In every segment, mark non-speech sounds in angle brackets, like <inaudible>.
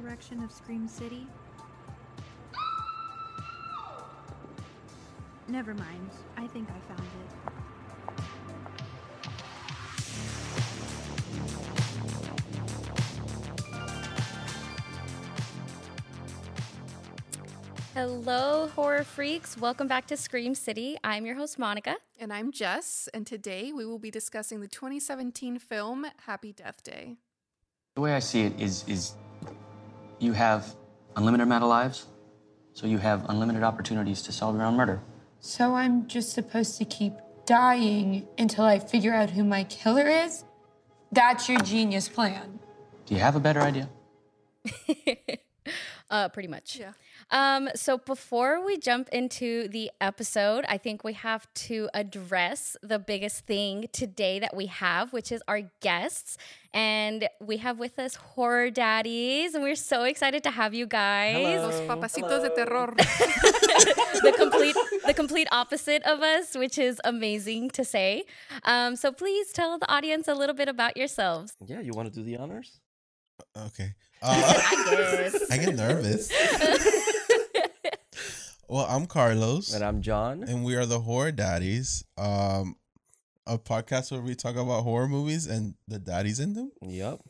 direction of Scream City? Never mind. I think I found it. Hello, horror freaks. Welcome back to Scream City. I'm your host, Monica. And I'm Jess, and today we will be discussing the 2017 film Happy Death Day. The way I see it is is you have unlimited amount of lives, so you have unlimited opportunities to solve your own murder. So I'm just supposed to keep dying until I figure out who my killer is? That's your genius plan. Do you have a better idea? <laughs> Uh, pretty much. Yeah. Um, so before we jump into the episode, I think we have to address the biggest thing today that we have, which is our guests. And we have with us horror daddies, and we're so excited to have you guys. Hello. Los papacitos de terror. <laughs> <laughs> the complete the complete opposite of us, which is amazing to say. Um, so please tell the audience a little bit about yourselves. Yeah, you want to do the honors? Okay. <laughs> Uh, I guess. <laughs> I get nervous. <laughs> well, I'm Carlos, And I'm John. and we are the Horror Daddies, um, a podcast where we talk about horror movies and the daddies in them. Yep.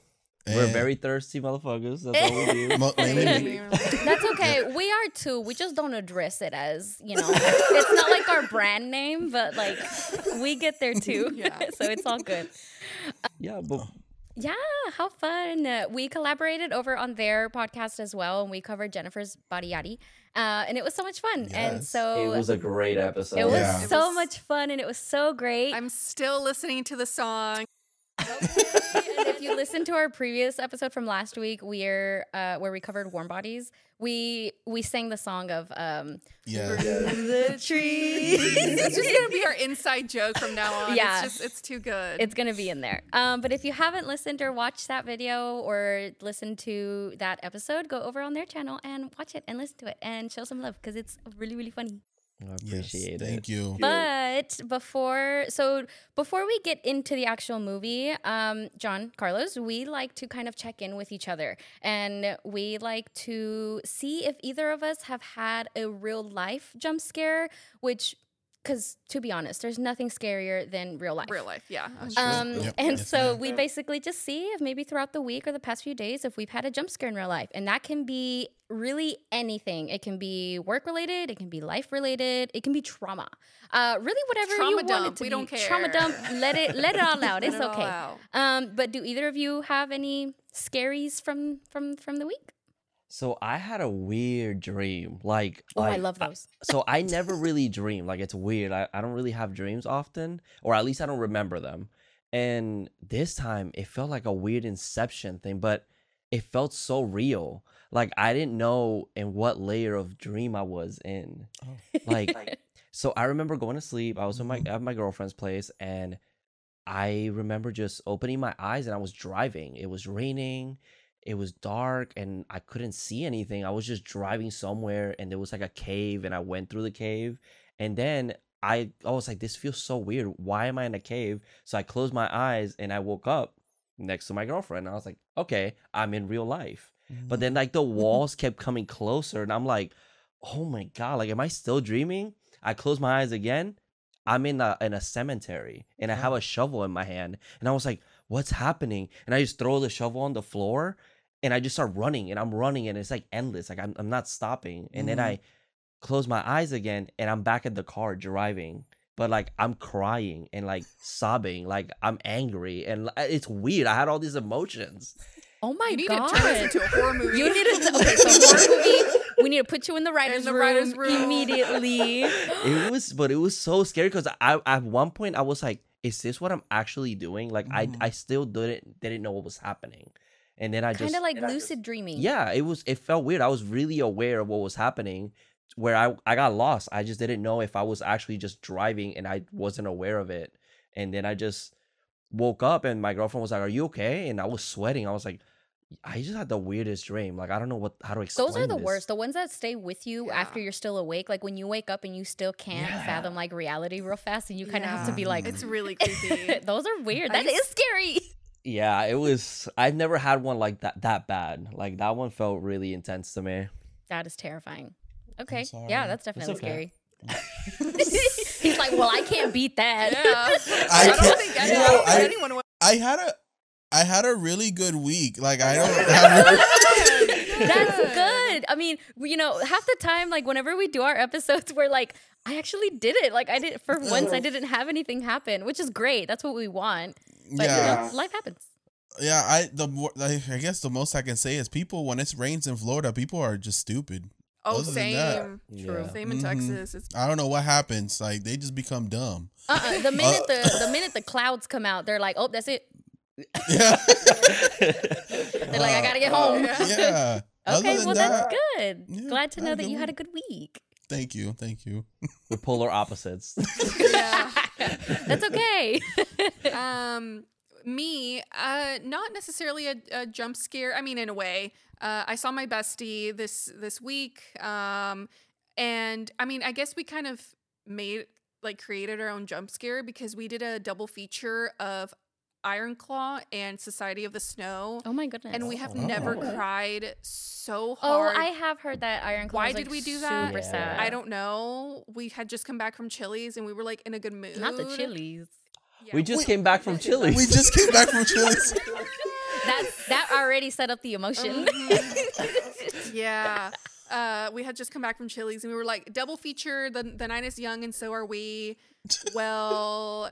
We're very thirsty motherfuckers. That's all we do. mo- mainly me. That's okay. We are too. We just don't address it as, you know, it's not like our brand name, but like we get there too. Yeah. so it's all good. Yeah, but Yeah, how fun. Uh, We collaborated over on their podcast as well, and we covered Jennifer's Body Yaddy. Uh, and it was so much fun. And so it was a great episode. it was Yeah. It so was- much fun, and it was so great. I'm still listening to the song. And if you listen to our previous episode from last week, we're uh, where we covered warm bodies. We we sang the song of um, Yeah. the tree. It's just gonna be our inside joke from now on. Yeah. It's just it's too good. it's gonna be in there. Um, but if you haven't listened or watched that video or listened to that episode, go over on their channel and watch it and listen to it and show some love because it's really really funny. I Yes. appreciate it. Thank you. But before, so before we get into the actual movie, um, John, Carlos, we like to kind of check in with each other, and we like to see if either of us have had a real life jump scare. Which, because to be honest, there's nothing scarier than real life. real life. Yeah. Um, Yep. and Yes, so we basically just see if maybe throughout the week or the past few days if we've had a jump scare in real life, and that can be really anything. It can be work related, it can be life related, it can be trauma. Uh, really, whatever Trauma you want it to we be. don't care. Trauma dump. Let it let it all out. <laughs> It's okay. out. Um, but do either of you have any scaries from from from the week? So I had a weird dream. Like, Oh, I love those. so I never <laughs> really dream. Like it's weird. I, I don't really have dreams often, or at least I don't remember them. And this time it felt like a weird inception thing, but it felt so real. Like I didn't know in what layer of dream I was in. Oh. Like <laughs> so I remember going to sleep. I was with my mm-hmm. at my girlfriend's place and I remember just opening my eyes and I was driving. It was raining. It was dark and I couldn't see anything. I was just driving somewhere and there was like a cave and I went through the cave. And then I I was like this feels so weird. Why am I in a cave? So I closed my eyes and I woke up next to my girlfriend. I was like, "Okay, I'm in real life." But then like the mm-hmm. <laughs> walls kept coming closer and I'm like, "Oh my god, like am I still dreaming?" I closed my eyes again. I'm in a in a cemetery and I have a shovel in my hand. And I was like, what's happening? And I just throw the shovel on the floor and I just start running and I'm running and it's like endless. Like I'm I'm not stopping. And then Mhm. I close my eyes again and I'm back at the car driving. But like I'm crying and like sobbing, like I'm angry and it's weird. I had all these emotions. Oh my you need god! to turn this into a horror <laughs> movie. You need to <laughs> okay, so horror movie. We need to put you in the writers' the room, writers' room. immediately. It was, but it was so scary because I at one point I was like, "Is this what I'm actually doing?" Like Mhm. I I still didn't didn't know what was happening, and then I just kind of like lucid dreaming. yeah, it was it felt weird. I was really aware of what was happening, where I I got lost. I just didn't know if I was actually just driving and I wasn't aware of it, and then I just woke up and my girlfriend was like, "Are you okay?" And I was sweating. I was like. I just had the weirdest dream. Like I don't know what how to explain. Those are the this. worst. The ones that stay with you after you're still awake. Like when you wake up and you still can't Yeah. fathom like reality real fast and you kind of have to be like, It's really <laughs> creepy. those are weird. I That is scary. Yeah, it was. I've never had one like that that bad. Like that one felt really intense to me. That is terrifying. Okay. Yeah, that's definitely okay. scary. <laughs> He's like, well, I can't beat that. <laughs> Yeah. I I, don't can't- think you know, I- anyone would. I had a I had a really good week. Like I <laughs> don't have That's good. I mean, you know, half the time, like whenever we do our episodes, we're like, I actually did it. Like I did for once. I didn't have anything happen, which is great. That's what we want. But Yeah. you know, life happens. Yeah, I the more I I guess the most I can say is people when it rains in Florida, people are just stupid. Oh, Other than that- same. Yeah. Same in Mhm. Texas. It's I don't know what happens. Like they just become dumb. Uh-uh. The minute uh, the <laughs> the minute the clouds come out, they're like, oh, that's it. Yeah. <laughs> They're like, I gotta get uh, home. yeah. Other Okay, well that, that's good. yeah, Glad to know that good you had a good week. Thank you. Thank you. We're polar opposites. <laughs> yeah. That's okay. <laughs> um me uh not necessarily a, a jump scare i mean in a way uh i saw my bestie this this week um and i mean i guess we kind of made like created our own jump scare because we did a double feature of iron claw and society of the snow oh my goodness. and we have Oh. never cried so hard. Oh, I have heard that Iron Claw. Why was, did like, we do that? Super Yeah. sad. I don't know. We had just come back from Chili's and we were like in a good mood. Not the Chili's. Yeah. we just came back from <laughs> Chili's. We just came back from <laughs> Chili's. That that already set up the emotion. <laughs> yeah. Uh, we had just come back from Chili's and we were like double feature. The the night is young and so are we. Well,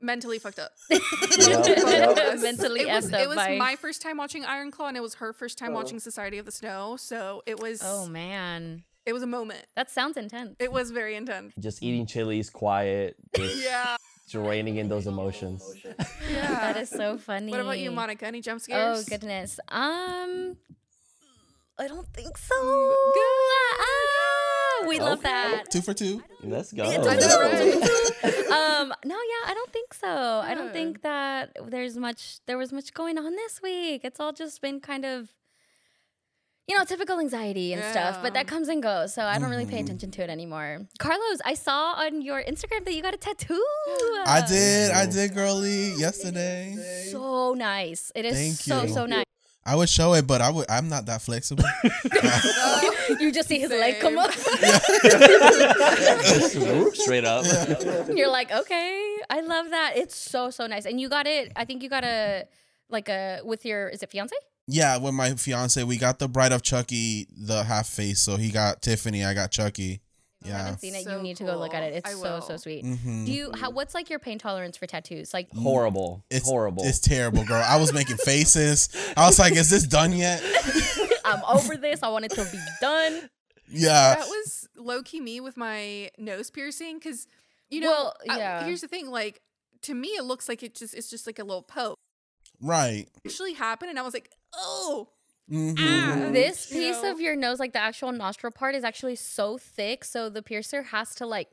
mentally fucked up. <laughs> <laughs> Mentally it was, it was by- my first time watching Iron Claw and it was her first time watching Society of the Snow. So it was oh man, it was a moment. that sounds intense. It was very intense. just eating chilies, quiet, <laughs> Yeah. draining in those emotions. Yeah. That is so funny. What about you, Monica? Any jump scares? Oh goodness. Um, I don't think so. Good. Ah, we love Okay. that. two for two. Let's go. Know, right? <laughs> um no yeah i don't think so i don't think <laughs> that there's much there was much going on this week it's all just been kind of you know typical anxiety and stuff but that comes and goes so i don't really pay Mhm. attention to it anymore carlos i saw on your instagram that you got a tattoo I did. I did, girly, yesterday. so nice it is Thank so you. so nice I would show it, but I would. I'm not that flexible. <laughs> <laughs> you just see his leg come up straight up. <laughs> you're like okay i love that it's so so nice and you got it i think you got a like a with your is it fiance yeah, with my fiance, we got the Bride of Chucky, the half face. So he got Tiffany, I got Chucky. I Yeah. haven't seen it. you So need to go look at it. It's I so so will. sweet. hmm Do you? How, what's like your pain tolerance for tattoos? Like, Horrible. It's Horrible. It's terrible, girl. I was making faces. I was like, "Is this done yet?" <laughs> I'm over this. I want it to be done. Yeah. that was low key me with my nose piercing because you know Well, I- yeah. here's the thing like to me it looks like it just it's just like a little poke Right. It actually happened and i was like oh hmm Ah. This You piece know? of your nose, like the actual nostril part, is actually so thick, so the piercer has to like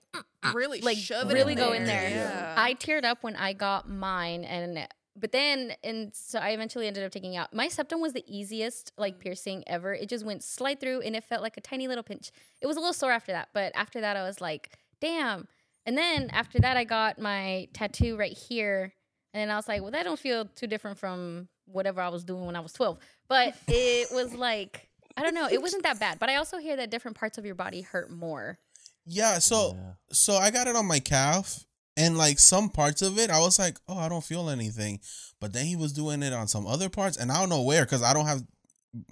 really like shove it really in go in there. yeah. I teared up when I got mine, and but then and so I eventually ended up taking out my septum was the easiest like piercing ever. It just went slide through, and it felt like a tiny little pinch. It was a little sore after that, but after that, I was like, damn. And then after that, I got my tattoo right here, and then I was like, well, that don't feel too different from whatever I was doing when I was twelve. But <laughs> it was like. I don't know. It wasn't that bad, but I also hear that different parts of your body hurt more. Yeah. So Yeah. so I got it on my calf, and like some parts of it, I was like, "Oh, I don't feel anything," but then he was doing it on some other parts, and I don't know where because I don't have,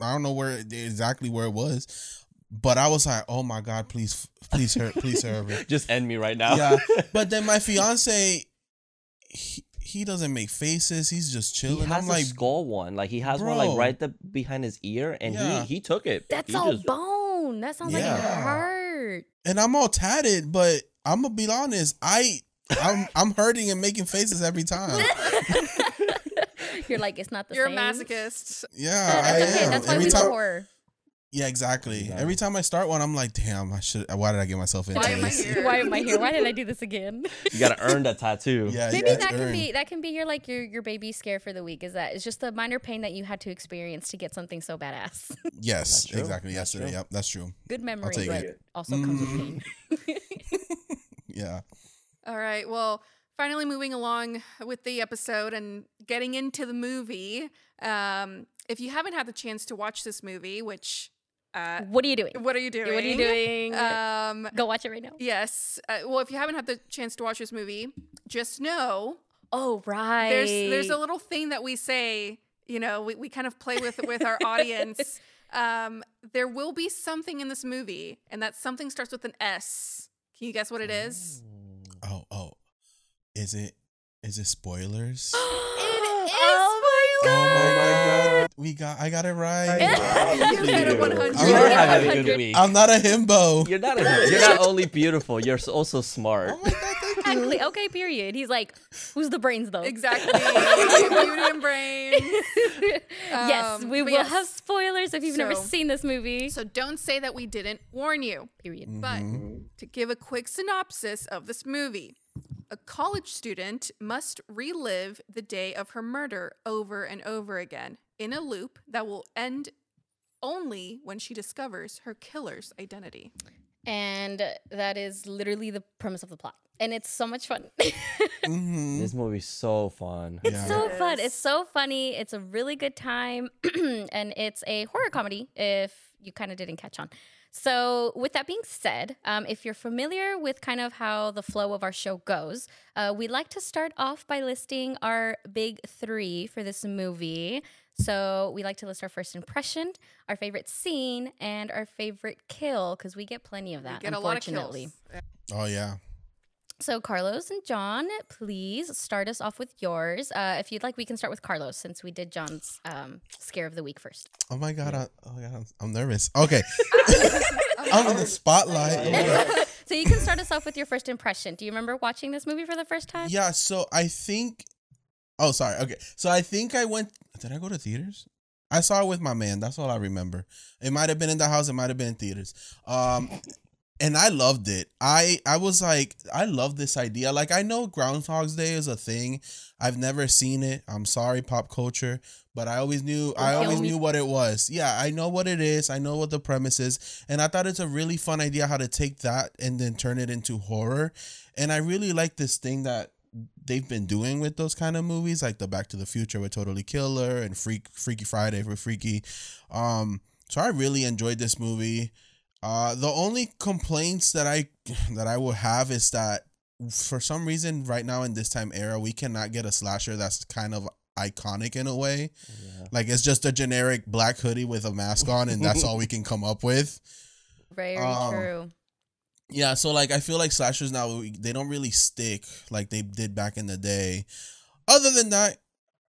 I don't know where exactly where it was, but I was like, "Oh my god, please, please hurt, please hurt." <laughs> Just end me right now. yeah. <laughs> But then my fiance, he, he doesn't make faces. He's just chilling. He chilling. has I'm a like, skull one. Like he has one like right the, behind his ear, and Yeah. he he took it. That's He all just- bone. That sounds like it Yeah. hurt. and I'm all tatted, but I'm gonna be honest, I. I'm I'm hurting and making faces every time. <laughs> <laughs> You're like, it's not the same. you're a masochist Yeah, That's I okay. am. That's why every we time, do horror. Yeah, exactly. Yeah. Every time I start one, I'm like, damn, I should. Why did I get myself into Why am I this? here? Why am I here? Why did I do this again? <laughs> You gotta earn that tattoo. <laughs> Yeah, Maybe yeah, that it's can be that can be your like your your baby scare for the week. Is that it's just a minor pain that you had to experience to get something so badass. <laughs> Yes, That's exactly. That's Yesterday, true. yep, that's true. Good memory, take but it. also comes with pain. Yeah, all right well finally moving along with the episode and getting into the movie, um, if you haven't had the chance to watch this movie, which uh, What are you doing? what are you doing? What are you doing? Um, Go watch it right now. yes. Uh, well, if you haven't had the chance to watch this movie, just know Oh right. there's there's a little thing that we say. You know, we, we kind of play with with our audience. <laughs> Um, there will be something in this movie, and that something starts with an S. Can you guess what it is? Oh, oh. Is it is it spoilers? <gasps> It <gasps> is Oh my Oh my god. God. We got I got it right. <laughs> You get a 100. I'm You're not having a good week. I'm not a himbo. You're not. A, you're not only beautiful. You're also smart. Oh my god, thank you. Exactly. Okay. Period. He's like, who's the brains though? Exactly. Beauty and brain. <laughs> yes, Um, we will yes. have spoilers if you've never seen this movie. So don't say that we didn't warn you. Period. But to give a quick synopsis of this movie, a college student must relive the day of her murder over and over again in a loop that will end only when she discovers her killer's identity. And that is literally the premise of the plot. And it's so much fun. <laughs> Mhm. This movie's so fun. It's Yeah. so It fun. It's so funny. It's a really good time. <clears throat> and it's a horror comedy if you kind of didn't catch on. So, with that being said, um, if you're familiar with kind of how the flow of our show goes, uh, we like to start off by listing our big three for this movie. So, we like to list our first impression, our favorite scene, and our favorite kill because we get plenty of We that, get a lot of unfortunately. kills. Oh yeah. So, Carlos and John, please start us off with yours. Uh, if you'd like, we can start with Carlos since we did John's um, scare of the week first. Oh my god. I, oh my god. I'm, I'm nervous. Okay. <laughs> <laughs> I'm in the spotlight. <laughs> so, you can start us off with your first impression. Do you remember watching this movie for the first time? Yeah, so I think Oh, sorry. Okay. So I think I went Did I go to theaters? I saw it with my man. That's all I remember. It might have been in the house, it might have been in theaters. Um <laughs> and I loved it. I I was like I love this idea. Like I know Groundhog's Day is a thing. I've never seen it. I'm sorry pop culture, but I always knew I always knew what it was. Yeah, I know what it is. I know what the premise is, and I thought it's a really fun idea how to take that and then turn it into horror. And I really like this thing that they've been doing with those kind of movies, like the Back to the Future with Totally Killer and Freak Freaky Friday with Freaky. Um, so I really enjoyed this movie. Uh, the only complaints that I <sighs> that I will have is that for some reason right now in this time era we cannot get a slasher that's kind of iconic in a way. Yeah. Like it's just a generic black hoodie with a mask on, and that's all we can come up with. <laughs> Very Um, true. Yeah, so like I feel like slashers now they don't really stick like they did back in the day. Other than that,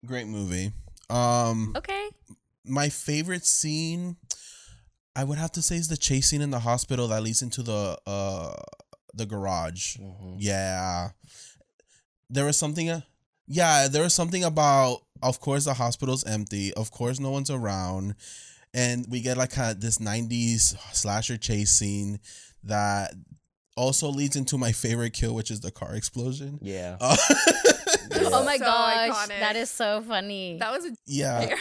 great movie. Um Okay. my favorite scene I would have to say is the chase scene in the hospital that leads into the uh the garage. Mhm. Yeah. There was something uh, yeah, there was something about of course the hospital's empty. Of course no one's around. And we get like kind of this 90s slasher chase scene that also leads into my favorite kill, which is the car explosion. Yeah. Uh, <laughs> Oh my So gosh. iconic. That is so funny. That was a yeah.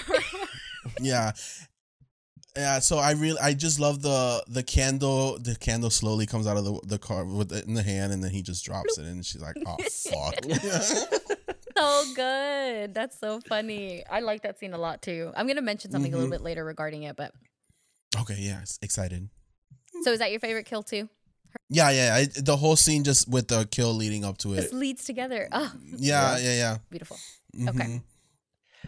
<laughs> yeah yeah so i really i just love the the candle the candle slowly comes out of the, the car with it in the hand and then he just drops it and she's like oh fuck <laughs> so good. That's so funny. I like that scene a lot too. I'm going to mention something a little Mhm. bit later regarding it, but okay yeah excited so is that your favorite kill too? yeah yeah I, the whole scene just with the kill leading up to it This leads together. Oh, yeah yeah yeah beautiful. Mhm. Okay.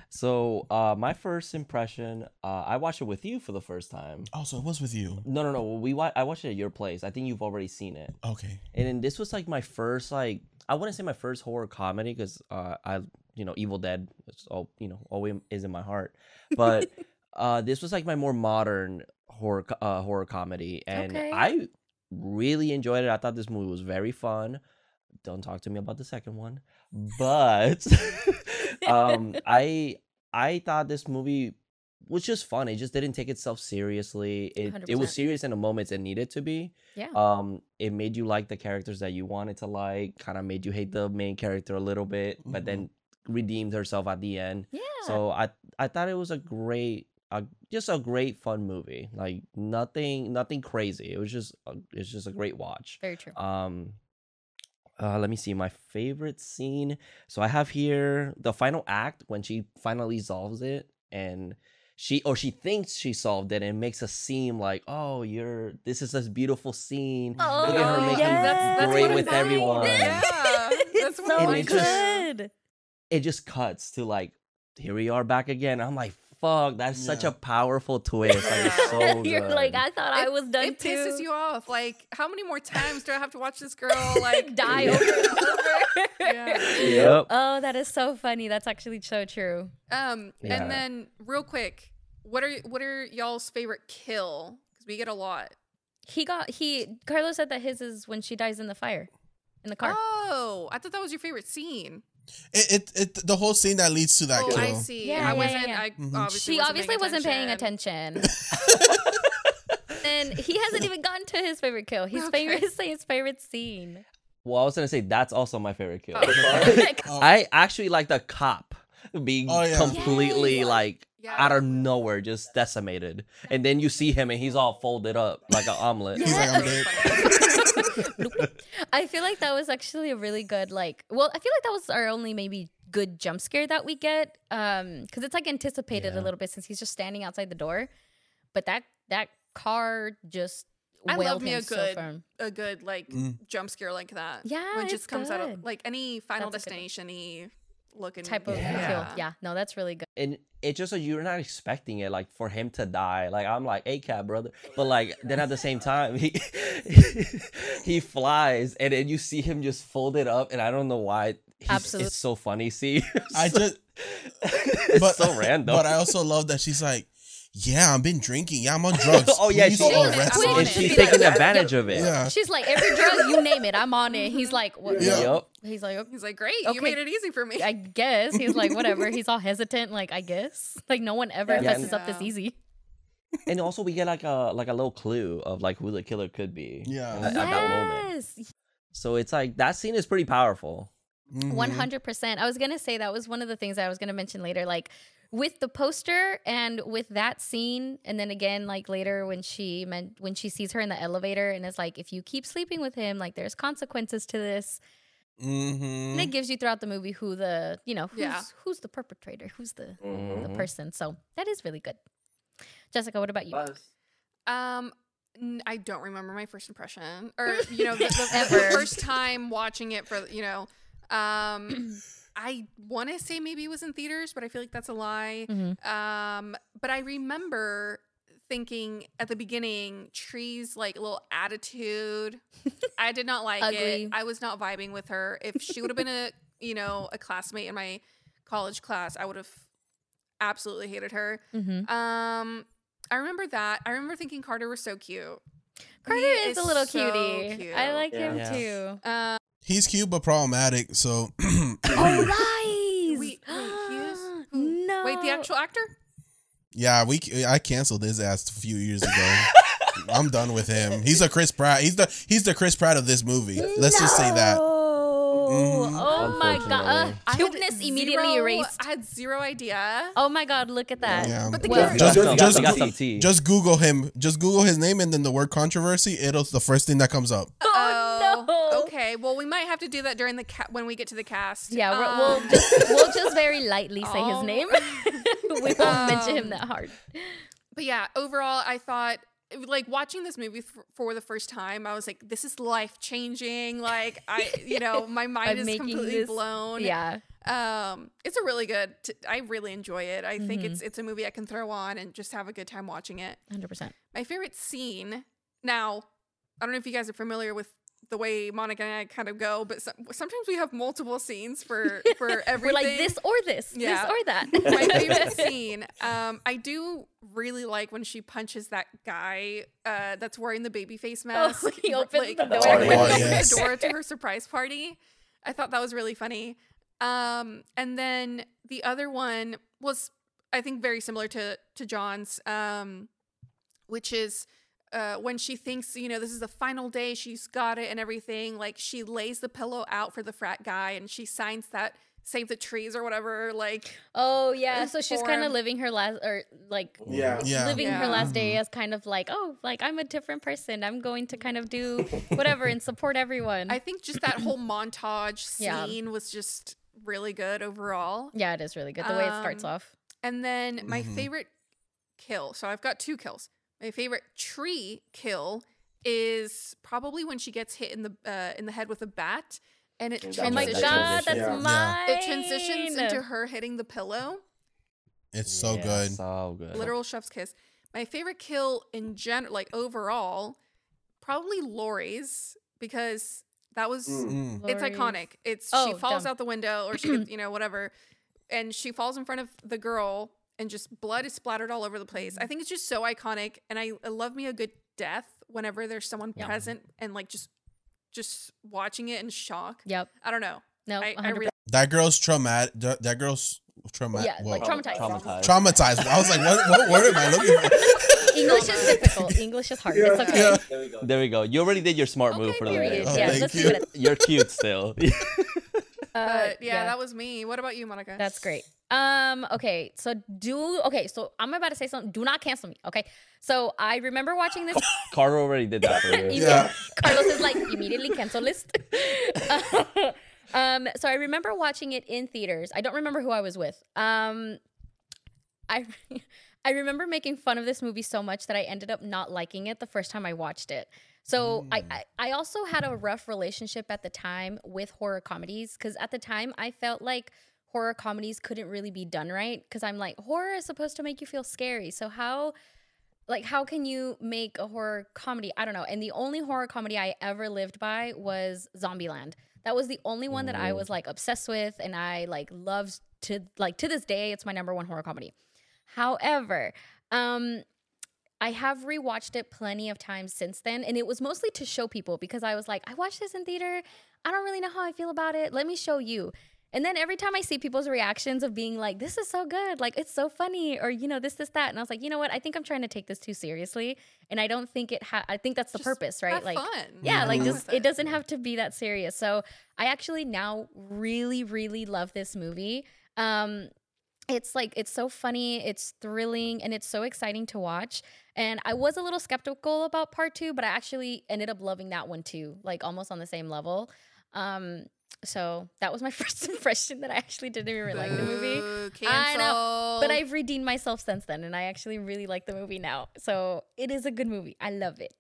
So, uh, my first impression, uh, I watched it with you for the first time. oh so it was with you No, no, no. We wa- I watched it at your place. I think you've already seen it. okay And then this was like my first, like, I wouldn't say my first horror comedy because uh, I, you know, Evil Dead, is all you know, always is in my heart. But <laughs> uh, this was like my more modern horror, uh, horror comedy, and Okay. I really enjoyed it. I thought this movie was very fun. Don't talk to me about the second one, but <laughs> um, <laughs> I I thought this movie was just fun. It just didn't take itself seriously. It it was serious in the moments it needed to be. Yeah. Um, it made you like the characters that you wanted to like. Kind of made you hate the main character a little bit, but then redeemed herself at the end. yeah. So I I thought it was a great, a, just a great fun movie. Like nothing nothing crazy. It was just a, it's just a great watch. Very true. Um, Uh, let me see my favorite scene. So I have here the final act when she finally solves it, and she or she thinks she solved it, and it makes us seem like, oh, you're this is this beautiful scene. Look at her Oh, making yes. That's great with everyone. Yeah, <laughs> that's what so I And it just- good. <laughs> It just cuts to like, here we are back again. I'm like, fuck, that's such a powerful twist. Like, it's so <laughs> You're like. I thought I was done It too. pisses you off. Like, how many more times do I have to watch this girl <laughs> like die <laughs> over and over. Yeah. Yep. Oh, that is so funny. That's actually so true. Um, Yeah. and then real quick, what are what are y'all's favorite kill? Because we get a lot. He got he Carlos said that his is when she dies in the fire. In the car. Oh, I thought that was your favorite scene. It, it it the whole scene that leads to that oh, kill. I see. Yeah, I yeah, wasn't. yeah. I Mhm. obviously she wasn't obviously wasn't paying attention. and <laughs> <laughs> he hasn't even gotten to his favorite kill. His Okay. favorite his favorite scene. Well, I was gonna say that's also my favorite kill. <laughs> Like, Oh. I actually like the cop being Oh, yeah. completely Yes. like Yeah. out of nowhere, just decimated, and then you see him and he's all folded up like an omelet. He's like, I'm dead. <laughs> I feel like that was actually a really good like well, I feel like that was our only maybe good jump scare that we get. Um cuz it's like anticipated Yeah. a little bit since he's just standing outside the door. But that that car just I wailed love me a good firm. a good like Mm. jump scare like that. Yeah, when it just comes out of like any Final That's a good one. Destination y looking type of Yeah. kill. Yeah, no, that's really good. and it's just so you're not expecting it like for him to die. Like i'm like a cat brother. But like then at the same time <laughs> he he flies and then you see him just folded up and i don't know why. He's, it's so funny see? <laughs> I just <laughs> it's but so random. But I also love that she's like, yeah, I've been drinking. Yeah, I'm on <laughs> drugs. oh yeah Please she, arrest I'm on me." and she's Be taking advantage of it Yeah. She's like every drug you name it, I'm on it. He's like, what? Yeah. yep He's like, okay. He's like, great, Okay. you made it easy for me. I guess. He's like, whatever. <laughs> He's all hesitant. Like, I guess. Like, no one ever Yeah, messes and- up this easy. and also we get like a like a little clue of like who the killer could be Yeah. at, at that moment Yes. so it's like that scene is pretty powerful Mhm. One hundred percent. I was gonna say that was one of the things I was gonna mention later. Like with the poster and with that scene, and then again, like later when she meant when she sees her in the elevator, and it's like, if you keep sleeping with him, like there's consequences to this. Mhm. And it gives you throughout the movie who the you know who's Yeah. who's the perpetrator, who's the the Mhm. person. So that is really good. Jessica, what about you? Um, I don't remember my first impression, or you know, the, the, <laughs> the Ever. first time watching it for you know, um, <clears throat> I want to say maybe it was in theaters, but I feel like that's a lie. Mhm. Um, but I remember thinking at the beginning, Tree's like little attitude. <laughs> I did not like Ugly. it. I was not vibing with her. If she would have been a <laughs> you know a classmate in my college class, I would have absolutely hated her. Mm-hmm. Um, I remember that. I remember thinking Carter was so cute. Carter He is, a little so cutie. cute. I like him Yeah. too. Uh, He's cute but problematic. So <clears throat> Oh, lies! wait, wait, he is? <gasps> Who? no. Wait, the actual actor? yeah, we I canceled his ass a few years ago. <laughs> I'm done with him. He's a Chris Pratt. He's the he's the Chris Pratt of this movie. Let's just say that. No. Mhm. Oh my god. Uh, I had cuteness immediately zero- erased. I had zero idea. Oh my god, look at that. Yeah. But the Well, character- Just, You got just, some- you got some tea. just Google him. Just Google his name and then the word controversy. It'll the first thing that comes up. Oh, no. Okay, well, we might have to do that during the ca- when we get to the cast. Yeah, Um, we'll just we'll just very lightly say his Oh. name. <laughs> we won't mention him Um, that hard. But yeah, overall, I thought like watching this movie f- for the first time, I was like, "This is life changing." Like I, you know, <laughs> my mind is completely this- blown. Yeah. um it's a really good t- i really enjoy it i think Mhm. it's it's a movie i can throw on and just have a good time watching it 100%. my favorite scene now i don't know if you guys are familiar with the way monica and i kind of go but some, sometimes we have multiple scenes for <laughs> for everything We're like this or this, Yeah. this or that. <laughs> my <laughs> favorite scene um i do really like when she punches that guy uh that's wearing the baby face mask Oh, he r- opens the door. he Oh, opens yes. the door to her surprise party i thought that was really funny um and then the other one was i think very similar to to john's um which is uh, when she thinks, you know, this is the final day, she's got it and everything. Like she lays the pillow out for the frat guy and she signs that save the trees or whatever. Like, Oh yeah, so she's kind of living her last or like Yeah. Yeah. living her last day as kind of like, oh, like I'm a different person. I'm going to kind of do whatever and support everyone. I think just that whole montage <clears throat> Yeah. scene was just really good overall. yeah, it is really good the way it starts Um, off. And then my Mhm. favorite kill. So I've got two kills. My favorite tree kill is probably when she gets hit in the uh, in the head with a bat, and it That Oh my transitions. god, that's Yeah. mine. It transitions into her hitting the pillow. It's so Yeah, good. So good. Literal chef's kiss. My favorite kill in general, like overall, probably Lori's because that was Mm. Mm. it's Lori's. iconic. It's she Oh, falls dumb. out the window or she gets, you know whatever, and she falls in front of the girl and just blood is splattered all over the place. I think it's just so iconic, and I, I love me a good death whenever there's someone Yeah. present and like just just watching it in shock. Yep. I don't know. No, I, I really That girl's traumatic. That that girl's traumatic. yeah, like traumatized. Traumatized. Traumatized. I was like, what, what word am I looking for? <laughs> English is difficult. English is hard. It's okay. Yeah. There we go. There we go. You already did your smart move for the period. day. Oh, yeah, thank you. You're cute still. <laughs> Uh, but yeah, that was me. What about you, Monica? That's great. Um, okay, so do okay, so I'm about to say something. Do not cancel me, okay? So I remember watching this. <laughs> Carter already did that for <laughs> you. Yeah. Carlos is like immediately cancel list. <laughs> um, so I remember watching it in theaters. I don't remember who I was with. Um, I I remember making fun of this movie so much that I ended up not liking it the first time I watched it. So I, I I also had a rough relationship at the time with horror comedies because at the time I felt like horror comedies couldn't really be done right because I'm like horror is supposed to make you feel scary. So how like how can you make a horror comedy? I don't know. And the only horror comedy I ever lived by was Zombieland. That was the only one that I was like obsessed with and I like loved to like to this day it's my number one horror comedy. However, um I have rewatched it plenty of times since then and it was mostly to show people because I was like I watched this in theater. I don't really know how I feel about it. Let me show you. And then every time I see people's reactions of being like, this is so good, like it's so funny, or you know, this, this, that. And I was like, you know what? I think I'm trying to take this too seriously. And I don't think it ha I think that's the Just purpose, right? have like fun. yeah, like Have fun just with it doesn't have to be that serious. So I actually now really, really love this movie. Um it's like it's so funny, it's thrilling, and it's so exciting to watch. And I was a little skeptical about part two, but I actually ended up loving that one too, like almost on the same level. Um, so that was my <laughs> first impression that I actually didn't even like the movie. Boo, I know, but. I've redeemed myself since then, and I actually really like the movie now. So it is a good movie. I love it.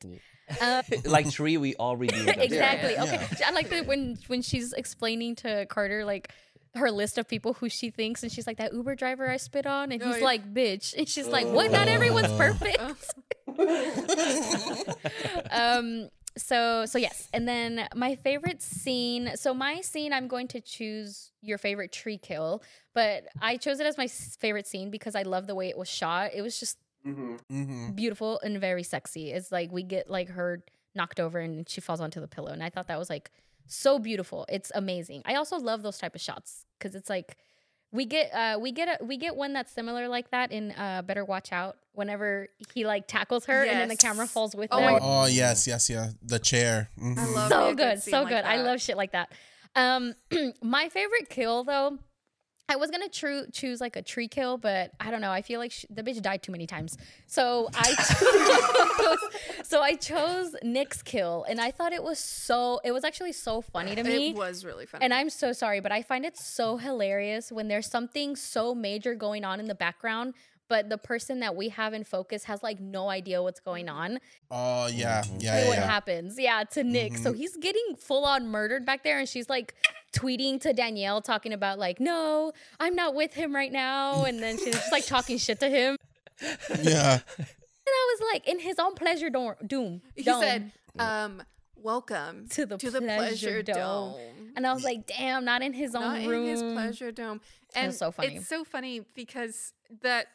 Uh, <laughs> like Tree, we all redeemed exactly. Yeah. Okay. I like that when when she's explaining to Carter like her list of people who she thinks, and she's like that Uber driver I spit on, and Oh, he's yeah. like, "Bitch," and she's like, "What? Not everyone's Oh. <laughs> perfect." um. So so yes, and then my favorite scene. So my scene, I'm going to choose your favorite tree kill, but I chose it as my favorite scene because I love the way it was shot. It was just Mhm. hmm beautiful and very sexy. It's like we get like her knocked over and she falls onto the pillow, and I thought that was like so beautiful. It's amazing. I also love those type of shots because it's like we get uh we get a we get one that's similar like that in uh Better Watch Out. Whenever he like tackles her and then the camera falls with Oh her. Oh yes, yes, yeah. The chair. Mhm. I love so good, scene so like good. I love shit like that. Um, <clears throat> my favorite kill though, I was gonna tru- choose like a tree kill, but I don't know. I feel like sh- the bitch died too many times, so I <laughs> chose, so I chose Nick's kill, and I thought it was so. It was actually so funny to me. It was really fun. And I'm so sorry, but I find it so hilarious when there's something so major going on in the background, but the person that we have in focus has like no idea what's going on. Oh yeah, Mhm. yeah, yeah. what yeah. happens? Yeah, to Nick. So Mhm. he's getting full on murdered back there, and she's like tweeting to Danielle, talking about like, "No, I'm not with him right now," <laughs> and then she's just like talking shit to him. yeah. <laughs> And I was like, in his own pleasure do- doom. he dome. said, um, "Welcome To the to the pleasure pleasure dome." dome." and I was like, "Damn, not in his own Not room." in his pleasure dome. And was so funny. It's so funny because that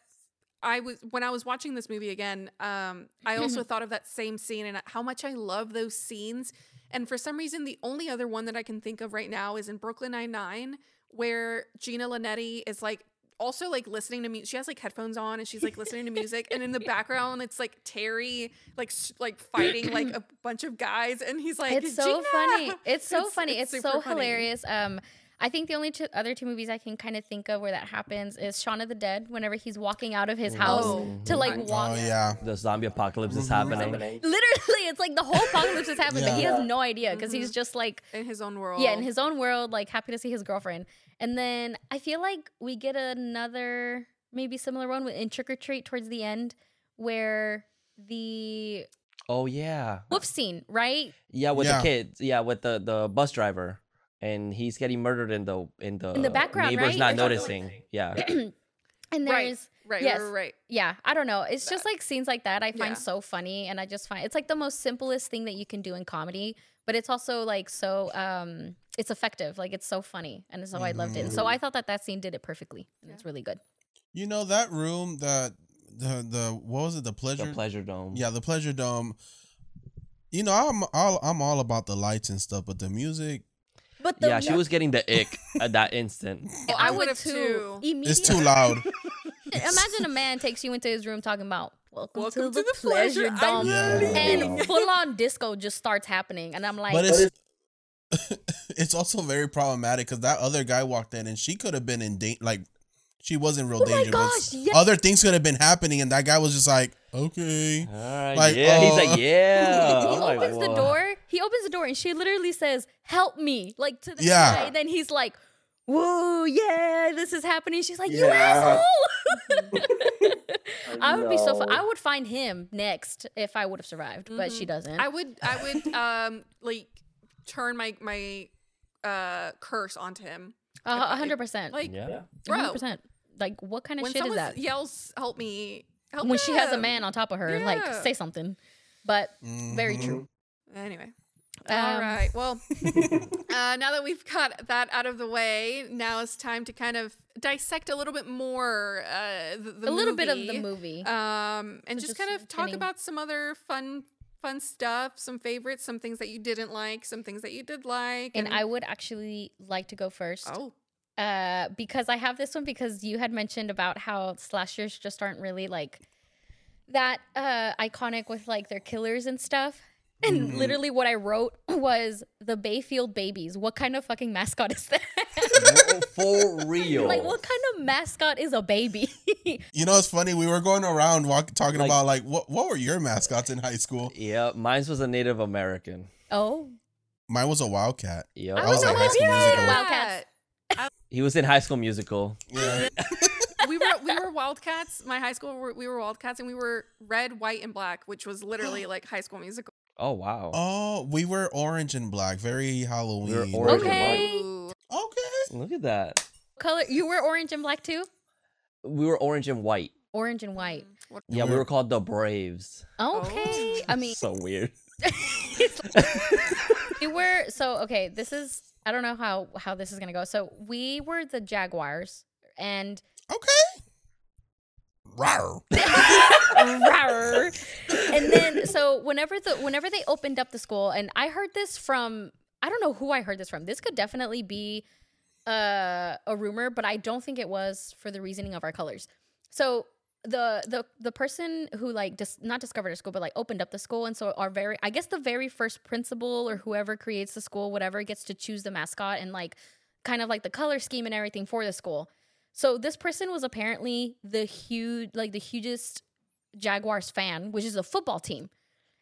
I was when I was watching this movie again. Um, I also <laughs> thought of that same scene and how much I love those scenes. And for some reason, the only other one that I can think of right now is in Brooklyn Nine Nine, where Gina Linetti is like also like listening to music. She has like headphones on and she's like listening to music, and in the <laughs> background it's like Terry like s- like fighting like <clears throat> a bunch of guys, and he's like, it's so "Gina!" funny. It's <laughs> so It's- funny. it's It's, so funny. hilarious. Um, I think the only two, other two movies I can kind of think of where that happens is Shaun of the Dead. Whenever he's walking out of his house Oh. to like Oh, walk. Oh yeah. The zombie apocalypse is Mhm. happening. Literally, it's like the whole apocalypse is happening, but he has no idea because he's just like in his own world. yeah in his own world, like happy to see his girlfriend. And then I feel like we get another maybe similar one with- in Trick or Treat towards the end where the Oh yeah. wolf scene, right? Yeah, with Yeah. the kids. Yeah, with the the bus driver, and he's getting murdered in the in the In the background, Neighbors right? not Or noticing. Yeah. <clears throat> And there's Right, yes. right, right. yeah, I don't know. It's just like scenes like that I find Yeah. so funny and I just find it's like the most simplest thing that you can do in comedy, but it's also like so um it's effective. Like it's so funny and so I loved it. And so I thought that that scene did it perfectly. And it's really good. You know that room that the the what was it the pleasure the pleasure dome. yeah the pleasure dome. You know I'm all I'm all about the lights and stuff, but the music But the Yeah, she was getting the ick <laughs> at that instant. Oh, I, I would would've too. too. It's too loud. <laughs> Imagine a man takes you into his room talking about welcome, Welcome to, to the, the pleasure, pleasure. dome. Yeah. And full on disco just starts happening. And I'm like but it's <laughs> it's also very problematic because that other guy walked in and she could have been in danger. Like she was in real Oh my danger. but gosh, yes. Other things could have been happening, and that guy was just like, okay. All right, Like, yeah, he's uh, like, yeah. <laughs> he I'm like, opens the door. He opens the door and she literally says, "Help me!" Like to the Yeah. guy. And then he's like, "Whoa, yeah, this is happening." She's like, "You asshole!" <laughs> <laughs> I would be so. Fu- I would find him next if I would have survived, but she doesn't. I would I would um like turn my my uh curse onto him. A a hundred percent. Like Yeah. A hundred bro, percent. Like, what kind of when shit is that? yells help me help when she has a man on top of her, like say something. But very Mhm. true. Anyway. Um, All right. Well, <laughs> uh, now that we've got that out of the way, now it's time to kind of dissect a little bit more uh, the, the a little bit of the movie. um, and So just just kind of talk getting- about some other fun fun stuff, some favorites, some things that you didn't like, some things that you did like, and I would actually like to go first. oh uh, because I have this one because you had mentioned about how slashers just aren't really like that uh, iconic with like their killers and stuff. And Mm-hmm. literally, what I wrote was the Bayfield Babies. What kind of fucking mascot is that? <laughs> For real. like, what kind of mascot is a baby? <laughs> You know, it's funny. We were going around walk, talking Like- about like what what were your mascots in high school? Yeah, mine was a Native American. oh, Mine was a wildcat. Yep. I I was was like a High School Wildcat. Musical. Wildcats. He was in High School Musical. Yeah. <laughs> we were we were Wildcats. My high school were, we were Wildcats, and we were red, white, and black, which was literally <gasps> like High School Musical. Oh wow. oh, we were orange and black. Very Halloween. orange and Okay. Okay. Look at that. color. You were orange and black too. We were orange and white. Orange and white. Mm-hmm. What- Yeah, we were- were called the Braves. Okay. Oh. I mean, So weird. <laughs> we were so okay. This is I don't know how how this is gonna go. So we were the Jaguars, and Okay. Rawr. <laughs> Rawr. <laughs> and then so whenever the whenever they opened up the school, and I heard this from I don't know who I heard this from. This could definitely be uh, a rumor, but I don't think it was for the reasoning of our colors. So the the the person who like dis- not discovered a school but like opened up the school. And so our very i guess the very first principal or whoever creates the school whatever gets to choose the mascot and like kind of like the color scheme and everything for the school. So this person was apparently the huge like the hugest jaguars fan which is a football team.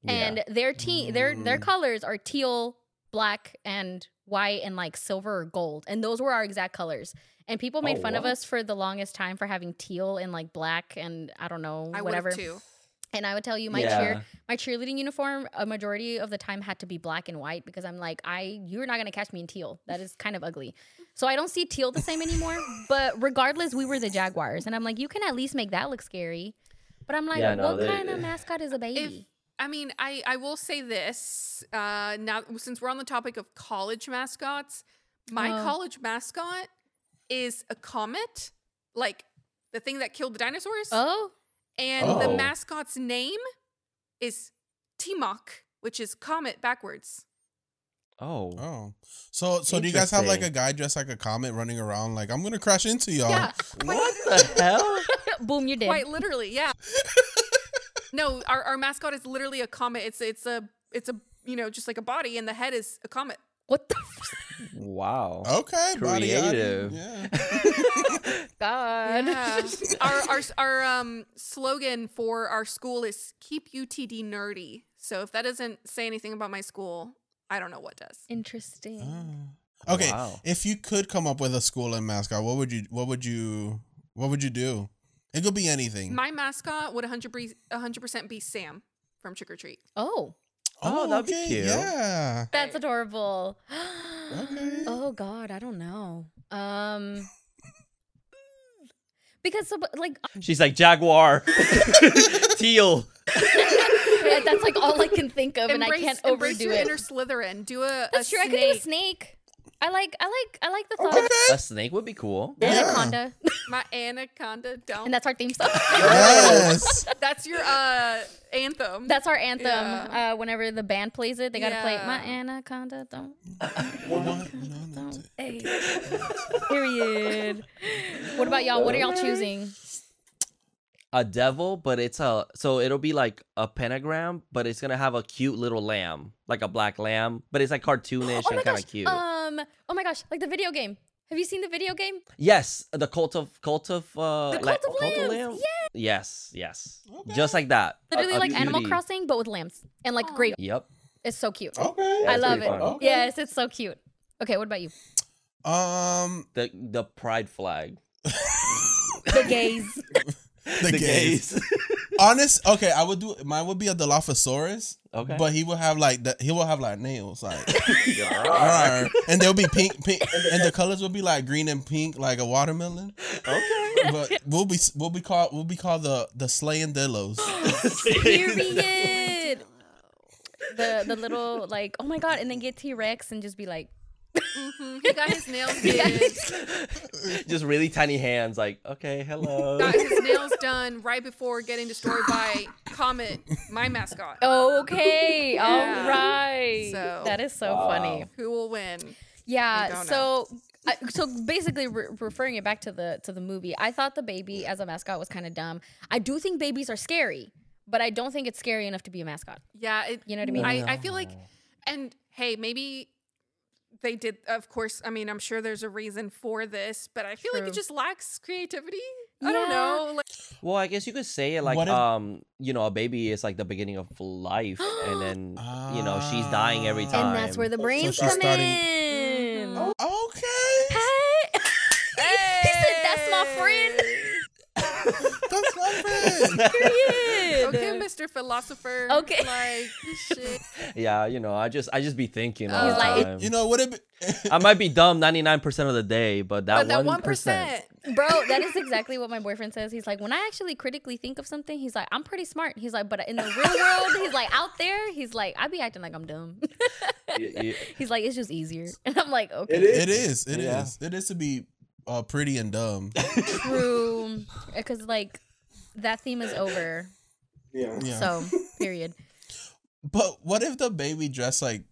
And their team their their mm. colors are teal black and white and like silver or gold and those were our exact colors. And people oh, made Oh, fun of us for the longest time for having teal and like black and i don't know I whatever. too. and i would tell you my Yeah. cheer my cheerleading uniform a majority of the time had to be black and white because i'm like i you're not going to catch me in teal. That is kind of ugly. So i don't see teal the same anymore <laughs> but regardless we were the jaguars and i'm like you can at least make that look scary. But i'm like Yeah, no, what they- kind of mascot is a baby I mean, I I will say this. Uh, now, since we're on the topic of college mascots, my Oh. college mascot is a comet, like the thing that killed the dinosaurs. oh and the Oh. mascot's name is Temoc, which is comet backwards. Oh. Oh. So so do you guys have like a guy dressed like a comet running around like I'm gonna crash into y'all? Yeah, What the hell? <laughs> boom you're dead quite literally. Yeah. <laughs> no, our, our mascot is literally a comet. It's it's a it's a you know just like a body, and the head is a comet. What the f- Wow. Okay, body. Creative. Yeah. <laughs> God? Yeah. our our our um slogan for our school is keep UTD nerdy. So if that doesn't say anything about my school, I don't know what does. Interesting. Ah. Okay, Wow. if you could come up with a school and mascot, what would you what would you what would you do? It could be anything. My mascot would 100 100% be Sam from Trick or Treat. Oh, Oh, that'd be cute. Yeah. that's adorable. Okay. <gasps> Oh God, I don't know. Um, because so, like She's like Jaguar, <laughs> teal. <laughs> that's like all I can think of, and I can't embrace overdo your it. inner Slytherin. Do a That's a true. I could do a snake. I like, I like, I like the thought. Okay. A snake would be cool. Yeah. Anaconda, My anaconda don't. and that's our theme song. <laughs> Yes. <laughs> That's your uh anthem. That's our anthem. Yeah. Uh, whenever the band plays it, they gotta play Yeah. "My Anaconda." Don't, What? No, no, don't. Hey. Period. What about y'all? What are y'all choosing? A devil, but it's a so it'll be like a pentagram, but it's gonna have a cute little lamb, like a black lamb, but it's like cartoonish <gasps> Oh and kind of cute. Um. Oh my gosh. Like the video game. Have you seen the video game? yes, the cult of cult of uh, The la- Cult of Lambs, Lamb? Yes, yes, just like that. Literally a like Animal. Crossing, but with lambs and like Aw. great. Yep. It's so cute. Okay. I love it. Okay. Yes, it's so cute. Okay, what about you? Um, The the pride flag. <laughs> The gays. <laughs> the, gays. <laughs> Honest. Okay, I would do. Mine would be a Dilophosaurus. Okay. But he will have like the, he will have like nails like, <laughs> Yeah. And they'll be pink, pink, and the colors will be like green and pink, like a watermelon. okay. But we'll be we'll be called we'll be called the the slaying dillos. <laughs> Period. the the little like oh my god, and then get T Rex and just be like Mhm. He got his nails <laughs> did. Just really tiny hands, like okay, hello. <laughs> got his nails done right before getting destroyed by Comet, my mascot. okay, <laughs> Yeah. all right. So- that is so funny. Who will win? Yeah. don't So. I, so basically, re- referring it back to the to the movie, I thought the baby as a mascot was kind of dumb. I do think babies are scary, but I don't think it's scary enough to be a mascot. Yeah, it, You know what I mean? I, I feel like, and hey, maybe they did. Of course, I mean, I'm sure there's a reason for this, but I feel like it just lacks creativity. I don't know. Like, Well, I guess you could say it like if- um, you know, a baby is like the beginning of life, and then <gasps> you know she's dying every time. And that's where the brains she's come starting- in. Mhm. Okay, Hey. <laughs> he said, "That's my friend." That's. <laughs> Period. okay, Mr. Philosopher. Okay. Like, shit. <laughs> yeah, you know, I just I just be thinking all the like- time. You know what it? <laughs> I might be dumb ninety nine percent of the day, but But that that one percent. Bro, that is exactly what my boyfriend says. He's like, when I actually critically think of something, he's like, I'm pretty smart. He's like, but in the real world, he's like, out there, he's like, I be acting like I'm dumb. he's like, it's just easier. And I'm like, okay, it is. It is. Yeah. It is to be uh, pretty and dumb. true. Because like that theme is over. Yeah. Yeah. So, period. But what if the baby dressed like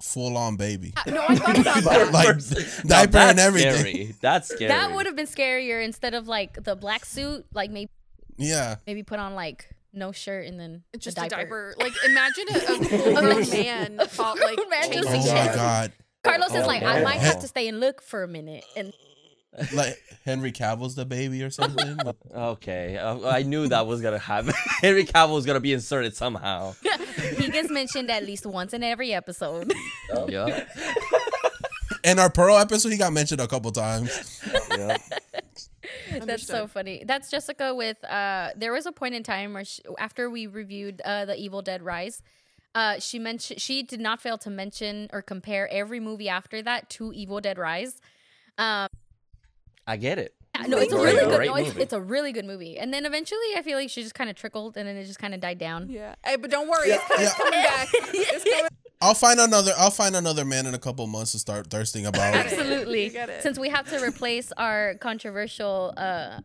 full on baby, Uh, No, I thought about <laughs> that. like <laughs> diaper and that's everything? Scary. That's scary. That would have been scarier instead of like the black suit, like maybe Yeah. maybe put on like no shirt and then Just a a diaper. diaper. Like, imagine a, a <laughs> full grown man fought like Man just Oh my god. Carlos is like, I Oh, might have to stay and look for a minute. And Like Henry Cavill's the baby or something. <laughs> Okay, uh, I knew that was gonna happen. <laughs> Henry Cavill was gonna be inserted somehow. he gets mentioned at least once in every episode. yeah, <laughs> In our Pearl episode, he got mentioned a couple times. yeah. That's so funny. That's Jessica with uh there was a point in time where she, after we reviewed uh The Evil Dead Rise, uh she mentioned she did not fail to mention or compare every movie after that to Evil Dead Rise. Um I get it. no, it's a really good no, it's, movie. it's a really good movie. And then eventually I feel like she just kind of trickled and then it just kind of died down. Yeah. Hey, but don't worry, it's, coming- it's coming back. <laughs> It's coming. <laughs> I'll find another. I'll find another man in a couple months to start thirsting about. Absolutely. Get it. Since we have to replace our controversial uh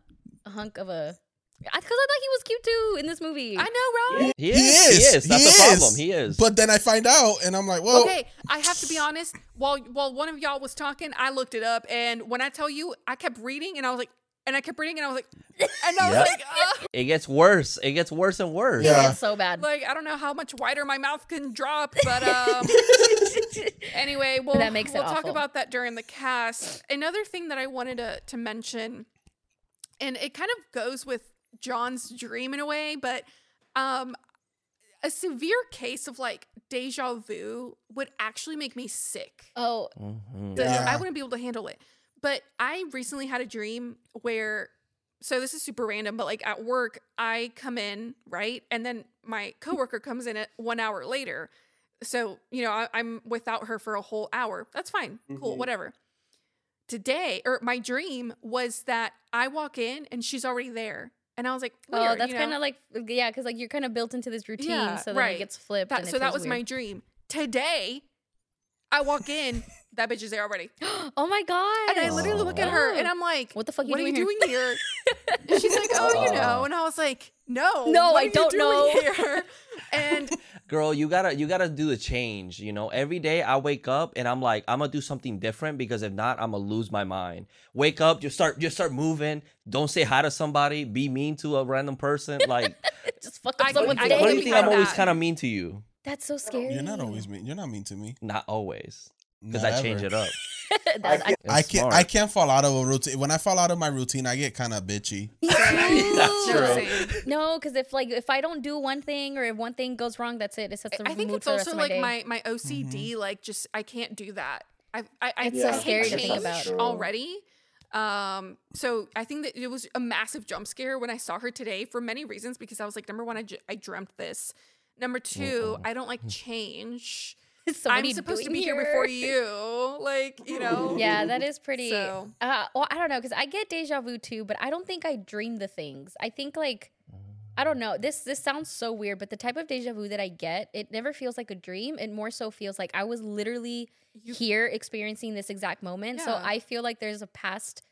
hunk of a because I thought he was cute too in this movie. I know, right? He is. He is. He is. That's He the is. problem. He is. But then I find out, and I'm like, well, Okay, I have to be honest. While while one of y'all was talking, I looked it up, and when I tell you, I kept reading, and I was like, And I kept reading, and I was like, <laughs> and I was Yep. like, Ugh. It gets worse. It gets worse and worse. Yeah. It's so bad. like I don't know how much wider my mouth can drop, but <laughs> um. <laughs> anyway, we'll, That makes it we'll talk awful. about that during the cast. Another thing that I wanted to, to mention, and it kind of goes with John's dream in a way, but um, a severe case of like deja vu would actually make me sick. oh, Mhm. The- Yeah. I wouldn't be able to handle it. But I recently had a dream where, so this is super random, but like at work, I come in, right? And then my coworker comes in at one hour later. So, you know, I, I'm without her for a whole hour. That's fine. Cool, Mhm. whatever. Today, or my dream was that I walk in and she's already there. And I was like, oh, that's you kind of like yeah, because like you're kind of built into this routine, Yeah, so then right. it gets flipped. that, so that was my dream. Today, I walk in, that bitch is there already. <gasps> oh my god! And I literally look at her and I'm like, What the fuck What are you doing doing here? and <laughs> she's like, Oh, you know. And I was like, No. No, what I are you don't doing know." Here? <laughs> And Girl, you gotta you gotta do the change. You know, every day I wake up and I'm like, I'm gonna do something different because if not, I'm gonna lose my mind. Wake up, just start just start moving. Don't say hi to somebody. Be mean to a random person. Like, <laughs> just fuck up I- someone's I day. what do you think? I'm always kind of mean to you. That's so scary. You're not always mean. You're not mean to me. Not always, because Not I change it up. <laughs> <laughs> That's- I- I can't. smart. I can't fall out of a routine. When I fall out of my routine, I get kind of bitchy. <laughs> That's No, true. no, because if like if I don't do one thing or if one thing goes wrong, that's it. It sets the I think mood it's for the also of my like day. my, my OCD, like just I can't do that. I I, I, It's so hate scary to change think about. Already. Um, so I think that it was a massive jump scare when I saw her today for many reasons because I was like, number one, I, j- I dreamt this. Number 2 I don't like change. <laughs> so I'm supposed to be here before <laughs> you. Like, you know. Yeah, that is pretty. So- Uh, well, I don't know because I get deja vu too, but I don't think I dream the things. I think like I don't know. This this sounds so weird, but the type of deja vu that I get, it never feels like a dream. It more so feels like I was literally here experiencing this exact moment. So I feel like there's a past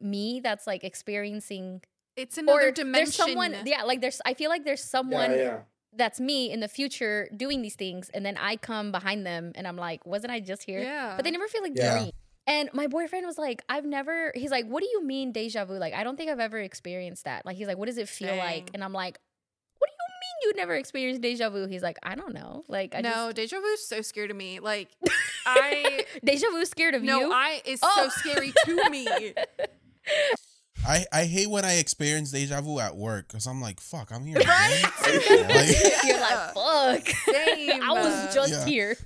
me that's like experiencing It's another or dimension. there's someone yeah like there's i feel like there's someone Yeah, yeah. That's me in the future doing these things and then i come behind them and i'm like wasn't i just here Yeah. but they never feel like Yeah. dream and my boyfriend was like i've never he's like what do you mean deja vu like i don't think i've ever experienced that like he's like what does it feel like and i'm like what do you mean you never experienced deja vu he's like i don't know like i no, just deja vu is so scary to me. Like, <laughs> I deja vu scared of no, you no I is Oh. so scary to me. <laughs> I, I hate when I experience deja vu at work because I'm like, fuck, I'm here. Right? again. <laughs> Like, <laughs> you're like fuck Same. <laughs> i was just Yeah. here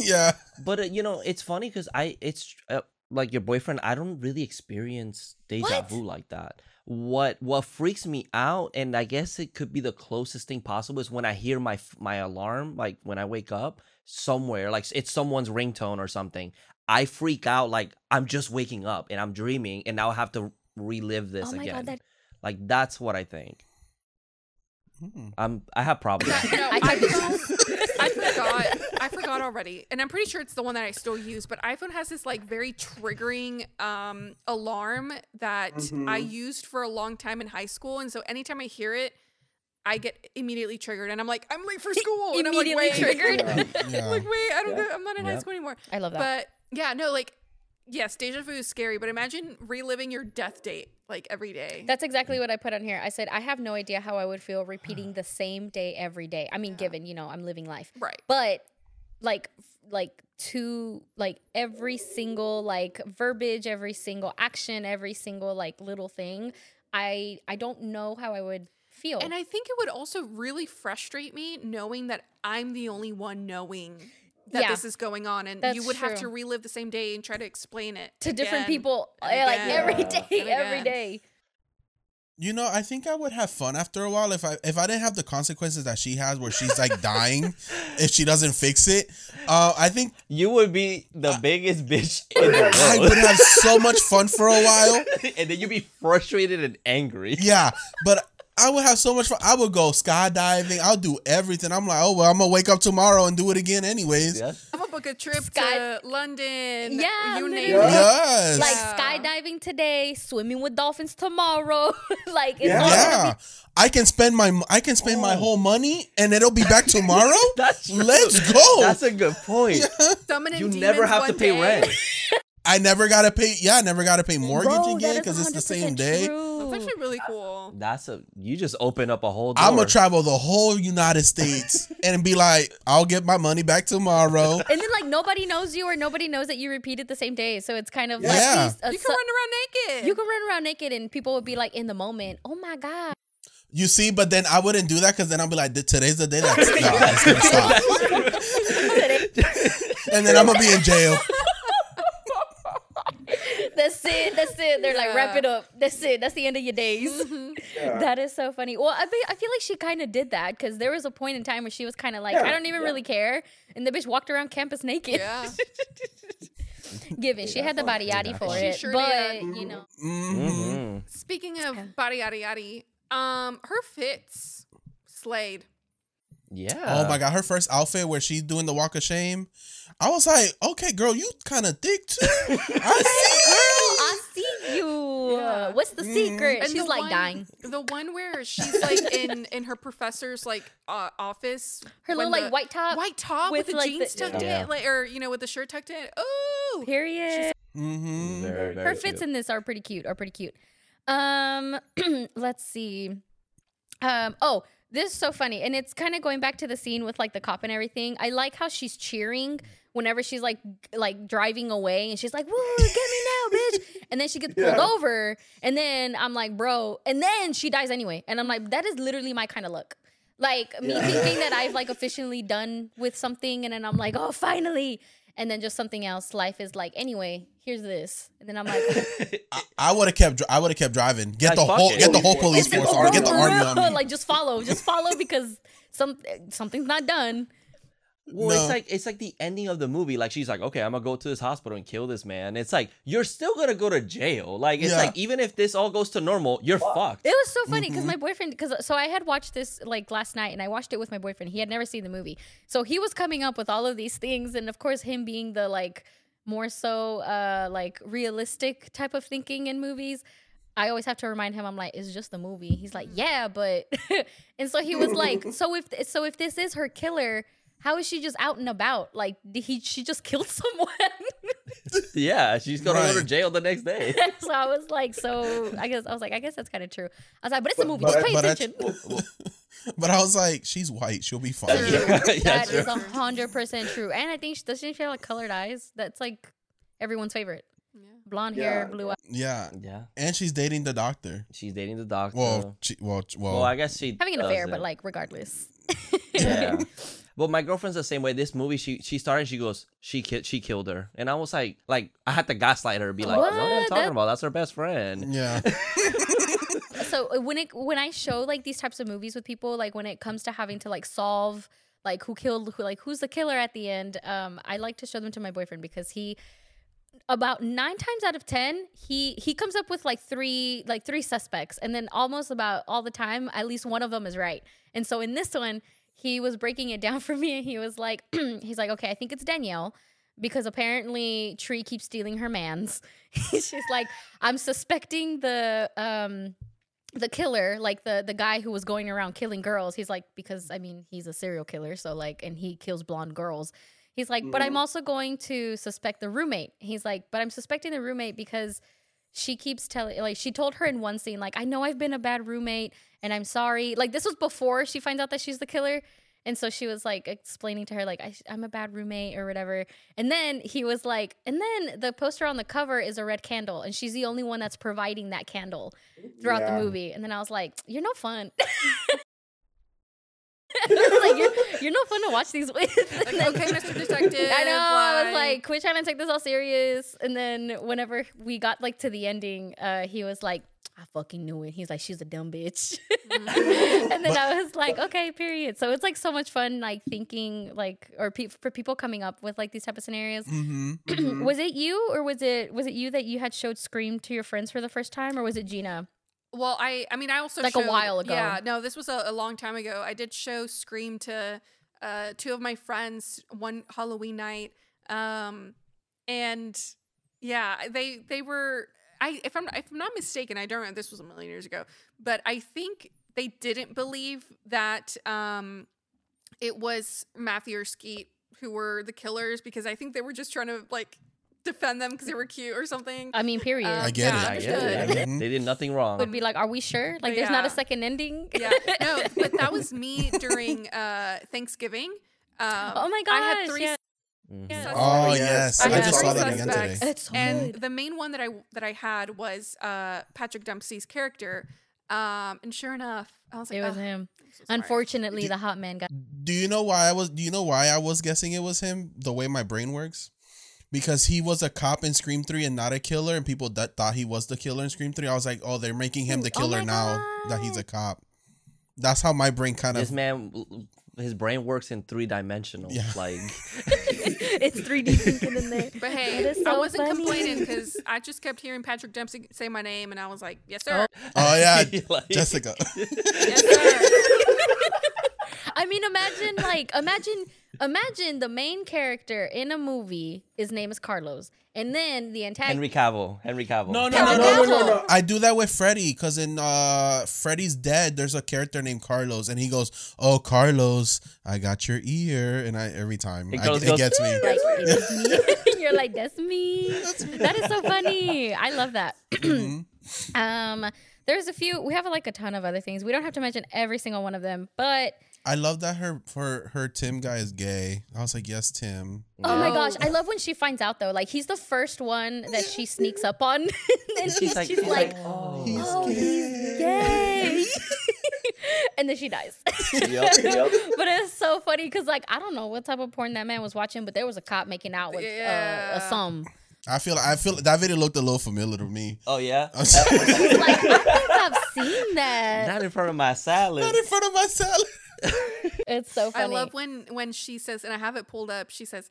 yeah. But uh, you know, it's funny because I it's uh, like your boyfriend. I don't really experience deja What? vu like that. What what freaks me out, and I guess it could be the closest thing possible, is when I hear my my alarm, like when I wake up somewhere, like it's someone's ringtone or something. I freak out, like I'm just waking up and I'm dreaming, and now I have to relive this oh my again. god that Like that's what I think. Hmm. I'm I have problems. Yeah, no, <laughs> I <laughs> I, forgot. I forgot already, and I'm pretty sure it's the one that I still use. But iPhone has this like very triggering um, alarm that I Mhm. used for a long time in high school, and so anytime I hear it, I get immediately triggered, and I'm like, I'm late for <laughs> school, and I'm like, Immediately wait, triggered. I'm Yeah. like, wait, I don't, Yeah. go, I'm not in high school anymore. i love that But yeah, no, like, yes, deja vu is scary, but imagine reliving your death date like every day. That's exactly what I put on here. I said I have no idea how I would feel repeating the same day every day. I mean, given you know I'm living life, right. but like like to like every single like verbiage, every single action, every single like little thing. I I don't know how I would feel. And I think it would also really frustrate me knowing that I'm the only one knowing that Yeah. this is going on, and That's you would have to relive the same day and try to explain it to different people, and eh, like again every <laughs> and day, every again. day. You know, I think I would have fun after a while if I if I didn't have the consequences that she has, where she's like dying <laughs> if she doesn't fix it. Uh, I think you would be the biggest bitch <laughs> in the world. I would have so much fun for a while. and then you'd be frustrated and angry. Yeah, but I would have so much fun. I would go skydiving. I'll do everything. I'm like, oh well, I'm gonna wake up tomorrow and do it again anyways. Yeah. I'm gonna book a trip Sky- to London. Yeah, you name literally. it. Yes. Like Yeah. skydiving today, swimming with dolphins tomorrow. <laughs> like it's Yeah. all gonna I can spend my I can spend my oh. whole money and it'll be back tomorrow. <laughs> That's true. Let's go. That's a good point. <laughs> Summoning You never have to pay day. rent. I never gotta pay. Yeah, I never gotta pay mortgage Bro, again because it's the same day. true. That's actually really cool. That's a you just open up a whole. Door. I'm gonna travel the whole United <laughs> States and be like, I'll get my money back tomorrow. And then like nobody knows you or nobody knows that you repeated the same day. So it's kind of Yeah. like these, uh, You can so- run around naked. you can run around naked and people would be like in the moment, oh my god. You see, but then I wouldn't do that because then I'll be like, today's the day that's <laughs> nah, it's gonna stop. <laughs> and then I'm gonna be in jail. That's it. That's it. They're like, wrap it up. That's it. That's the end of your days. <laughs> That is so funny. Well, I, be, I feel like she kind of did that because there was a point in time where she was kind of like, I don't even really care. And the bitch walked around campus naked. Yeah. <laughs> Given she had the body yaddy for She it. sure but, did. you know, hmm Mhm. Speaking of body yaddy yaddy, um, her fits slayed. Yeah. Oh my god, her first outfit where she's doing the walk of shame. I was like, okay, girl, you kind of thick too. <laughs> I see. girl, I see you. Yeah. What's the secret? And She's the like one- dying. The one where she's like in in her professor's like uh, office. Her when little like white top. white top with, with, the like, jeans the- tucked Yeah. in, like, or you know, with the shirt tucked in. Oh, Period. Mm-hmm. Very, very her fits cute. in this are pretty cute are pretty cute um <clears throat> let's see um oh this is so funny and it's kind of going back to the scene with like the cop and everything. I like how she's cheering whenever she's like like driving away and she's like woo get me now bitch! <laughs> And then she gets pulled over and then i'm like bro and then she dies anyway and i'm like that is literally my kind of look. Like me thinking that <laughs> i've like officially done with something and then i'm like oh finally and then just something else life is like anyway here's this and then i'm like <laughs> I would have kept. I would have kept driving. Get Like, the whole. it. Get the whole police force on. me. Get the <laughs> army on me. Like just follow, just follow because some something's not done. Well, No. it's like it's like the ending of the movie. Like she's like, okay, I'm gonna go to this hospital and kill this man. It's like you're still gonna go to jail. Like it's Yeah. like even if this all goes to normal, you're fucked. It was so funny because Mm-hmm. my boyfriend, because so I had watched this like last night and I watched it with my boyfriend. He had never seen the movie, so he was coming up with all of these things, and of course, him being the like more so uh like realistic type of thinking in movies. I always have to remind him. I'm like, it's just a movie. He's like, yeah, but, <laughs> and so he was like, <laughs> so if so if this is her killer, how is she just out and about? Like, did he she just <laughs> killed someone? <laughs> yeah, she's gonna go to jail the next day. <laughs> so I was like, so I guess I was like, I guess that's kind of true. I was like, but it's a movie. but- just pay but I- attention. But I was like, she's white. She'll be fine. True. Yeah, That true. is a hundred percent true. And I think she doesn't she have like colored eyes? That's like everyone's favorite. Blonde hair, blue eyes. Yeah, yeah, and she's dating the doctor. she's dating the doctor. Well, she, well, well. well, I guess she Having an affair, but like regardless. yeah. But my girlfriend's the same way. This movie, she she started. She goes, she ki- she killed her, and I was like, like I had to gaslight her, be like, what, are you talking That- about? That's her best friend. yeah. <laughs> so uh, when it when I show like these types of movies with people, like when it comes to having to like solve like who killed who, like who's the killer at the end, um, I like to show them to my boyfriend because he about nine times out of ten he he comes up with like three like three suspects and then almost about all the time at least one of them is right and so in this one he was breaking it down <laughs> for me and he was like <clears throat> he's like okay i think it's Danielle because apparently Tree keeps stealing her man's. <laughs> She's like i'm suspecting the um the killer like the the guy who was going around killing girls. He's like because i mean he's a serial killer so like and he kills blonde girls. He's like but i'm also going to suspect the roommate. He's like but i'm suspecting the roommate because she keeps telling like she told her in one scene like i know i've been a bad roommate and i'm sorry. Like this was before she finds out that she's the killer. And so she was like explaining to her like I, i'm a bad roommate or whatever. And then he was like and then the poster on the cover is a red candle and she's the only one that's providing that candle throughout the movie. And then i was like you're no fun <laughs> <laughs> like, you're, you're no fun to watch these with. Like, <laughs> then- okay, Mr. <laughs> Detective. I know. I was like, quit trying to take this all serious. And then whenever we got like to the ending, uh, he was like, I fucking knew it. He's like, she's a dumb bitch. and then I was like, okay, period. So it's like so much fun, like thinking like, or pe- for people coming up with like these type of scenarios. Mm-hmm. <clears throat> was it you, or was it was it you that you had showed Scream to your friends for the first time, or was it Gina? Well, I I mean I also Like a while ago. Yeah, no, this was a, a long time ago. I did show Scream to uh, two of my friends one Halloween night, um, and yeah, they they were. I if I'm if I'm not mistaken, I don't know. This was a million years ago, but I think they didn't believe that um, it was Matthew or Skeet who were the killers because I think they were just trying to like defend them because they were cute or something. I mean, period. Uh, I get yeah, it. I I get it. I get it. They did nothing wrong. would be like, are we sure? Like, there's not a second ending. yeah, <laughs> no, but that was me during uh Thanksgiving. Um, Oh my god! I had three yeah. Mhm. suspects. Oh yes, I I just saw that again today. It's so and good. the main one that I that I had was uh Patrick Dempsey's character. Um, and sure enough, I was like, It was "Ugh, him. So sorry." Unfortunately, the hot man got. Do you know why I was? Do you know why I was guessing it was him? The way my brain works, because he was a cop in Scream Three and not a killer, and people that thought he was the killer in Scream Three. I was like, oh, they're making him the Oh killer my now that he's a cop. That's how my brain kind of. This man, his brain works in three dimensional. Yeah. Like, <laughs> it's 3D thinking in there. But hey, That is I wasn't funny. complaining because <laughs> I just kept hearing Patrick Dempsey say my name, and I was like, "Yes, sir. Oh, oh yeah, <laughs> Like- Jessica. Yes, sir." I mean, imagine like imagine imagine the main character in a movie. His name is Carlos, and then the antagonist. Henry Cavill. Henry Cavill. No, no, no, no, no, no, no. I do that with Freddy because in uh Freddy's Dead, there's a character named Carlos, and he goes, "Oh, Carlos, I got your ear," and I every time And I, it goes, gets me. like it's me. <laughs> <laughs> You're like that's me. That is so funny. I love that. <clears throat> Mhm. um, there's a few. We have like a ton of other things. We don't have to mention every single one of them, but I love that her her her Tim guy is gay. I was like, yes, Tim. oh my gosh, I love when she finds out though. Like he's the first one that she sneaks up on, <laughs> and she's, She's like, she's she's like, like, oh. He's oh, he's gay. <laughs> and then she dies. Yep, yep. <laughs> but it's so funny because, like, I don't know what type of porn that man was watching, but there was a cop making out with uh, a some. I feel I feel that video looked a little familiar to me. Oh yeah. Like, I think I've seen that. Not in front of my salad. Not in front of my salad. <laughs> It's so funny. I love when when she says, and I have it pulled up. She says,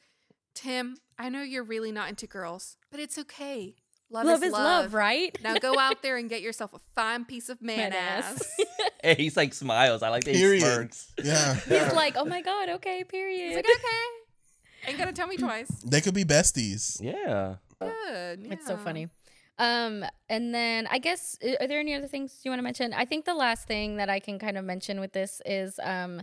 "Tim, I know you're really not into girls, but it's okay. Love, love is, is love, right? Now go <laughs> out there and get yourself a fine piece of man, Man ass. ass. <laughs> Hey, he's like smiles. I like that he smirks. Yeah, He's like, oh my god, okay, period. It's like okay, ain't gonna tell me <clears throat> twice. they could be besties. Yeah. Good. It's so funny. Um, and then I guess are there any other things you want to mention? I think the last thing that I can kind of mention with this is um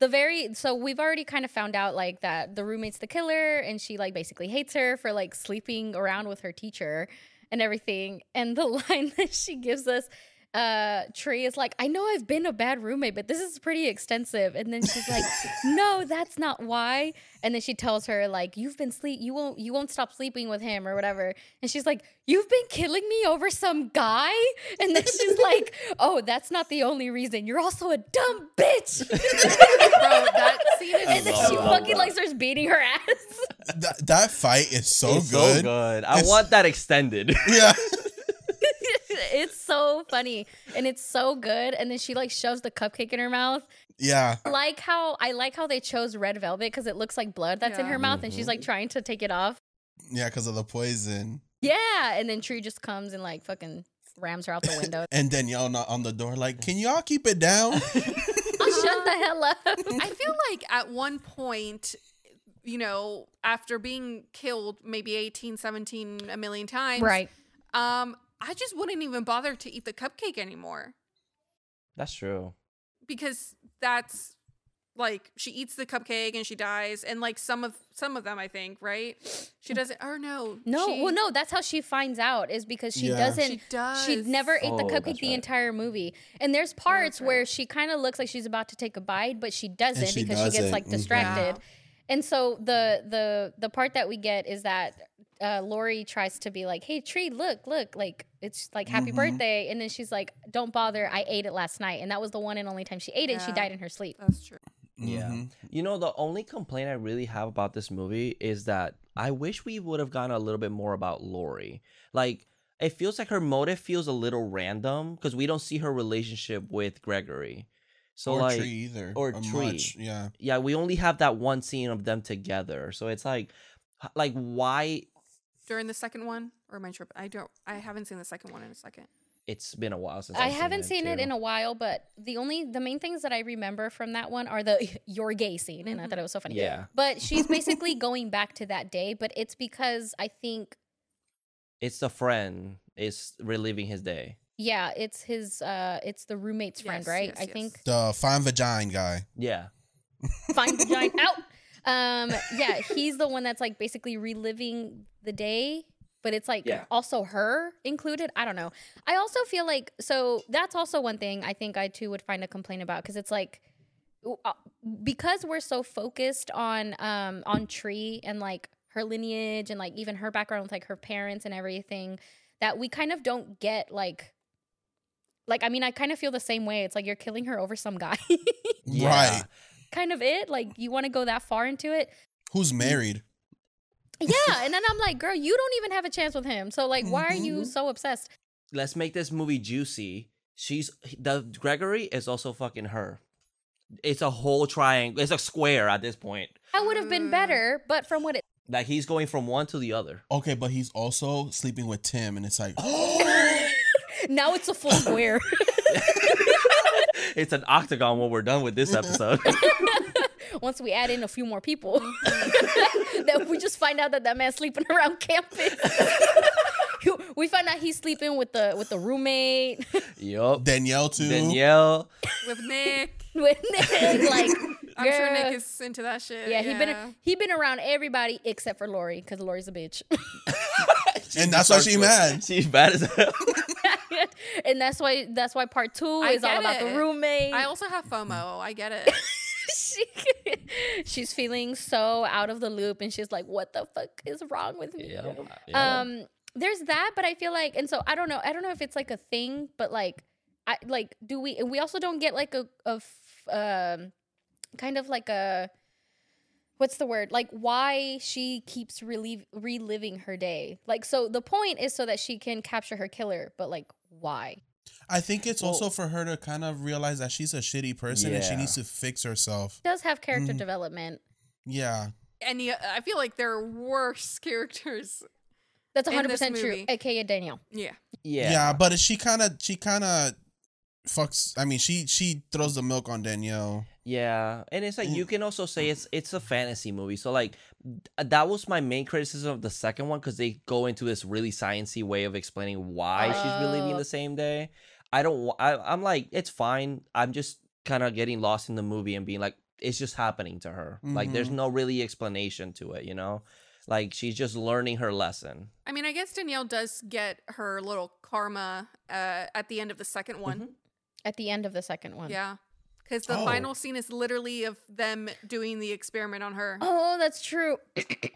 the very so we've already kind of found out like that the roommate's the killer and she like basically hates her for like sleeping around with her teacher and everything. And the <laughs> line that she gives us uh Tree is like, I know I've been a bad roommate, but this is pretty extensive. And then she's like, <laughs> No, that's not why. And then she tells her, like, you've been sleep you won't you won't stop sleeping with him or whatever. And she's like, You've been killing me over some guy? And then she's <laughs> like, Oh, that's not the only reason. You're also a dumb bitch. <laughs> Bro, that scene is and then she that. fucking like starts beating her ass. That that fight is so It's good. So good. I It's- want that extended. Yeah, it's so funny and it's so good. And then she like shoves the cupcake in her mouth. yeah. I like how I like how they chose red velvet because it looks like blood that's in her mouth, and she's like trying to take it off. Yeah, because of the poison. Yeah, and then Tree just comes and like fucking rams her out the window. <laughs> And Danielle not on the door, like, can y'all keep it down? <laughs> Shut the hell up. <laughs> I feel like at one point, you know, after being killed maybe 18, 17 a million times, right. Um, I just wouldn't even bother to eat the cupcake anymore That's true. because that's like she eats the cupcake and she dies, and like some of some of them, I think, right? She doesn't, or no, No, she, well, no, that's how she finds out is because she Yeah. doesn't. she does. She never ate the Oh, cupcake that's the entire movie, and there's parts right. where she kind of looks like she's about to take a bite, but she doesn't she because she gets doesn't. like Mhm. distracted. And so the the the part that we get is that uh, Lori tries to be like, "Hey, Tree, look, look, like it's like happy Mhm. birthday," and then she's like, "Don't bother, I ate it last night," and that was the one and only time she ate it. She died in her sleep. That's true. Yeah. Mhm. You know, the only complaint I really have about this movie is that I wish we would have gotten a little bit more about Lori. Like, it feels like her motive feels a little random because we don't see her relationship with Gregory. So, or like, tree either. or or tree. much, Yeah. yeah, we only have that one scene of them together. So it's like, like, why? During the second one, or my trip, I don't, I haven't seen the second one in a second. It's been a while since I I've haven't seen it too. in a while, but the only the main things that I remember from that one are the <laughs> "you're gay" scene, and I thought it was so funny. Yeah. But <laughs> she's basically going back to that day, but it's because I think, It's the friend is reliving his day. yeah, it's his, uh, it's the roommate's friend, Yes, right? yes, I yes. think. The fine vagina guy. Yeah. Fine vagina <laughs> out. Um, yeah, he's the one that's like basically reliving the day, but it's like Yeah. also her included. I don't know. I also feel like so that's also one thing I think I too would find a complaint about because it's like uh, because we're so focused on um on Tree and like her lineage and like even her background with like her parents and everything that we kind of don't get like like I mean I kind of feel the same way. It's like you're killing her over some guy. <laughs> Yeah. Right. Kind of it. Like you want to go that far into it. Who's married? Yeah, <laughs> and then I'm like, girl, you don't even have a chance with him. So like, why are Mm-hmm. you so obsessed? Let's make this movie juicy. She's the Gregory is also fucking her. It's a whole triangle. It's a square at this point. That would have been better, but from what it Like he's going from one to the other. Okay, but he's also sleeping with Tim, and it's like, <gasps> <laughs> <gasps> now it's a full square. <laughs> It's an octagon when we're done with this episode. <laughs> Once we add in a few more people, <laughs> then we just find out that that man's sleeping around campus. <laughs> we find out he's sleeping with the with the roommate yup. Danielle too. Danielle. with Nick. with Nick. Like, I'm sure. Nick is into that shit. Yeah, he been he been around everybody except for Lori because Lori's a bitch. and that's why she mad. She's bad as hell. <laughs> and that's why that's why part two I is all get about the roommate. I also have FOMO. I get it. <laughs> she, <laughs> she's feeling so out of the loop and she's like what the fuck is wrong with me Yeah. yeah. um there's that but i feel like and so i don't know i don't know if it's like a thing but like i like do we and we also don't get like a, a f- um kind of like a what's the word like why she keeps relive, reliving her day like so the point is so that she can capture her killer but like why I think it's also for her to kind of realize that she's a shitty person and she needs to fix herself. she does have character Mm. development Yeah. and yeah, I feel like there are worse <laughs> characters. that's In 100% true movie. aka danielle Yeah. yeah. Yeah, but she kind of she kind of fucks. I mean, she she throws the milk on Danielle. Yeah, and it's like you can also say it's it's a fantasy movie. So like that was my main criticism of the second one because they go into this really sciency way of explaining why she's reliving the same day. I don't. I, I'm like it's fine. I'm just kind of getting lost in the movie and being like it's just happening to her. Like there's Mhm. no really explanation to it. You know, like she's just learning her lesson. I mean, I guess Danielle does get her little karma uh, at the end of the second one. Mhm. At the end of the second one Yeah. Because the Oh. final scene is literally of them doing the experiment on her. Oh, that's true.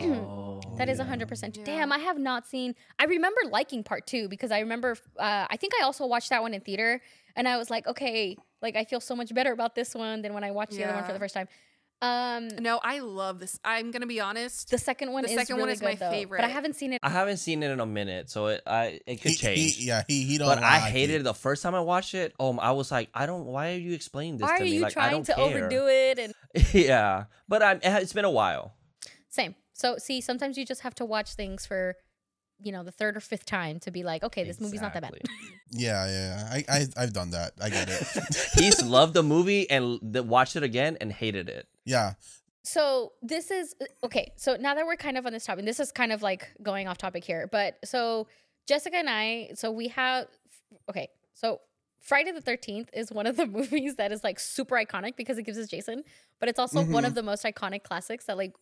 Oh, <coughs> <coughs> That is yeah. 100% true. Yeah. Damn, I have not seen. I remember liking part two because I remember, uh, I think I also watched that one in theater and I was like, okay, like I feel so much better about this one than when I watched the other one for the first time. Um, No, I love this. I'm going to be honest. the second one The is second really one is good my though, but I haven't seen it. I haven't seen it in a minute, so it I it could He- change. He, yeah, he he don't. but I like hated it. it the first time I watched it. Um, I was like, I don't. Why are you explaining this Why to are me? you like, I trying don't to care. overdo it? And <laughs> yeah, but I'm. It's been a while. same. So see, sometimes you just have to watch things for, you know, the third or fifth time to be like, okay, this movie's not that bad. Exactly. <laughs> Yeah, yeah. I I I've done that. I get it. <laughs> He's loved the movie and th- watched it again and hated it. yeah. So this is uh, okay. So now that we're kind of on this topic, this is kind of like going off topic here, but so Jessica and I, so we have okay. So Friday the Thirteenth is one of the <laughs> movies that is like super iconic because it gives us Jason, but it's also one mm-hmm. of the most iconic classics that like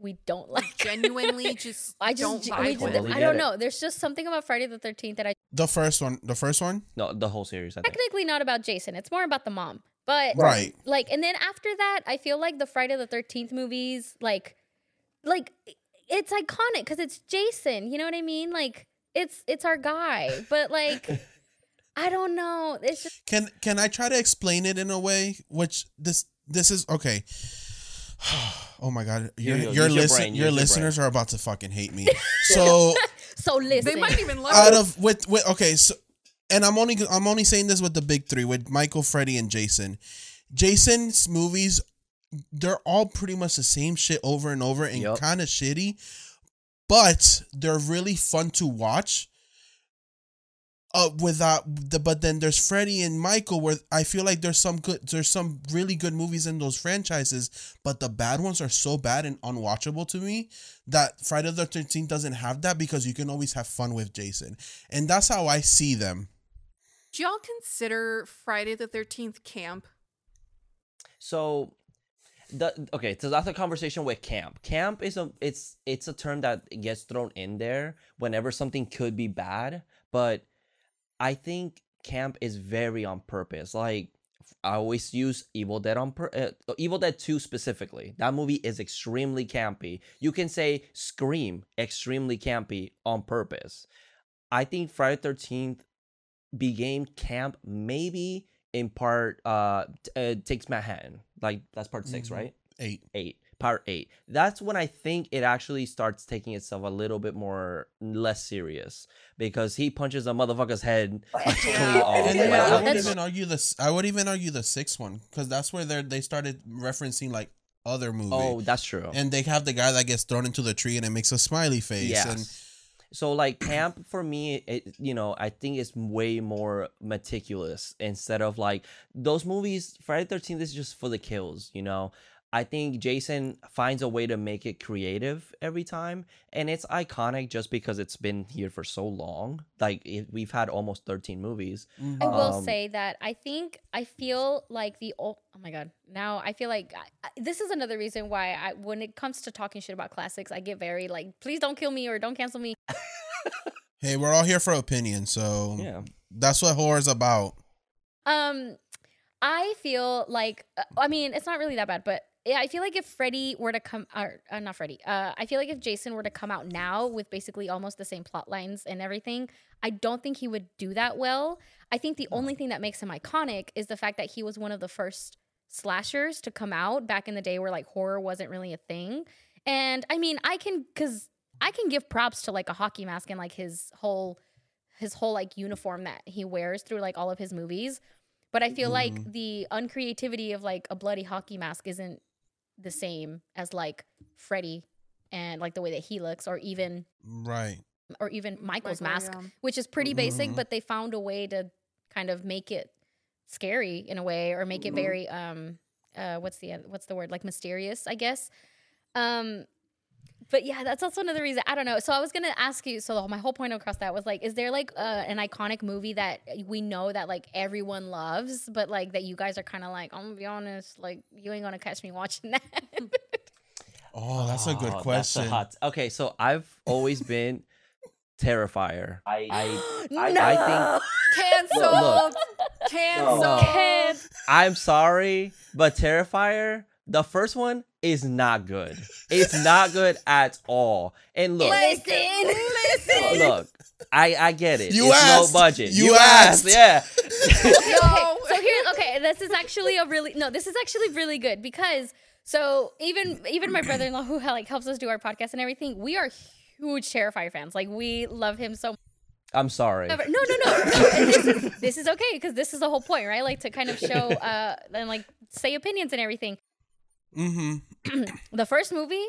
we don't like. Genuinely <laughs> just I don't just, vibe we with. just I don't know. There's just something about Friday the Thirteenth that I The first one. The first one. No, the whole series. I think. technically not about Jason. It's more about the mom. But Right. like and then after that, I feel like the Friday the 13th movies like like it's iconic cuz it's Jason, you know what I mean? Like it's it's our guy. But like <laughs> I don't know. It's just Can can I try to explain it in a way which this this is okay. Oh my god, your Yo, yo, your, use your listen, brain, your use your listeners are about to fucking hate me. <laughs> So so listen. They might even love out of with with okay, so and I'm only I'm only saying this with the big three with Michael, Freddy, and Jason. Jason's movies, they're all pretty much the same shit over and over and Yup. kind of shitty, but they're really fun to watch. Uh, without the but then there's Freddy and Michael where I feel like there's some good there's some really good movies in those franchises, but the bad ones are so bad and unwatchable to me that Friday the Thirteenth doesn't have that because you can always have fun with Jason, and that's how I see them. Do y'all consider Friday the 13th camp? So the okay, so that's a conversation with camp. Camp is a it's it's a term that gets thrown in there whenever something could be bad, but I think camp is very on purpose. Like I always use Evil Dead on per- uh, Evil Dead 2 specifically. That movie is extremely campy. You can say Scream extremely campy on purpose. I think Friday 13th became camp maybe in part uh, t- uh takes Manhattan. Like that's part 6, Mhm. right? Eight. 8. Part 8. That's when I think it actually starts taking itself a little bit more less serious because he punches a motherfucker's head <laughs> clean off. Yeah, then I would that's- even argue this. I would even argue the sixth one because that's where they they started referencing like other movies. Oh, that's true. and they have the guy that gets thrown into the tree and it makes a smiley face. Yes. And so like camp for me, it you know I think it's way more meticulous instead of like those movies. Friday Thirteenth is just for the kills, you know. I think Jason finds a way to make it creative every time, and it's iconic just because it's been here for so long. Like it, we've had almost thirteen movies. I will Um, say that I think I feel like the old. Oh my god! Now I feel like I, I- this is another reason why I, when it comes to talking shit about classics, I get very like, please don't kill me or don't cancel me. <laughs> hey, we're all here for opinion, so Yeah, that's what horror's about. Um, I feel like uh, I mean it's not really that bad, but yeah, I feel like if Freddy were to come, or uh, not Freddy, uh, I feel like if Jason were to come out now with basically almost the same plot lines and everything, I don't think he would do that well. I think the only thing that makes him iconic is the fact that he was one of the first slashers to come out back in the day where like horror wasn't really a thing. And I mean, I can cuz I can give props to like a hockey mask and like his whole his whole like uniform that he wears through like all of his movies. But I feel like the uncreativity of like a bloody hockey mask isn't the same as like Freddy and like the way that he looks or even Right. or even Michael's Michael, mask, yeah. which is pretty basic, Mhm. but they found a way to kind of make it scary in a way or make it very um uh what's the what's the word like mysterious, I guess. Um but yeah, that's also another reason. I don't know. So I was gonna ask you. So my whole point across that was like, is there like uh, an iconic movie that we know that like everyone loves, but like that you guys are kind of like, I'm gonna be honest, like you ain't gonna catch me watching that. <laughs> Oh, that's a good Oh, question. hot. Okay, so I've always <laughs> been Terrifier. I I, no, I think Canceled. Canceled. No. Can't. I'm sorry, but Terrifier, the first one is not good. It's not good <laughs> at all. And look, Listen, listen. look, I I get it. You it's asked. no budget. You asked. yeah. <laughs> okay, okay, so here, okay, this is actually a really no. This is actually really good because so even even my brother in law who like helps us do our podcast and everything, we are huge Terrifier fans. Like we love him so. much. I'm sorry. No, no, no, no. this, is, this is okay because this is the whole point, right? Like to kind of show uh and like say opinions and everything. Mm-hmm. <clears throat> The first movie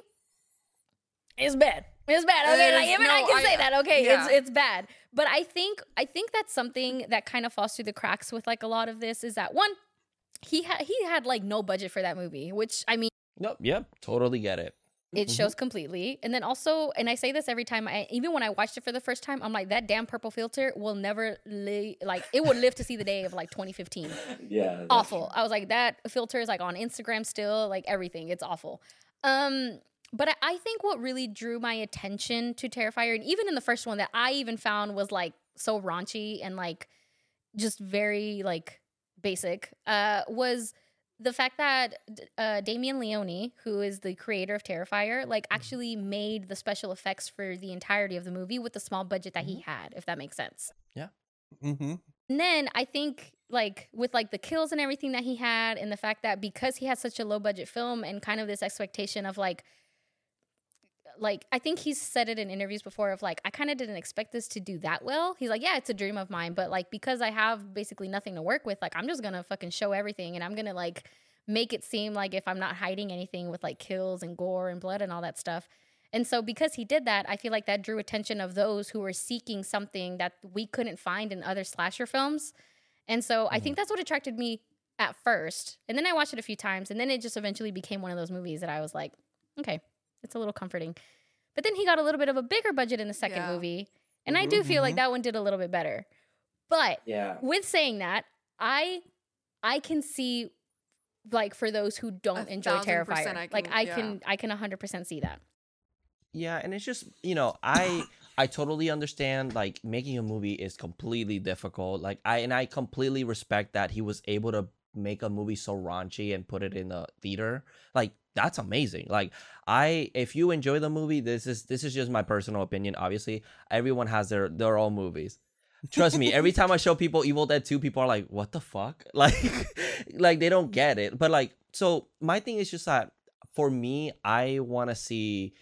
is bad. It's bad. Okay, It like is- even I can I- say that. Okay, yeah. it's it's bad. But I think I think that's something that kind of falls through the cracks with like a lot of this is that one, he had he had like no budget for that movie, which I mean Nope. Yep. Totally get it. It shows completely. And then also, and I say this every time, I, even when I watched it for the first time, I'm like that damn purple filter will never li- like it would live to see the day of like 2015 <laughs> Yeah. awful. I was like, that filter is like on Instagram still, like everything. It's awful. Um, but I, I think what really drew my attention to Terrifier, and even in the first one that I even found was like so raunchy and like just very like basic, uh, was the fact that uh, Damien Leone, who is the creator of Terrifier, like actually made the special effects for the entirety of the movie with the small budget that he had, if that makes sense. Yeah. Mm-hmm. And then I think like with like the kills and everything that he had and the fact that because he had such a low budget film and kind of this expectation of like like I think he's said it in interviews before of like I kind of didn't expect this to do that well. He's like, yeah, it's a dream of mine, but like because I have basically nothing to work with, like I'm just going to fucking show everything and I'm going to like make it seem like if I'm not hiding anything with like kills and gore and blood and all that stuff. And so because he did that, I feel like that drew attention of those who were seeking something that we couldn't find in other slasher films. And so I think mm-hmm. that's what attracted me at first. And then I watched it a few times and then it just eventually became one of those movies that I was like, okay, it's a little comforting. But then he got a little bit of a bigger budget in the second Yeah. movie. And I do feel like Mhm. that one did a little bit better. But Yeah. with saying that, I I can see like for those who don't enjoy thousand Terrifier. I like I yeah. can I can 100% see that. Yeah, and it's just you know I <coughs> I totally understand like making a movie is completely difficult. Like I and I completely respect that he was able to make a movie so raunchy and put it in the theater. Like that's amazing. Like I if you enjoy the movie, this is this is just my personal opinion. Obviously, everyone has their their own movies. Trust me, every time I show people Evil Dead 2, people are like, "What the fuck?" <laughs> Like like they don't get it. But like so my thing is just that for me, I want to see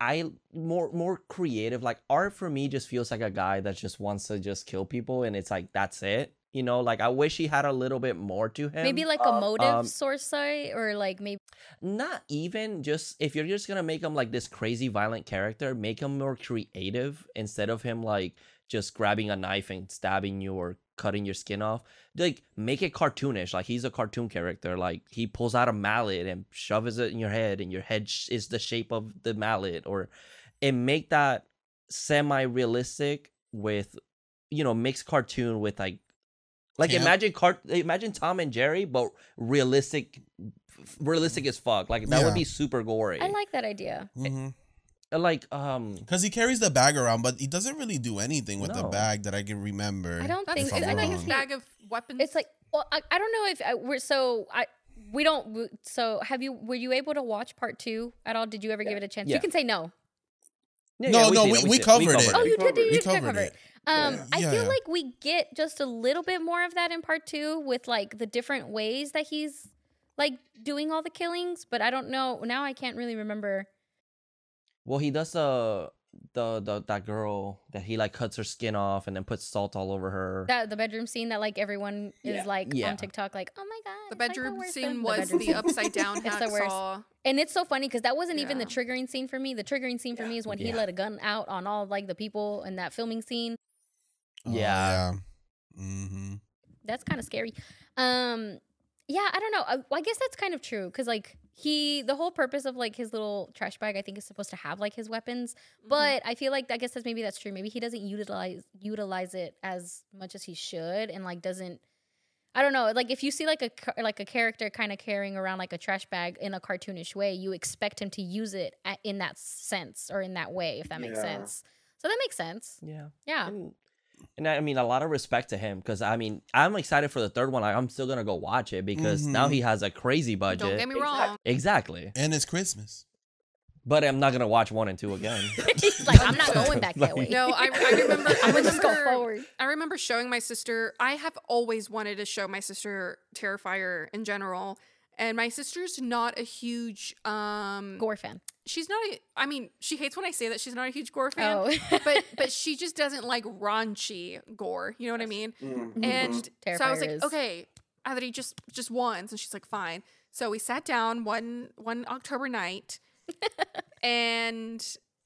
I more more creative. Like art for me just feels like a guy that just wants to just kill people, and it's like that's it. You know, like I wish he had a little bit more to him. Maybe like a motive um, source side or like maybe not even just if you're just gonna make him like this crazy violent character, make him more creative instead of him like just grabbing a knife and stabbing you or cutting your skin off. Like make it cartoonish, like he's a cartoon character. Like he pulls out a mallet and shoves it in your head, and your head sh- is the shape of the mallet, or and make that semi-realistic with you know mixed cartoon with like like Camp? imagine cart imagine Tom and Jerry but realistic realistic as fuck like that would be super gory I like that idea. Mm-hmm. Uh, like um Because he carries the bag around, but he doesn't really do anything with the bag that I can remember. I don't think If I'm isn't that his bag of weapons? It's like well I, I don't know if I, we're so I we don't so have you were you able to watch part 2 at all? Did you ever give it a chance? Yeah. You can say no. yeah, No, yeah, no, seen we- it, we seen covered it. Oh, you did, We you did covered cover it. it. Um, Yeah. I Yeah, feel yeah. like we get just a little bit more of that in part two with like the different ways that he's like doing all the killings, but I don't know. Now I can't really remember. well he does the the the that girl that he like cuts her skin off and then puts salt all over her That the bedroom scene that like everyone is like Yeah. on TikTok, like, oh my god, the it's like bedroom scene film." was bedroom the scene. upside down <laughs> It's the worst. hacksaw. and it's so funny because that wasn't even the triggering scene for me. The triggering scene for me is when he let a gun out on all like the people in that filming scene. Oh, Yeah. yeah. Mm-hmm. that's kind of scary. Um, yeah, I don't know. I, I guess that's kind of true because like he, the whole purpose of like his little trash bag, I think is supposed to have like his weapons. Mm-hmm. But I feel like I guess that's maybe that's true. Maybe he doesn't utilize utilize it as much as he should, and like doesn't. I don't know. Like if you see like a like a character kind of carrying around like a trash bag in a cartoonish way, you expect him to use it a in that sense or in that way, if that makes Yeah. sense. So that makes sense. yeah Yeah. and, and I mean a lot of respect to him because I mean I'm excited for the third one like, I'm still gonna go watch it because now Mhm. he has a crazy budget Don't get me wrong. exactly And it's Christmas. but I'm not gonna watch one and two again <laughs> He's like, I'm not going back that <laughs> way. No, I, I remember. <laughs> I I'm just go remember- forward. I remember showing my sister. I have always wanted to show my sister Terrifier in general, and my sister's not a huge. um Gore fan. She's not a. I mean, she hates when I say that she's not a huge gore fan. Oh, but <laughs> but she just doesn't like raunchy gore. You know what I mean? Mm-hmm. And so I was Terrifier like, is. okay, Adri, just just once, and she's like, fine. So we sat down one one October night, <laughs> and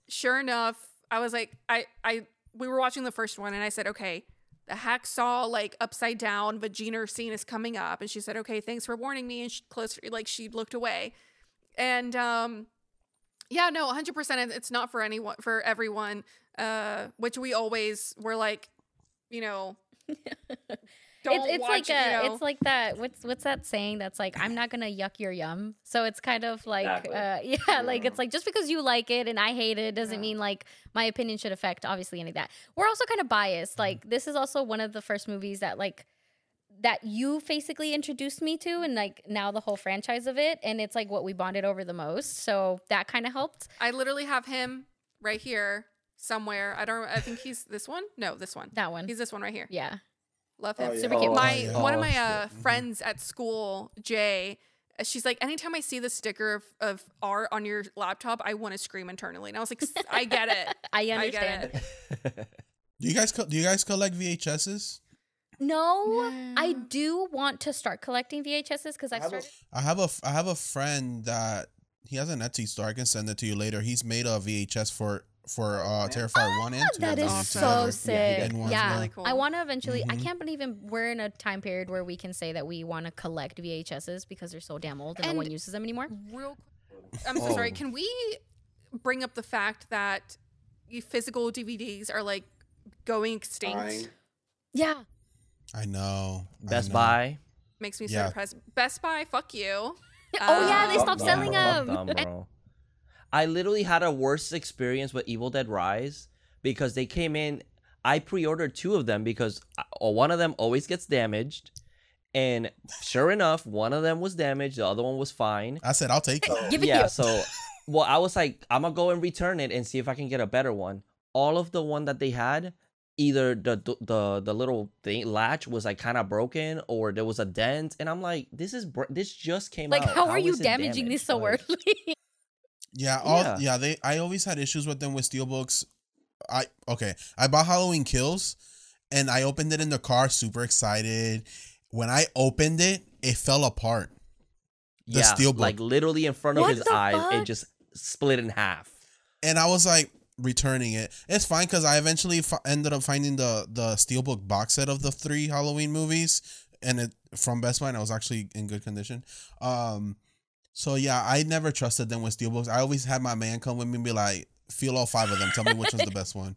sure enough, I was like, I I we were watching the first one, and I said, okay, the hacksaw like upside down vagina scene is coming up, and she said, okay, thanks for warning me, and she close like she looked away, and um, yeah, no, hundred percent, it's not for anyone for everyone, uh, which we always were like, you know. <laughs> Don't it's it's watch like it, a, you know? it's like that. What's what's that saying? That's like I'm not gonna yuck your yum. So it's kind of like Exactly. uh, <laughs> yeah, like it's like just because you like it and I hate it doesn't mean like my opinion should affect obviously any of that. We're also kind of biased. Like this is also one of the first movies that like that you basically introduced me to and like now the whole franchise of it and it's like what we bonded over the most. So that kind of helped. I literally have him right here somewhere. I don't. I think he's this one. No, this one. That one. He's this one right here. Yeah. Love Oh, him. yeah. Super cute. Oh, My yeah. one of Oh, my uh, friends at school, Jay. She's like, anytime I see the sticker of, of art on your laptop, I want to scream internally. And I was like, "S- I get it. <laughs> I I understand. get it. <laughs> Do you guys co- do you guys collect VHSs? No, I do want to start collecting VHSs because I I have a- started. I have a f- I have a friend that he has an Etsy store. I can send it to you later. He's made a VHS for for uh Terrifier one and two. That I is so sick. did. And one as Yeah. Really cool. I want to eventually. I Mhm. can't believe in- we're in a time period where we can say that we want to collect VHSs because they're so damn old and, no one uses them anymore. Real quick. I'm so sorry. Oh. Can we bring up the fact that physical DVDs are like going extinct? Dying. Yeah, I know. I Best know. Buy makes me so depressed. Best Buy, fuck you. oh yeah, they Um, stopped Yeah, selling fuck them. them, bro. I literally had a worse experience with Evil Dead Rise because they came in. I pre-ordered two of them because uh, one of them always gets damaged, and sure enough, one of them was damaged. The other one was fine. I said I'll take it. Give it yeah, here. so well, I was like, I'm gonna go and return it and see if I can get a better one. All of the one that they had, either the the the, the little thing latch was like kind of broken, or there was a dent, and I'm like, this is br- this just came out. Like, out. how are you is it damaging this so damaged? Like, early? <laughs> Yeah, all Yeah. yeah. They I always had issues with them with steelbooks. I okay. I bought Halloween Kills, and I opened it in the car, super excited. When I opened it, it fell apart. The yeah, steelbook. like literally in front of What his the eyes, it just split in half. and I was like returning it. It's fine because I eventually f- ended up finding the the steelbook box set of the three Halloween movies, and it from Best Buy. And it was actually in good condition. Um, so yeah, I never trusted them with steelbooks. I always had my man come with me and be like, "Feel all five of them. Tell me which one's the <laughs> best one."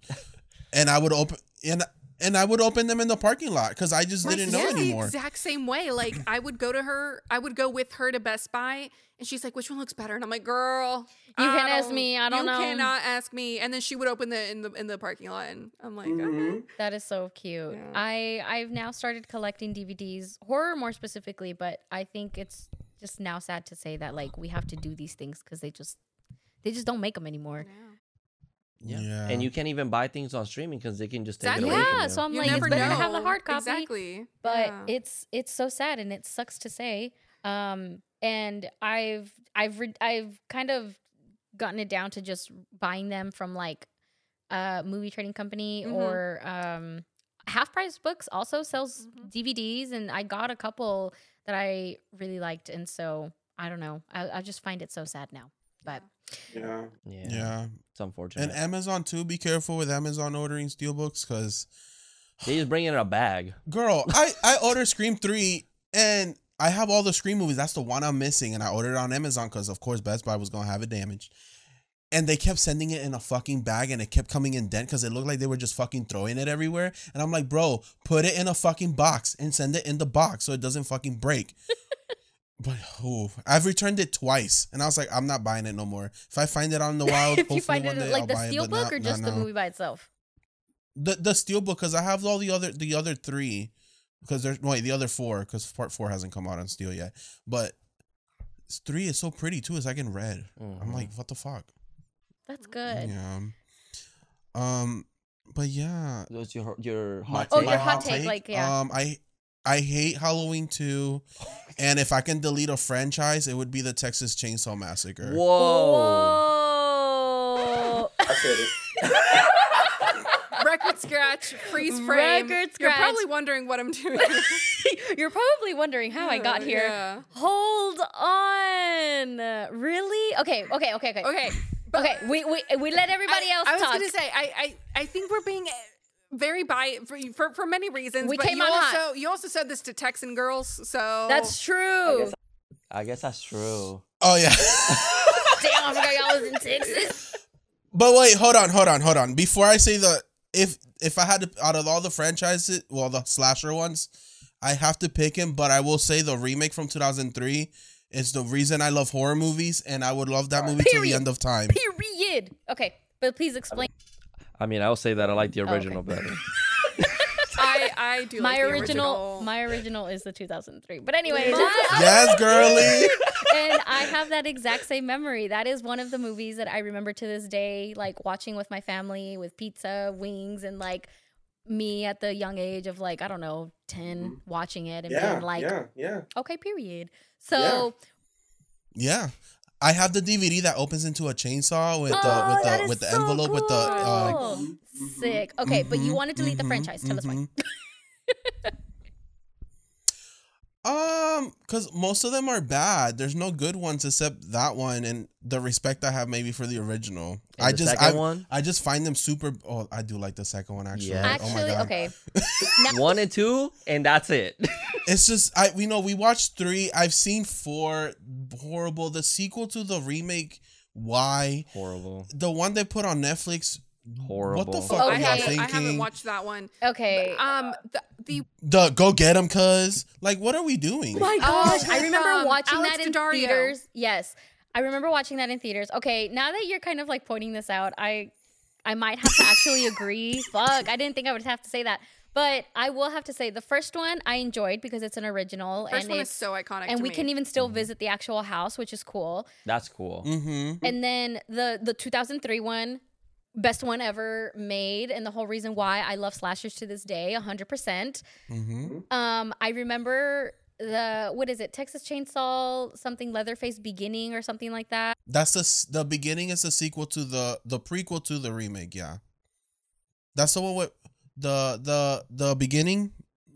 And I would open and and I would open them in the parking lot because I just didn't know anymore. The exact same way. Like I would go to her, I would go with her to Best Buy, and she's like, "Which one looks better?" And I'm like, "Girl, You can't ask me, I don't you know." You cannot ask me." And then she would open the in the in the parking lot, and I'm like, mm-hmm. "Okay." That is so cute. Yeah. I I've now started collecting DVDs, horror more specifically, but I think it's just now sad to say that like we have to do these things because they just they just don't make them anymore. Yeah. And you can't even buy things on streaming because they can just take Exactly. it away from Yeah, you. so I'm You like, it's never better know. to have the hard copy. Exactly. But Yeah. it's it's so sad and it sucks to say. Um, and I've I've re- I've kind of gotten it down to just buying them from like a movie trading company Mhm. or um half price books also sells Mhm. DVDs and I got a couple that I really liked and so I don't know I, I just find it so sad now but Yeah. yeah, yeah. it's unfortunate. And Amazon too. Be careful with Amazon ordering steelbooks because they just bring it in a bag. Girl, I <laughs> I ordered Scream three and I have all the Scream movies. That's the one I'm missing, and I ordered it on Amazon because of course Best Buy was gonna have it damaged. And they kept sending it in a fucking bag, and it kept coming in dent because it looked like they were just fucking throwing it everywhere. And I'm like, bro, put it in a fucking box and send it in the box so it doesn't fucking break. But oh, I've returned it twice, and I was like, I'm not buying it no more. If I find it on the <laughs> wild, if you hopefully find one it day like I'll the buy it, but steelbook not- or not just the movie by itself The the steelbook because I have all the other the other three because there's wait the other four because part four hasn't come out on steel yet. But three is so pretty too. It's like in red. I'm Mhm. like, what the fuck? that's good Yeah. Um. But yeah. What's your your my- hot Oh, take? your hot take, like, yeah. Um. I I hate Halloween two, and if I can delete a franchise, it would be the Texas Chainsaw Massacre. Whoa. I said it. <laughs> record scratch, freeze frame. Record You're probably wondering what I'm doing. <laughs> You're probably wondering how I got here. Yeah. Hold on. Really? Okay, okay, okay, okay. Okay. but- Okay, we, we we let everybody I, else I was talk. gonna say, I, I, I think we're being very biased for, for for many reasons. We but came you on also hot. you also said this to Texan girls, so That's true. I guess that's true. Oh yeah. <laughs> Damn, I forgot y'all was in Texas. But wait, hold on, hold on, hold on. Before I say the if if I had to out of all the franchises, well, the slasher ones, I have to pick him. But I will say the remake from two thousand three is the reason I love horror movies, and I would love that movie till the end of time. Period. Okay, but please explain. I mean, I'll say that I like the oh, okay. original better. <laughs> I I do My like the original, my original is the 2003. But anyway, yes, girly. <laughs> and <laughs> I have that exact same memory. That is one of the movies that I remember to this day, like watching with my family with pizza, wings, and like me at the young age of like, I don't know, 10, mm-hmm. watching it and Yeah. being like, yeah. Yeah. okay, period. So, Yeah. I have the DVD that opens into a chainsaw with the Oh, with the with the so envelope with the uh sick. Okay, but you mhm, want to delete the mhm, franchise. Tell us why. <laughs> Um, because most of them are bad. There's no good ones except that one and the respect I have maybe for the original. And I the just second I, one? I just find them super. Oh, I do like the second one actually. Yeah. oh my Actually, god. okay. <laughs> One and two, and that's it. <laughs> It's just I we know we watched three. I've seen four. Horrible. The sequel to the remake. Why Horrible. the one they put on Netflix? Horrible. What the fuck I are y'all haven't, I haven't watched that one. Okay. Um, the, the The go get him, cuz. Like, what are we doing? Oh my gosh, I remember um, watching Alex that in Daddario. theaters. Yes. I remember watching that in theaters. Okay, now that you're kind of like pointing this out, I I might have to actually <laughs> agree. Fuck, I didn't think I would have to say that. But I will have to say the first one I enjoyed because it's an original first and one it's is so iconic. and to we me. can even still visit the actual house, which is cool. That's cool. Mm-hmm. And then the the 2003 one, best one ever made, and the whole reason why I love slashers to this day, 100. percent Mm-hmm. Um, I remember the what is it, Texas Chainsaw something Leatherface beginning or something like that. That's the the beginning is the sequel to the the prequel to the remake. Yeah, that's the one with the the the beginning.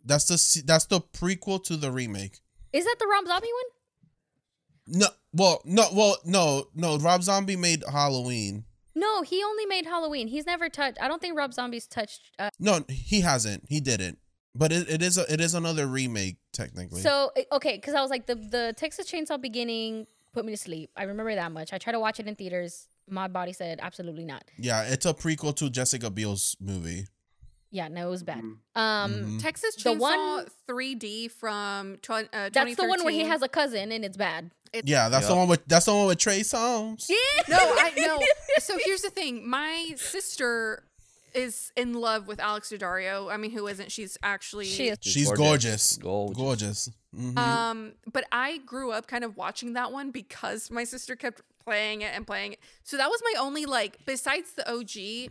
That's the that's the prequel to the remake. Is that the Rob Zombie one? No, well, no, well, no, no. Rob Zombie made Halloween. No, he only made Halloween. He's never touched. I don't think Rob Zombie's touched. Uh, No, he hasn't. He didn't. But it, it is a, it is another remake technically. so okay, because I was like the the Texas Chainsaw beginning put me to sleep. I remember that much. I tried to watch it in theaters. My body said absolutely not. yeah, it's a prequel to Jessica Biel's movie. Yeah, no, it was bad. Mhm. Um, Mhm. Texas The Chainsaw one- 3D from tw- uh, that's the one where he has a cousin and it's bad. Yeah, that's the one with that's the one with Trey Songz. Yeah. No, I <laughs> know. So here's the thing. My sister is in love with Alex Daddario. I mean, who isn't? She's actually She is. She's gorgeous. gorgeous. Gorgeous. Gorgeous. Mhm. Um, but I grew up kind of watching that one because my sister kept playing it and playing it. So that was my only like besides the OG,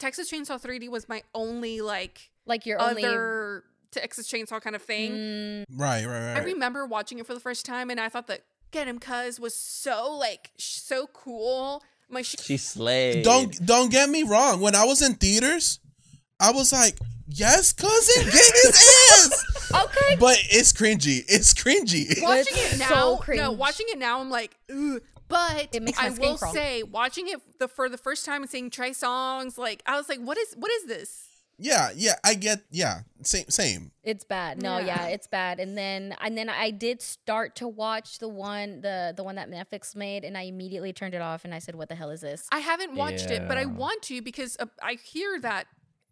Texas Chainsaw 3D was my only like Like your only. other Texas Chainsaw kind of thing. Mm, right, right, I remember watching it for the first time and I thought that Get Him Cuz was so like so cool. My sh- She slayed. Don't don't get me wrong. When I was in theaters, I was like, "Yes, cousin, get his <laughs> ass." okay. but it's cringy. It's cringy. watching It's it so now, no, watching it now, I'm like, Ugh. But It makes my I skin will crawl. say, watching it the for the first time and seeing Trey Songz, like I was like, what is what is this? Yeah, yeah, I get. Yeah, same, same. It's bad. No, yeah. Yeah. it's bad. And then and then I did start to watch the one the the one that Netflix made, and I immediately turned it off, and I said, "What the hell is this?" I haven't watched it, but I want to because uh, I hear that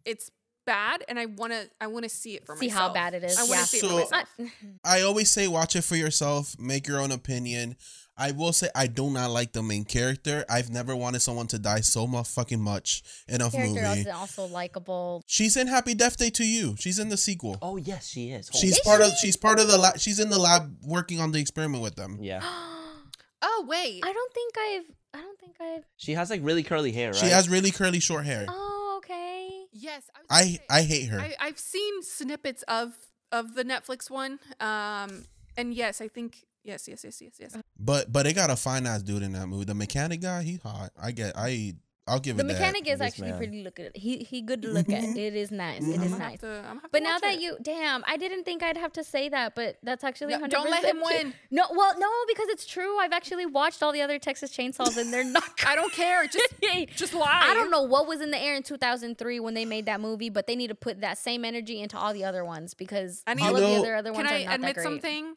it's bad, and I want to I want to see it for See myself. See how bad it is. I want Yeah. to see it for So- myself. I- <laughs> I always say, watch it for yourself. Make your own opinion. I will say, I do not like the main character. I've never wanted someone to die so much fucking much in a character movie. is also likable. She's in Happy Death Day to You. She's in the sequel. Oh yes, she is. She's Is part of. She's part of the lab. She's in the lab working on the experiment with them. yeah. <gasps> oh wait, I don't think I've. I don't think I've. She has like really curly hair, right? She has really curly short hair. Oh, okay. yes, I, was I say, I hate her. I I've seen snippets of of the Netflix one, um, and yes, I think yes, yes, yes, yes, yes. But but they got a fine ass dude in that movie. The mechanic guy, he hot. I get. I I'll give The it The mechanic is This actually man. pretty look at. He he good to <laughs> look at. It is nice. It is nice. to- I'm gonna have But now that it. you, damn, I didn't think I'd have to say that, but that's actually No, 100% don't let him win. No, well, no, because it's true. I've actually watched all the other Texas Chainsaws, and they're not. <laughs> I don't care. Just <laughs> just lie. I don't know what was in the air in 2003 when they made that movie, but they need to put that same energy into all the other ones because I need- all You of the know- other other Can ones I are not admit that great. something?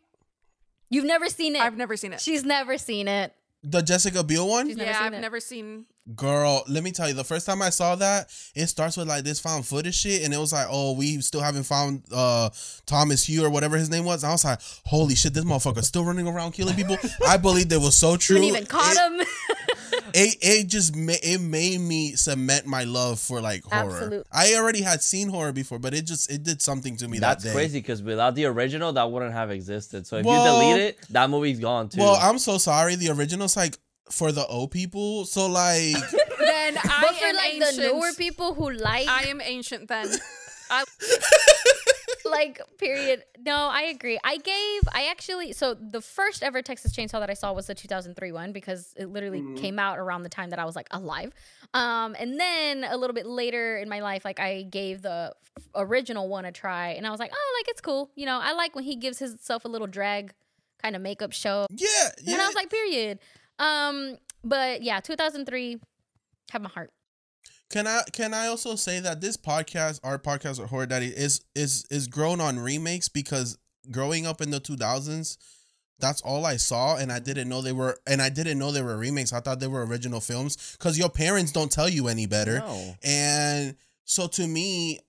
You've never seen it. I've never seen it. She's never seen it. the Jessica Biel one. She's never yeah, seen I've it. never seen. Girl, let me tell you, the first time I saw that, it starts with like this found footage shit, and it was like, oh, we still haven't found uh Thomas Hugh or whatever his name was. And I was like, holy shit, this motherfucker's still running around killing people. <laughs> I believe it was so true. Haven't even caught it, him. It, it just ma- it made me cement my love for like horror. Absolute. I already had seen horror before, but it just it did something to me That's that day. crazy because without the original, that wouldn't have existed. So if Well- you delete it, that movie's gone too. Well, I'm so sorry. The original's like for the old people, so like <laughs> Then I but for am like ancient. the newer people who like I am ancient. Then <laughs> I, <laughs> like period. No i agree. I gave i actually so the first ever texas chainsaw that i saw was the 2003 one because it literally came out around the time that i was like alive. Um and then a little bit later in my life like i gave the original one a try and i was like oh like it's cool. You know i like when he gives himself a little drag kind of makeup show. Yeah, yeah. and i was like period. Um but yeah 2003 have my heart Can I can I also say that this podcast, our podcast with Horror Daddy, is is is grown on remakes because growing up in the two thousands, that's all I saw, and I didn't know they were, and I didn't know they were remakes. I thought they were original films because your parents don't tell you any better, no. and so to me,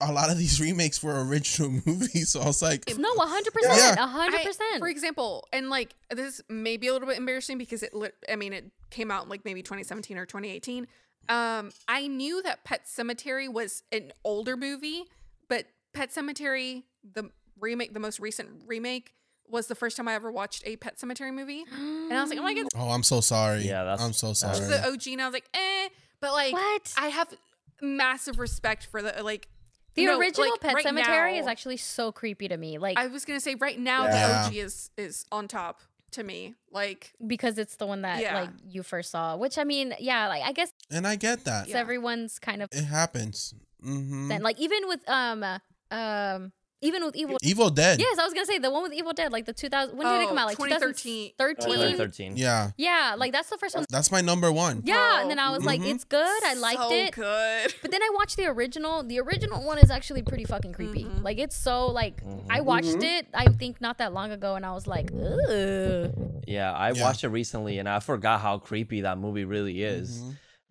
a lot of these <laughs> remakes were original <laughs> movies. So I was like, No, one hundred percent, one hundred percent. For example, and like this may be a little bit embarrassing because it, lit- I mean, it came out like maybe 2017 or 2018. Um, I knew that Pet Sematary was an older movie, but Pet Sematary, the remake, the most recent remake, was the first time I ever watched a Pet Sematary movie, and I was like, oh my <gasps> god, oh, I'm so sorry. Yeah, that's- I'm so sorry. the OG, and I was like, eh, but like, What? I have massive respect for the like. The no, original like, Pet right Cemetery now- is actually so creepy to me. Like I was gonna say right now Yeah. the OG is is on top to me. Like because it's the one that Yeah. like you first saw. Which I mean, yeah, like I guess and I get that. Yeah. everyone's kind of It happens. hmm then like even with um uh, um even with Evil Evil Dead. Yes, I was gonna say the one with Evil Dead, like the 2000. When did it come Oh, out? Like 2013. 2013. 2013. Yeah. Yeah, like that's the first one. That's my number one. Yeah, and then I was like, Mhm. it's good. I liked so it. good. But then I watched the original. The original one is actually pretty fucking creepy. Mhm. Like it's so like Mm-hmm. I watched it. I think not that long ago, and I was like, ugh. Yeah, I Yeah. watched it recently and I forgot how creepy that movie really is.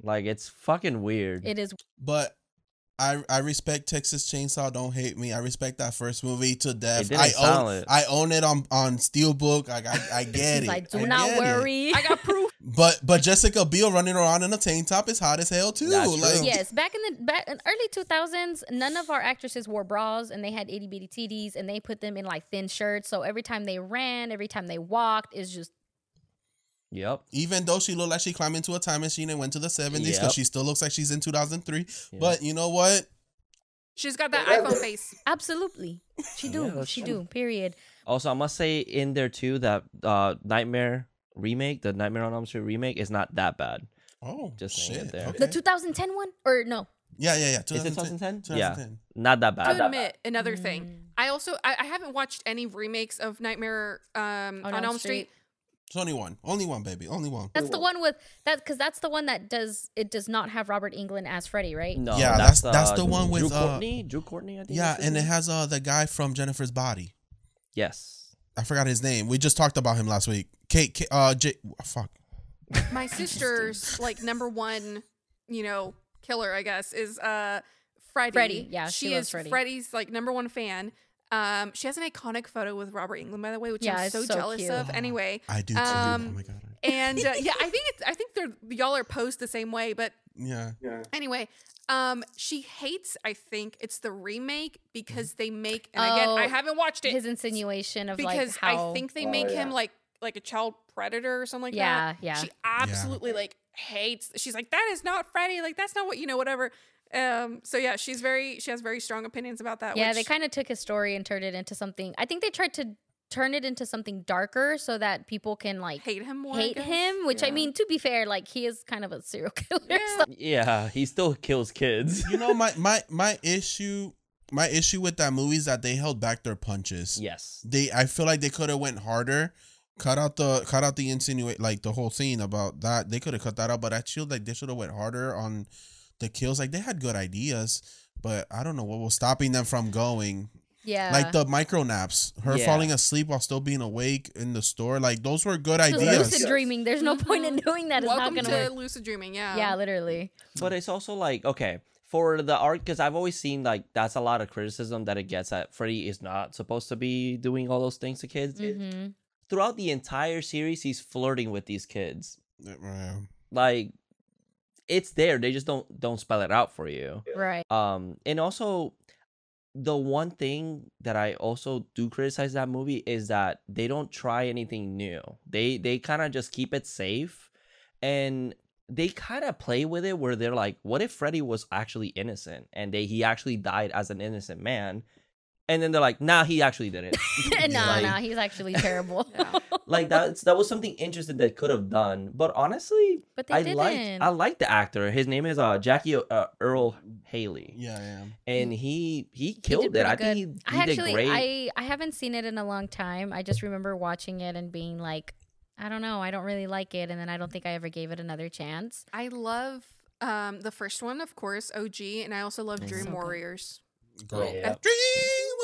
Like it's fucking weird. It is. But I I respect Texas Chainsaw. Don't hate me. I respect that first movie to death. I own it. I own it on on Steelbook. I I, I <laughs> get it. like, do I not get it. worry. I got proof. <laughs> But but Jessica Biel running around in a tank top is hot as hell too. That's true. like yes, back in the back in early 2000s, none of our actresses wore bras, and they had itty bitty titties, and they put them in like thin shirts. So every time they ran, every time they walked, is just Yep. even though she looked like she climbed into a time machine and went to the 70s because Yep. she still looks like she's in 2003. Yeah. But you know what? She's got that iPhone face. <laughs> absolutely she do, Yeah, she true. do. Period. Also, I must say in there too that uh Nightmare remake, the Nightmare on Elm Street remake, is not that bad. Oh, Just saying it shit. there. Okay. The 2010 one, or no? yeah, yeah, yeah. Is it 2010? 2010. Yeah, not that bad. To admit, another thing. Mm. I also I, I haven't watched any remakes of Nightmare um, on, Elm Street. It's only one. Only one, baby. Only one. That's the one with that because that's the one that does it does not have Robert Englund as Freddy, right? No, Yeah, that's that's- that's uh, the one with, Drew uh, Courtney. Drew Courtney, I think. Yeah, and it has uh the guy from Jennifer's Body. yes. I forgot his name. We just talked about him last week. Kate, Kate uh, J, fuck. My <laughs> sister's like number one, you know, killer, I guess, is uh Freddy. Freddy, yeah, she she, loves is Freddy. Freddy's like number one fan. Um, she has an iconic photo with Robert Englund, by the way, which Yeah, I'm so, so jealous cute. of. Anyway, I do too. Um, oh my god. and uh, yeah, I <laughs> think it's I think they're y'all are posed the same way, but Yeah. yeah. Anyway, um, she hates. I think it's the remake because they make. And again, I Oh, haven't watched it His insinuation of because like how I think they make him like like a child predator or something like Yeah, that. yeah. She absolutely like hates. She's like, that is not Freddy. Like that's not what you know. Whatever. Um. So yeah, she's very. She has very strong opinions about that. yeah, which, they kind of took his story and turned it into something. I think they tried to turn it into something darker so that people can like hate him more. Hate him. Which I mean, to be fair, like he is kind of a serial <laughs> killer. Yeah. so- Yeah, he still kills kids. You know my <laughs> my my issue my issue with that movie is that they held back their punches. yes. They I feel like they could have went harder. Cut out the cut out the insinuate like the whole scene about that. They could have cut that out, but I feel like they should have went harder on the kills. Like they had good ideas, but I don't know what was stopping them from going. yeah, like the micro naps, her Yeah. falling asleep while still being awake in the store. Like those were good Just ideas. lucid dreaming. There's no point in doing that. It's Welcome not to gonna work. lucid dreaming. Yeah. Yeah, literally. But it's also like okay for the art because I've always seen like that's a lot of criticism that it gets that Freddy is not supposed to be doing all those things to kids. hmm Throughout the entire series, he's flirting with these kids. Yeah. Like it's there. They just don't don't spell it out for you. Right. Um, and also the one thing that I also do criticize that movie is that they don't try anything new. They they kind of just keep it safe, and they kind of play with it where they're like, what if Freddy was actually innocent and they he actually died as an innocent man, and then they're like, nah, he actually did it. no, like, no, he's actually terrible. Like that's that was something interesting that could have done. But honestly, But they I didn't. like I like the actor. His name is uh Jackie uh, Earle Haley Yeah, yeah. and he he He did killed it. I think good. he, he I actually, did great. I I haven't seen it in a long time. I just remember watching it and being like, I don't know, I don't really like it, and then I don't think I ever gave it another chance. I love um the first one, of course, OG, and I also love Dream So good. Warriors. Girl. Yeah. Dream Warriors.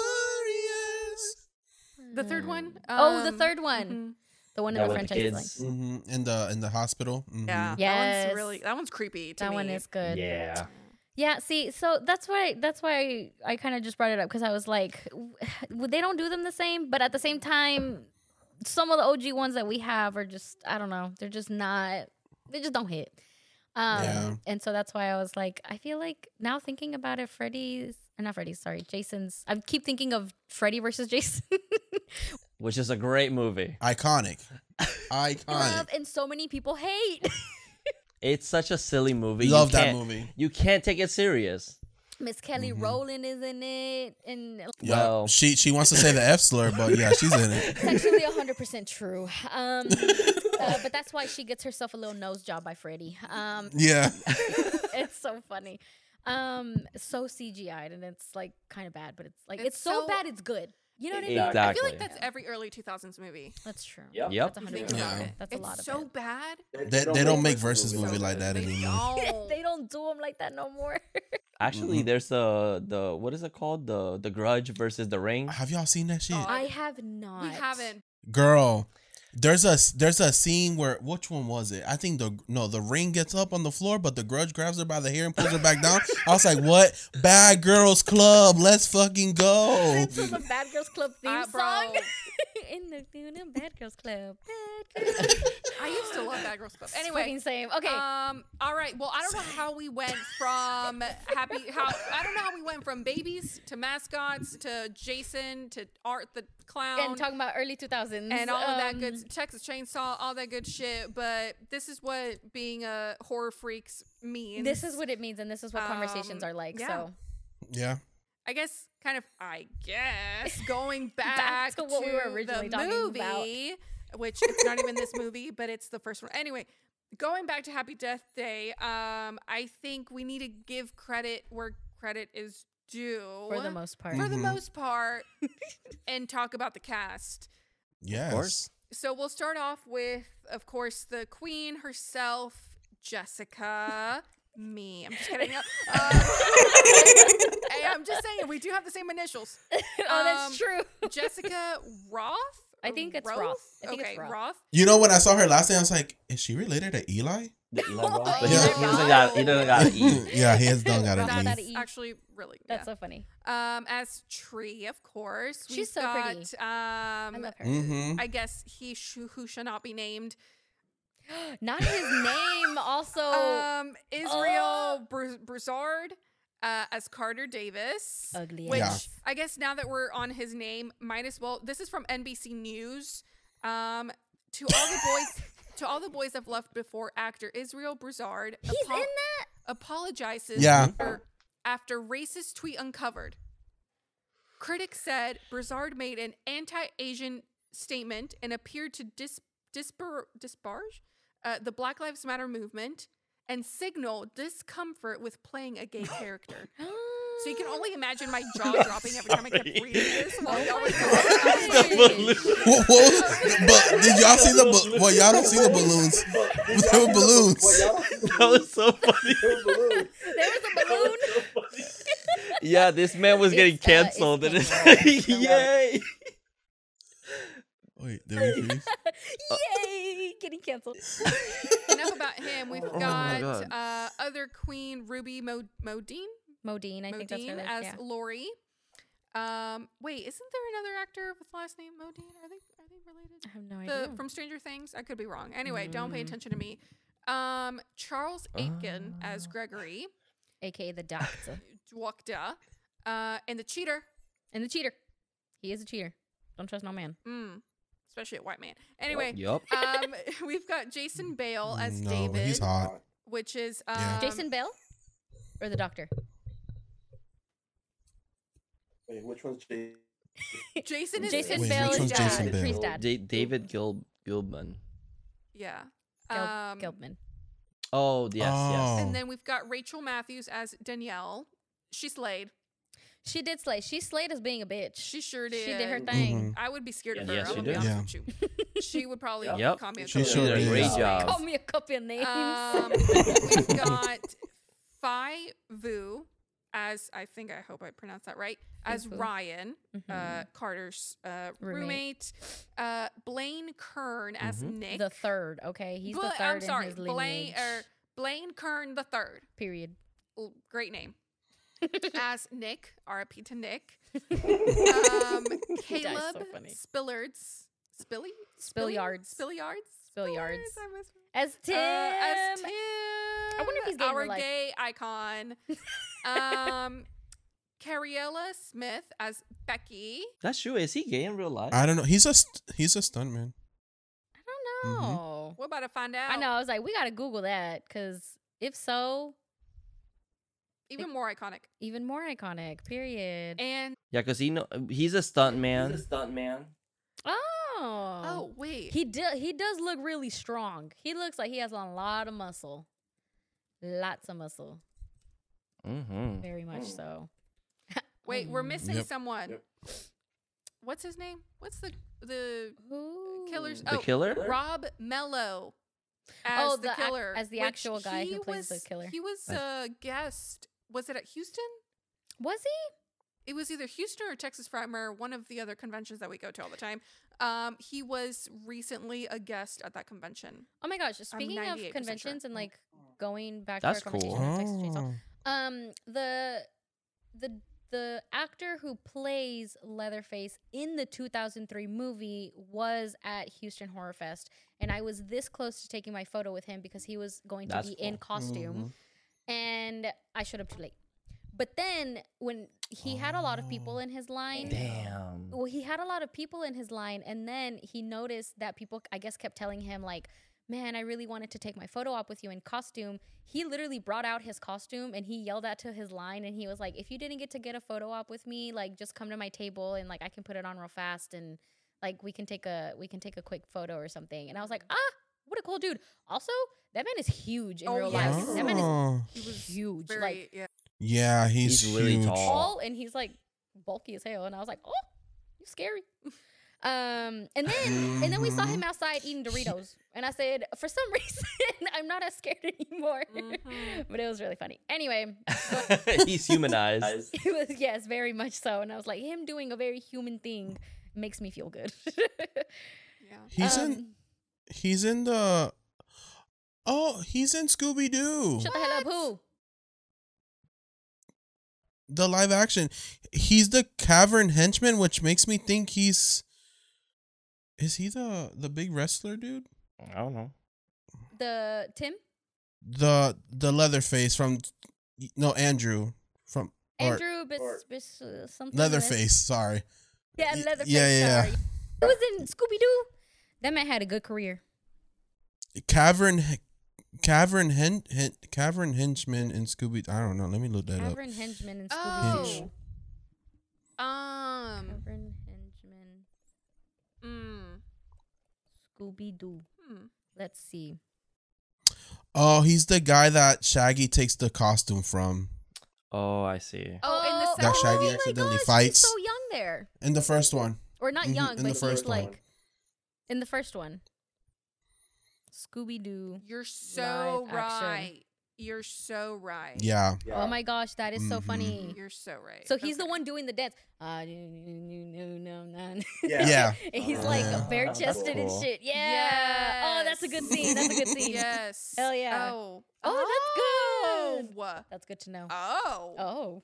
The third one. oh, the um, third one, mhm. the one in That the with the franchise. kids. Like, hmm In the in the hospital. Mhm. Yeah, that Yes. one's really that one's creepy. To that one is good. Yeah. Yeah, see, so that's why that's why I, I kind of just brought it up because I was like, w- <sighs> they don't do them the same, but at the same time, some of the OG ones that we have are just I don't know, they're just not, they just don't hit. Um, Yeah. and so that's why I was like, I feel like now thinking about it, Freddy's, not Freddy's, sorry, Jason's. I keep thinking of Freddy versus Jason. <laughs> which is a great movie. Iconic. <laughs> Love Iconic. and so many people hate. <laughs> It's such a silly movie. You Love that can't- movie. You can't take it serious. Miss Kelly Rowland is in it, and Yeah. Well- she she wants to say the F slur, but yeah, she's in it. It's actually hundred percent true. Um, uh, but that's why she gets herself a little nose job by Freddy. Um, Yeah. it's so funny. Um, so CGI'd and it's like kind of bad, but it's like It's it's, so, so- bad it's good. You know what I mean? Exactly. I feel like that's every early 2000s movie. That's true. Yep. Yep. That's hundred Yeah. about percent. it. That's a it's lot of so it. bad. They, they don't make versus movie like that anymore. don't. <laughs> they don't do them like that no more. <laughs> Actually, Mhm. there's the the what is it called? The the Grudge versus the Ring. Have y'all seen that shit? Oh, I have not. We haven't. Girl, there's a there's a scene where which one was it? I think the no the ring gets up on the floor, but the grudge grabs her by the hair and pulls her back down. I was like, what? Bad Girls Club, let's fucking go. This is a Bad Girls Club theme Uh, song. <laughs> in the in the Bad Girls Club. Bad Girls. I used to love Bad Girls Club. Anyway, Anyway, same. Okay. Um. All right. Well, I don't know how we went from happy. How I don't know how we went from babies to mascots to Jason to Art the clown and talking about early 2000s and all of that um, good Texas Chainsaw, all that good shit. But this is what being a horror freaks means. This is what it means, and this is what conversations Um, are like. yeah. So Yeah. I guess kind of I guess <laughs> going back, Back to what we were originally the talking about. movie, which it's not even this movie, but it's the first one. Anyway, going back to Happy Death Day, um, I think we need to give credit where credit is due for the most part, for the Mhm. most part, <laughs> and talk about the cast. Yes. course. So we'll start off with, of course, the queen herself, Jessica. <laughs> Me. I'm just kidding. <laughs> Uh, hey, I'm just saying we do have the same initials. oh, that's Um, true. Jessica Roth. I think it's Roth? Roth. I think it's okay, Roth. You know when I saw her last day, I was like, is she related to Eli? The Eli Roth. Oh But he, my doesn't- he doesn't got he doesn't got to <laughs> eat. yeah, he has done got Roth. to Not leave. <laughs> that E. Actually, really. That's yeah. so funny. um, as Tree, of course. She's We've so got, pretty. Um, I love her. Mm-hmm. I guess he sh- who shall not be named. <gasps> Not his name. Also, Um, Israel Oh. Br- Broussard uh, as Carter Davis. ugly. Which Yeah. I guess now that we're on his name, might as well. This is from NBC News. Um, to all the boys, <laughs> to all the boys I've left before, actor Israel Broussard He's apo- in that. apologizes Yeah. after, after racist tweet uncovered. Critics said Broussard made an anti-Asian statement and appeared to dis- disbar- disparage uh, the Black Lives Matter movement and signal discomfort with playing a gay <gasps> character. <gasps> <gasps> So you can only imagine my <laughs> jaw dropping every time I kept reading this while y'all were talking. What, what was, <laughs> but did y'all see the ba- well? Y'all don't see the balloons. There were balloons. That was so funny. <laughs> there was a balloon. Yeah, this man was getting It's, uh, it's canceled. and it's though. It's the yay! Wait, did we freeze? Yay! Getting canceled. Enough about him. We've Oh my got God. uh, other queen Ruby Mo- Modine, Modine, I think that's her. Modine as yeah. Lori. Um, wait, isn't there another actor with last name Modine? Are they are they related? I have no The idea. from Stranger Things. I could be wrong. Anyway, don't pay Mm. attention to me. Um, Charles Aitken as Ah. Gregory, AKA the doctor <laughs> Dwokda, uh, and the cheater. and the cheater. He is a cheater. Don't trust no man. Mm, especially a white man. Anyway, Yup. um, <laughs> we've got Jason Bayle as no, David, he's hot. which is um, Yeah. Jason Bell or the doctor? Wait, which one's Jason? <laughs> Jason is Jason is Wait, Bell which one's dad. Jason Bayle? Tree's dad. Da- David Gil Gilman. Yeah. Gil- Um, Gilman. Oh yes, Oh. yes. And then we've got Rachel Matthews as Danielle. She slayed. She did slay. She slayed as being a bitch. She sure did. She did her thing. I would be scared of her. yes, I'm she gonna be did. honest with you. <laughs> She would probably Yep. call me a She couple sure of did. names. Great job. Call me a couple of names. Um, we've got <laughs> Phi Vu as I think I hope I pronounced that right as Vu. Ryan, uh, Mhm. Carter's uh, Roommate. roommate. Uh, Blaine Kern as Mhm. Nick. the third. Okay, he's Bla- the 3rd I'm sorry, in his Blaine lineage. or Blaine Kern the third. period. l- great name. <laughs> As Nick, RIP to Nick. <laughs> Um, Caleb so funny. Spillards. Spilly? Spilliards. Spilliards? Spilliards. I miss- As Tim. Uh, as Tim. I wonder if he's gay in our gay icon. <laughs> um, Cariella Smith as Becky. That's true. Is he gay in real life? I don't know. He's a st- he's a stuntman. I don't know. We're about to find out. I know. I was like, we got to Google that because if so, Even more iconic. even more iconic. Period. And yeah, because he know he's a stunt man. stunt man. oh. Oh wait, He do, he does look really strong. He looks like he has a lot of muscle. Lots of muscle. Mm-hmm. Very much so. <laughs> wait, we're Mm. missing Yep. someone. Yep. What's his name? What's the the Who? killer's? The oh, killer? Rob Mello. As Oh, the, the ac- killer, as the actual guy who he plays the was- killer. He was a guest. Was it at Houston? Was he? it was either Houston or Texas Frightmare, one of the other conventions that we go to all the time. Um, he was recently a guest at that convention. Oh my gosh! Speaking of 98% sure. conventions and like going back That's to our conversation cool. on Texas Chainsaw, Oh. um, the the the actor who plays Leatherface in the 2003 movie was at Houston Horror Fest, and I was this close to taking my photo with him because he was going to That's be in cool. costume, and I showed up too late. But then when he had a lot of people in his line, Damn. well, he had a lot of people in his line, and then he noticed that people, I guess, kept telling him like, "Man, I really wanted to take my photo op with you in costume." He literally brought out his costume and he yelled out to his line, and he was like, "If you didn't get to get a photo op with me, like, just come to my table and like I can put it on real fast and like we can take a we can take a quick photo or something." And I was like, "Ah, what a cool dude!" Also, that man is huge in Oh, real yes. life. That man is Oh. He was huge, very like yeah. Yeah, he's, He's really huge. tall. tall and he's like bulky as hell. And I was like, oh, you scary. <laughs> Um, and then and then we saw him outside eating Doritos, and I said, for some <laughs> reason, I'm not as scared <laughs> anymore. Mhm. but it was really funny. Anyway, He's humanized. it was yes, very much so. And I was like, him doing a very human thing makes me feel good. Yeah. He's in Um, he's in the Oh, he's in Scooby Doo. Shut the hell up, who? The live action. He's the cavern henchman, which makes me think he's Is he the the big wrestler dude? I don't know. The Tim The the Leatherface from no Andrew from or Andrew bis, or- bis, uh, something. Leatherface, sorry. Yeah, Leatherface. yeah, yeah, yeah. sorry. He was in Scooby Doo. That man had a good career. Cavern Cavern Hen, Hen Cavern henchman and Scooby I don't know. Let me look that up. Cavern Henchman in Scooby Doo. Oh. Um. Cavern Henchman, Mm, Scooby Doo. hmm. Let's see. Oh, he's the guy that Shaggy takes the costume from Oh, I see. Oh, in the That second Shaggy movie? my accidentally gosh, fights. He's so young there, in the first one. or not Mhm, young, in but the he's first one. like in the first one. Scooby Doo. You're so Live action. right. You're so right. Yeah. Oh my gosh, that is so Mhm. funny. You're so right. So he's the one doing the dance. Ah, no, no, no, no, no. Yeah. <laughs> Yeah. And he's like Yeah. bare That's chested and shit. Yeah. Oh, that's a good scene. That's a good <laughs> scene. Yes. Hell yeah. Oh. Oh, that's good. Oh. That's good to know. Oh. Oh.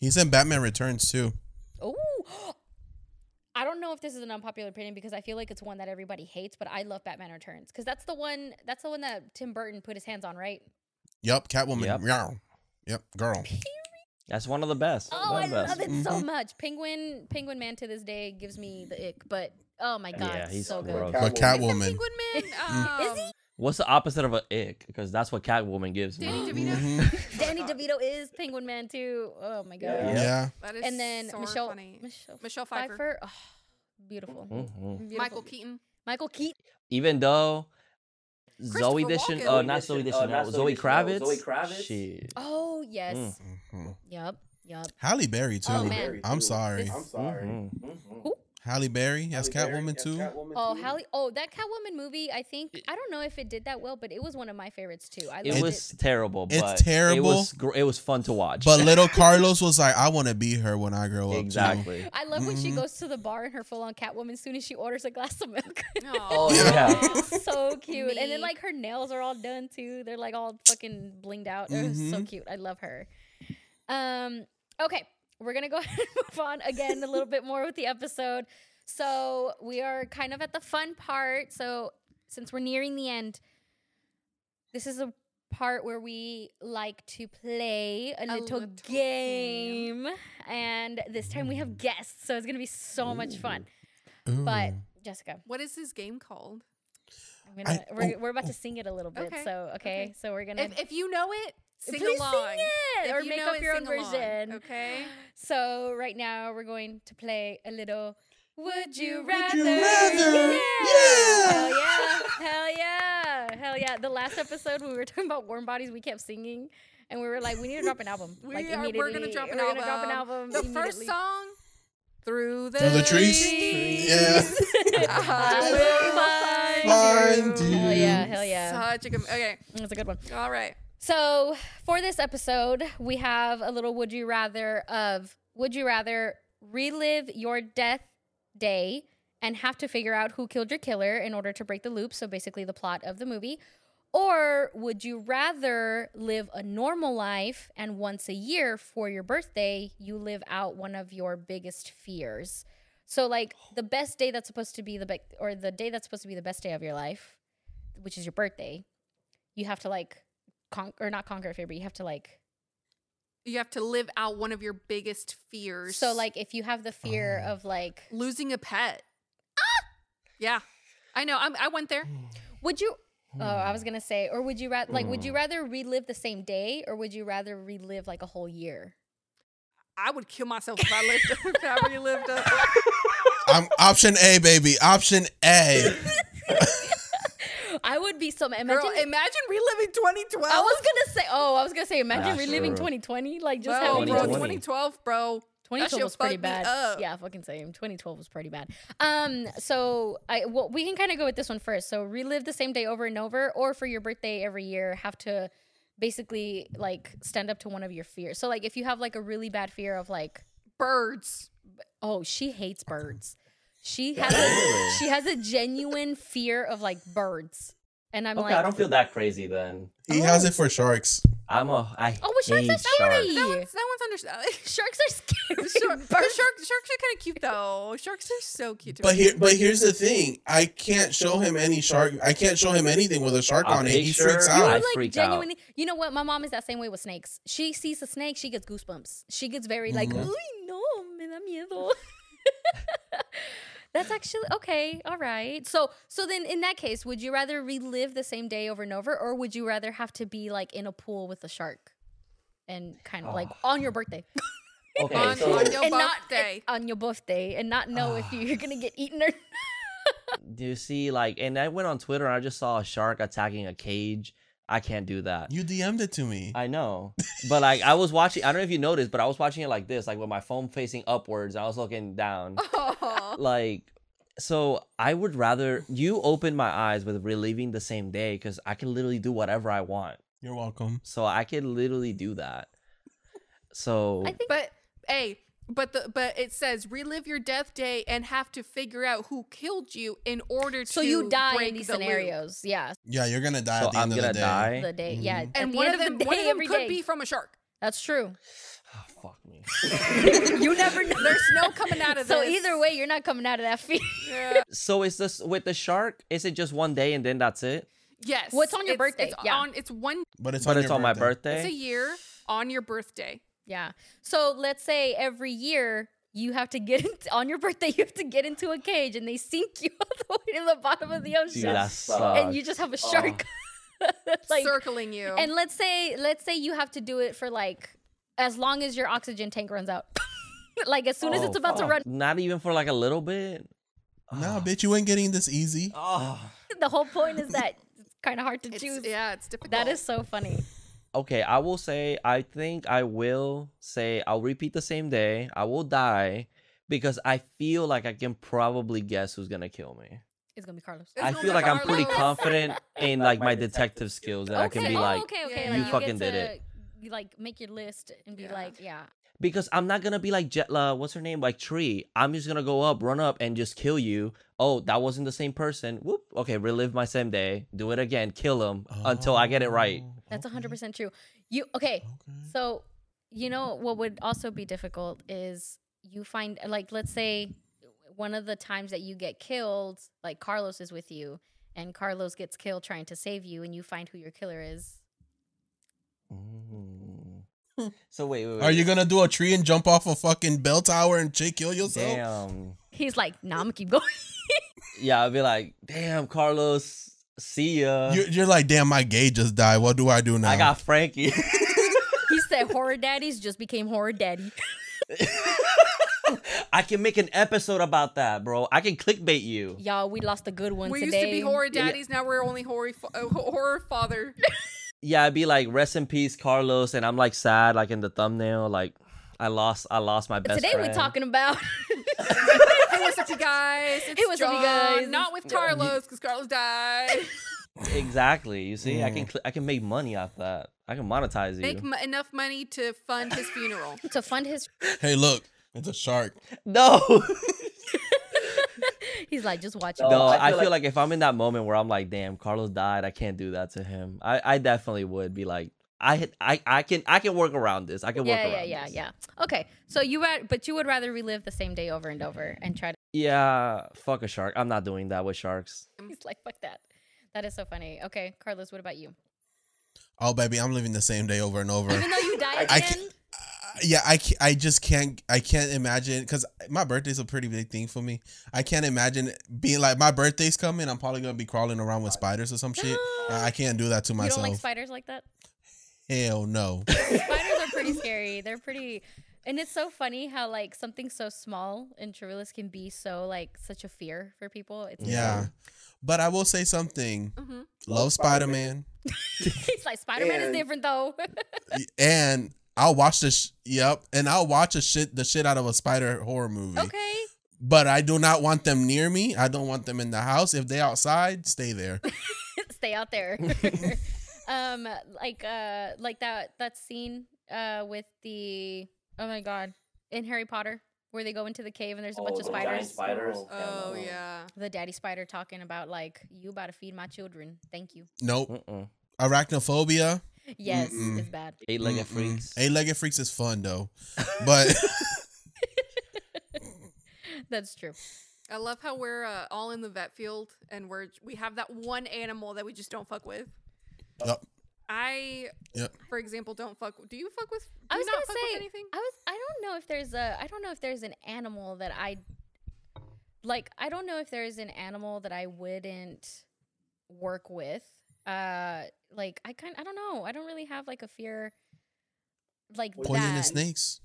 He's in Batman Returns too. Oh. I don't know if this is an unpopular opinion because I feel like it's one that everybody hates, but I love Batman Returns because that's the one. That's the one that Tim Burton put his hands on, right? Yep, Catwoman. Yep. Meow. Yep, girl. That's one of the best. Oh, One I best. love it so Mhm. much. Penguin, Penguin Man to this day gives me the ick, but oh my god, Yeah, he's so good. gross. But Catwoman. Catwoman. Penguin Man. Is he? What's the opposite of an ick? Because that's what Catwoman gives me. Danny DeVito. Mhm. <laughs> Danny DeVito is Penguin Man too. Oh my god. Yeah. Yeah. That is And then so Michelle, funny. Michelle, Michelle Pfeiffer. Oh, beautiful. Mhm. Beautiful. Michael Keaton. Michael Keaton. Even though Zoe Christopher Dishon, uh, not Zoe Uh, Dishon, not Zoe Zoe Kravitz. Zoe Kravitz. Shit. Oh yes. Mm. Mhm. Yep. Yep. Halle Berry too. Oh, man. I'm sorry. I'm sorry. Mhm. Mhm. Who? Halle Berry as Halle Berry Catwoman as too. Catwoman Oh, too. Halle! Oh, that Catwoman movie. I think I don't know if it did that well, but it was one of my favorites too. I It was it. terrible. It's but It terrible. was gr- it was fun to watch. But little <laughs> Carlos was like, I want to be her when I grow up. too." exactly. I love when she Mhm. goes to the bar in her full-on Catwoman. As soon as she orders a glass of milk. <laughs> Oh Yeah. yeah. <laughs> so cute. And then like her nails are all done too. They're like all fucking blinged out. It was so Mhm. cute. I love her. Um okay, we're going to go <laughs> ahead and move on again a little bit more with the episode. So, we are kind of at the fun part. So, since we're nearing the end, this is a part where we like to play a, little, little game. And this time we have guests, so it's going to be so much fun. But Jessica, What is this game called? I'm gonna, I- we're, oh, we're about to oh. sing it a little bit. Okay, So okay, okay. so we're gonna If, if you know it, sing please along. sing it If or make up it, your own along, version. Okay. <gasps> So right now we're going to play a little. Would you Would rather? you rather? Yeah. Yeah. Hell yeah! Hell yeah! Hell yeah! The last episode we were talking about warm bodies. We kept singing, and we were like, we need to drop an album. <laughs> We like are, we're gonna drop an We're album. gonna drop an album. The first song, through the, Through the trees? Yeah. <laughs> I will <laughs> Find you. Hell yeah! Hell yeah! Such a good. Okay. That's a good one. All right. So, for this episode, we have a little would you rather of would you rather relive your death day and have to figure out who killed your killer in order to break the loop, so basically the plot of the movie, or would you rather live a normal life and once a year for your birthday, you live out one of your biggest fears? So like the best day that's supposed to be the be- or the day that's supposed to be the best day of your life, which is your birthday, you have to like con- or not conquer a fear, but you have to like You have to live out one of your biggest fears. so like if you have the fear Oh. of like losing a pet. Ah! Yeah. I know. I'm, I went there. <sighs> would you oh I was gonna say or would you rather like Hmm. would you rather relive the same day or would you rather relive like a whole year? I would kill myself if I lived. <laughs> if I relived a. <laughs> I'm option A, baby. Option A. <laughs> I would be so imagine Girl, imagine reliving 2012. I was gonna say oh I was gonna say imagine Yeah, reliving sure. 2020 like just bro, having bro, 2012, bro. 2012 was pretty bad. up. Yeah, fucking same. 2012 was pretty bad. Um, so I well, we can kind of go with this one first. So relive the same day over and over, or for your birthday every year, have to basically like stand up to one of your fears. So like if you have like a really bad fear of like, Birds. oh, she hates birds. She has a, she has a genuine fear of like birds, and I'm Okay, like, I don't feel that crazy then. He has it for sharks. I'm a I oh, but sharks are scary. That one's, that one's understandable. <laughs> Sharks are scary. <laughs> Shark, Birds- but shark, sharks are kind of cute though. Sharks are so cute. To But here, but here's the thing: I can't show him any shark. I can't show him anything with a shark A on it. He picture? freaks You out. like freak out. genuinely. You know what? My mom is that same way with snakes. She sees a snake, she gets goosebumps. She gets very like, Mhm. uy, no, me da miedo. <laughs> That's actually okay. All right. So, so then in that case, would you rather relive the same day over and over, or would you rather have to be like in a pool with a shark, and kind of like on your birthday, <laughs> Okay, on, so on your and not eh, birthday. on your birthday, and not know if ah. you're gonna get eaten or <laughs> do you see like and I went on Twitter and I just saw a shark attacking a cage. I can't do that. You DM'd it to me. I know. But like I was watching I don't know if you noticed, but I was watching it like this, like with my phone facing upwards. I was looking down. Oh. <laughs> like so I would rather you open my eyes with relieving the same day because I can literally do whatever I want. You're welcome. So I can literally do that. So I think But hey, but the but it says relive your death day and have to figure out who killed you in order to so. You die break in these the loop. scenarios. Yeah, Yeah, you're gonna die So at the I'm end gonna the day. die. the day. Yeah, Mhm. at And the one end of of them, the one day, of them could day. be from a shark. That's true. Oh, fuck me. <laughs> you never know. There's no coming out of So this. either way, you're not coming out of that fear. Yeah. <laughs> So is this with the shark? Is it just one day and then that's it? Yes. What's on your It's- birthday? It's Yeah. on. It's one. But it's but on it's your on my birthday. It's a year on your birthday. Yeah. So let's say every year you have to get into, <laughs> on your birthday. You have to get into a cage and they sink you all the way to the bottom of the Dude, ocean, that and you just have a shark. like, circling you. and let's say let's say you have to do it for like as long as your oxygen tank runs out. <laughs> like as soon as it's Oh, about to run, Not even for like a little bit. Nah, bitch, you ain't getting this easy. <sighs> Oh. <laughs> the whole point is that it's kind of hard to It's- choose. yeah, it's difficult. That is so funny. Okay, I will say I think I will say I'll repeat the same day. I will die, because I feel like I can probably guess who's gonna kill me. It's gonna be Carlos. It's I feel be like I'm pretty confident in like my detective skills that I can be oh, like okay, okay. Yeah. like, You get fucking did to, it. You like make your list and be Yeah. like, yeah. because I'm not gonna be like Jetla. What's her name? Like Tree. I'm just gonna go up, run up, and just kill you. Oh, that wasn't the same person. Whoop. Okay, relive my same day. Do it again. Kill him until I get it right. Oh, That's okay, 100% true. You okay? okay. So, you know what would also be difficult is you find like let's say one of the times that you get killed, like Carlos is with you and Carlos gets killed trying to save you and you find who your killer is. Mm. <laughs> So wait, wait, wait. Are you gonna do a tree and jump off a fucking bell tower and ch- kill yourself? Damn. He's like, "Nah, I'm gonna keep going." <laughs> Yeah, I'll be like, damn, Carlos. See ya. You're, you're like, damn, my gay just died. What do I do now? I got Frankie. <laughs> he said horror daddies just became horror daddy. I can make an episode about that, bro. I can clickbait you. Y'all, we lost a good one We today. used to be horror Yeah. daddies. Now we're only horror fa- uh, horror father. Yeah, I'd be like, rest in peace, Carlos, and I'm like sad, like in the thumbnail, like I lost, I lost my best today friend. we're talking about hey, what's up, you guys? It's Hey, what's up, you John. guys? Not with Carlos because Carlos died. exactly. You see, Mm. I can, cl- I can make money off that. I can monetize you. Make m- enough money to fund his funeral. to fund his. Hey, look, it's a shark. <laughs> no, He's like, just watch it. no. I feel, like, if I'm in that moment where I'm like, damn, Carlos died, I can't do that to him. I, I definitely would be like, I, I, I can, I can work around this. I can work yeah, around yeah, yeah, this. yeah. Okay, so you, ra- but you would rather relive the same day over and over and try to. Yeah, fuck a shark. I'm not doing that with sharks. <laughs> He's like, fuck that. That is so funny. Okay, Carlos, what about you? Oh, baby, I'm living the same day over and over. Even though you die <laughs> I again, can't. Yeah, I, I just can't I can't imagine because my birthday's a pretty big thing for me. I can't imagine being like my birthday's coming. I'm probably gonna be crawling around with spiders or some shit. <gasps> I I can't do that to myself. you myself. don't like spiders like that. Hell no. <laughs> Spiders are pretty scary. They're pretty, and it's so funny how like something so small in Trivialist can be so like such a fear for people. It's Yeah, but I will say something. Mhm. Love Spider Man, <laughs> It's like Spider Man is different though. <laughs> and I'll watch the sh- yep, and I'll watch a shit the shit out of a spider horror movie. okay. But I do not want them near me. I don't want them in the house. If they outside, stay there. <laughs> stay out there. <laughs> um, like uh, like that that scene uh with the oh my god in Harry Potter where they go into the cave and there's a bunch of spiders. spiders. Oh yeah. The daddy spider talking about like you about to feed my children. Thank you. Nope. Mm-mm. Arachnophobia. Yes, Mm-mm. it's bad. Eight-legged freaks. Eight legged freaks is fun though, <laughs> but <laughs> That's true. I love how we're uh, all in the vet field and we're we have that one animal that we just don't fuck with. Yep. I, Yep. for example, don't fuck. Do you fuck with? Do I was not gonna fuck say anything? I was I don't know if there's a I don't know if there's an animal that I like I don't know if there's an animal that I wouldn't work with. Uh like I kind I don't know. I don't really have like a fear like poisonous that. snakes.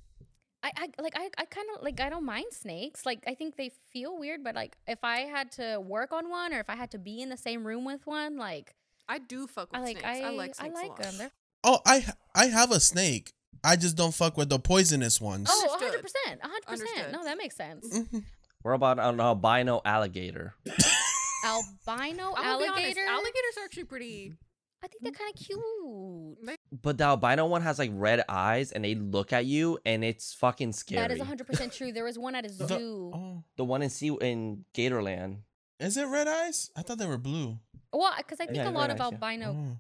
I, I like I, I kind of like I don't mind snakes. Like I think they feel weird, but like if I had to work on one or if I had to be in the same room with one, like I do fuck with I like snakes. I I like I snakes a like lot. them. They're Oh, I I have a snake. I just don't fuck with the poisonous ones. oh, Understood. 100 percent, hundred percent. Understood. No, that makes sense. Mhm. What about an albino alligator? Albino I'm gonna be honest, alligator. alligators are actually pretty. I think they're kind of cute. But the albino one has like red eyes and they look at you and it's fucking scary. That is 100 percent <laughs> true. There was one at a The- zoo. oh, The one in sea in Gatorland. is it red eyes? I thought they were blue. Well, because I think Yeah, a lot red of eyes, yeah. albino Oh.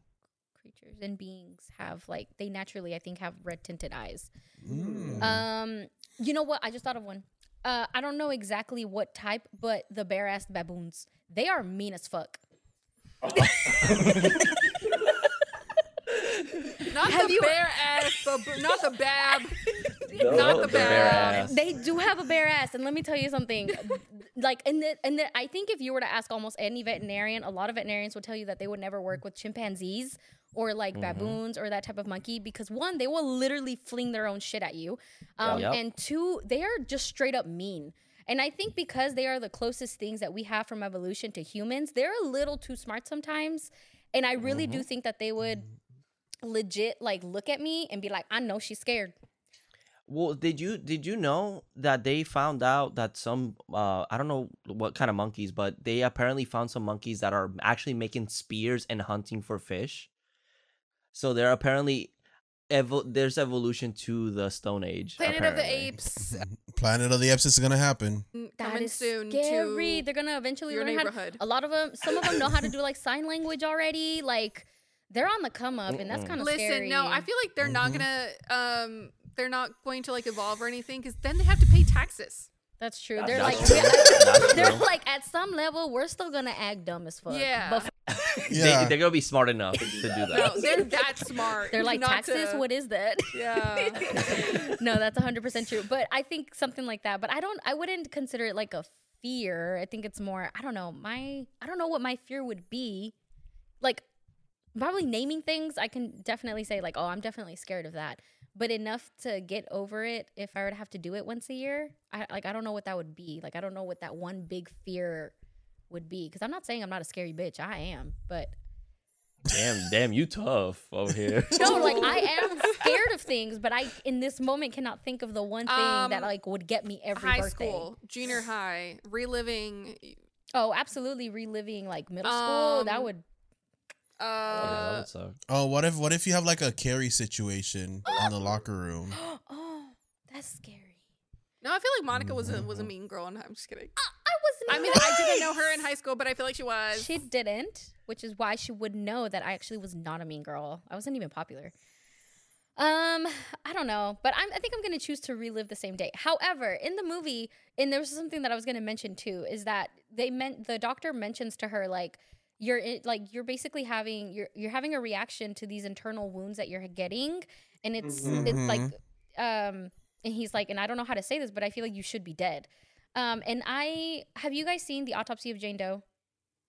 creatures and beings have like they naturally, I think, have red tinted eyes. Mm. Um, you know what? I just thought of one. Uh, I don't know exactly what type, but the bare ass baboons. They are mean as fuck. <laughs> <laughs> <laughs> Not Have the you- bare ass, bab- not the bab, <laughs> No, not the the bare bab. ass. They do have a bare ass, and let me tell you something. like, and the, and the, I think if you were to ask almost any veterinarian, a lot of veterinarians will tell you that they would never work with chimpanzees or like mm-hmm. baboons or that type of monkey because one, they will literally fling their own shit at you, um, Yep. and two, they are just straight up mean. And I think because they are the closest things that we have from evolution to humans, they're a little too smart sometimes. And I really do mm-hmm. think that they would mm-hmm. Legit like look at me and be like, I know she's scared. Well, did you did you know that they found out that some uh I don't know what kind of monkeys, but they apparently found some monkeys that are actually making spears and hunting for fish. So they're apparently evo- there's evolution to the Stone Age. Planet of the. Apes <laughs> Planet of the Apes is gonna happen. mm, That coming is soon scary. to They're gonna eventually your learn how. To, neighborhood. a lot of them, some of them know how to do <laughs> like sign language already. Like they're on the come up, and that's kind of Listen, scary. no, I feel like they're not Mhm. gonna um they're not going to like evolve or anything because then they have to pay taxes. that's true. That's They're not like, true. That's <laughs> they're like at some level, we're still gonna act dumb as fuck. Yeah. But <laughs> Yeah. they, they're gonna be smart enough to do <laughs> that. No, they're that smart. they're like taxes. to- What is that? Yeah. no, that's 100% true. But I think something like that. But I don't, I wouldn't consider it like a fear. I think it's more, I don't know, my, I don't know what my fear would be. Like, probably naming things, I can definitely say, like, oh, I'm definitely scared of that. But enough to get over it if I were to have to do it once a year, I like, I don't know what that would be. Like, I don't know what that one big fear would be. Cause I'm not saying I'm not a scary bitch. I am. But Damn, damn, you tough over here. <laughs> no, like I <laughs> am scared of things, but I in this moment cannot think of the one thing that Um, like would get me every high birthday. school, junior high, reliving. Oh, absolutely reliving like middle school. That Um, would Yeah, that Uh, would suck. Oh, what if what if you have like a carry situation in the locker room? <gasps> oh, that's scary. no, I feel like Monica was a was a Mhm. mean girl, and I'm just kidding. I wasn't. I mean, I didn't know her in high school, but I feel like she was. She didn't, which is why she would know that I actually was not a mean girl. I wasn't even popular. Um, I don't know, but I'm, I think I'm gonna choose to relive the same day. However, in the movie, and there was something that I was gonna mention too, is that they meant the doctor mentions to her like you're in, like you're basically having you're you're having a reaction to these internal wounds that you're getting, and it's it's like um, and he's like, and I don't know how to say this, but I feel like you should be dead. Um, and I have you guys seen the autopsy of Jane Doe?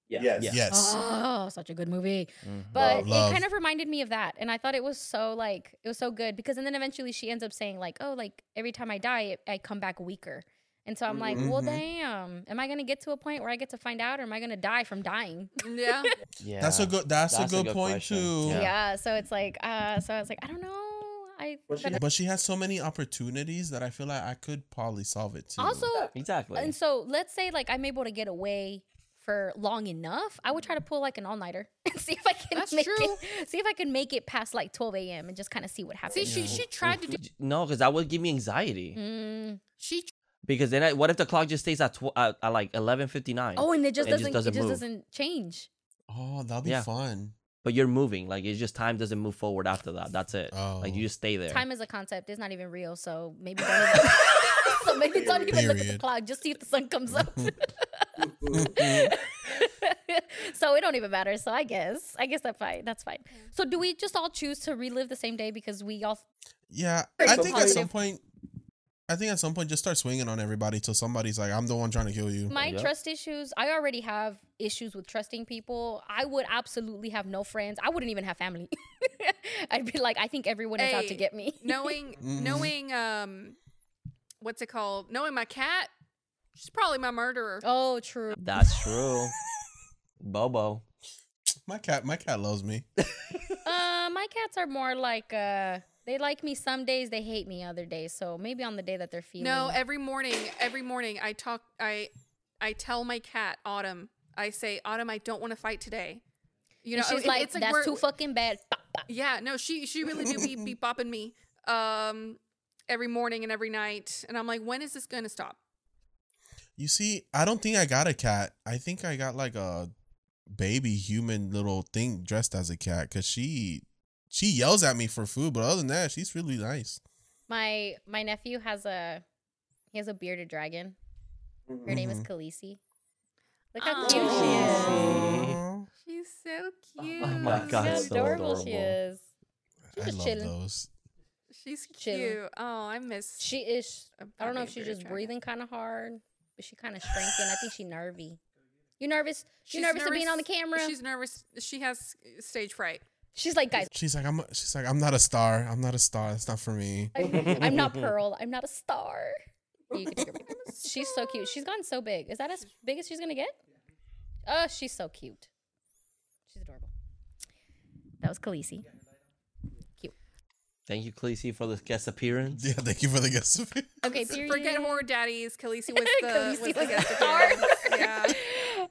Yes. Yeah. Yes. Oh, such a good movie. Mhm. But Love. it kind of reminded me of that. And I thought it was so like it was so good because and then eventually she ends up saying like, "Oh, like every time I die, I come back weaker." And so I'm like, "Well, Mhm. damn. Am I going to get to a point where I get to find out or am I going to die from dying?" yeah. <laughs> Yeah, That's a good. That's, That's a a good, good point question. too. Yeah. Yeah. so it's like uh so I was like, I don't know. I But she but But she has so many opportunities that I feel like I could probably solve it too. also exactly. and so let's say like I'm able to get away for long enough, I would try to pull like an all nighter <laughs> and see if I can That's make true. it. See if I can make it past like 12 a.m. and just kind of see what happens. See, happens. she she tried to do. no, because that would give me anxiety. Mm. She Because then, I, what if the clock just stays at tw- at, at like eleven fifty nine? Oh, and it just It just doesn't. doesn't it just move. doesn't change. oh, that'll be Yeah. fun. but you're moving. Like it's just time doesn't move forward after that. That's it. Oh. Like you oh. just stay there. Time is a concept. It's not even real. So maybe don't even. <laughs> <laughs> so maybe don't even look at the clock. Just see if the sun comes up. <laughs> so it don't even matter. So I guess. I guess that's fine. That's fine. So do we just all choose to relive the same day because we all? Yeah, I think at some point, I think at some point, just start swinging on everybody till somebody's like, "I'm the one trying to kill you." My Yep. trust issues. I already have issues with trusting people. I would absolutely have no friends. I wouldn't even have family. <laughs> I'd be like, I think everyone is out to get me. <laughs> knowing Mhm. knowing um, what's it called? Knowing my cat, she's probably my murderer. Oh, true. That's <laughs> true. Bobo. My cat, my cat loves me. Uh, my cats are more like uh, they like me some days, they hate me other days. So maybe on the day that they're feeling. No, every morning, every morning I talk I I tell my cat Autumn. I say, Autumn, I don't want to fight today. You know, And she's it- like, it's that's we're- too fucking bad. Pop, pop. Yeah, no, she she really do be, be <laughs> bopping me um every morning and every night, and I'm like, when is this gonna stop? You see, I don't think I got a cat. I think I got like a baby human little thing dressed as a cat because she she yells at me for food, but other than that, she's really nice. My my nephew has a he has a bearded dragon. Her name is Mhm. Khaleesi. Look how Aw. cute she is. Aw, She's so cute. Oh my Look God, how so adorable she is. She's I just love chilling. those. She's Chilling. cute. Oh, I miss. She is. I don't know if she's just dragon. breathing kind of hard, but she kind of shrinking. I think she's nervy. You nervous? You She's nervous, of being on the camera? She's nervous. She has stage fright. She's like, guys, She's like, I'm. She's like, I'm not a star. I'm not a star. That's not for me. I, <laughs> I'm not Pearl. I'm not a star. You can take her back. She's so cute. She's gotten so big. Is that as big as she's gonna get? Oh, she's so cute. She's adorable. That was Khaleesi. Cute. Thank you, Khaleesi, for the guest appearance. Yeah, thank you for the guest. Appearance. Okay, period. Forget horror daddies. Khaleesi was <laughs> the, Khaleesi was the was guest star. appearance. Yeah. <laughs>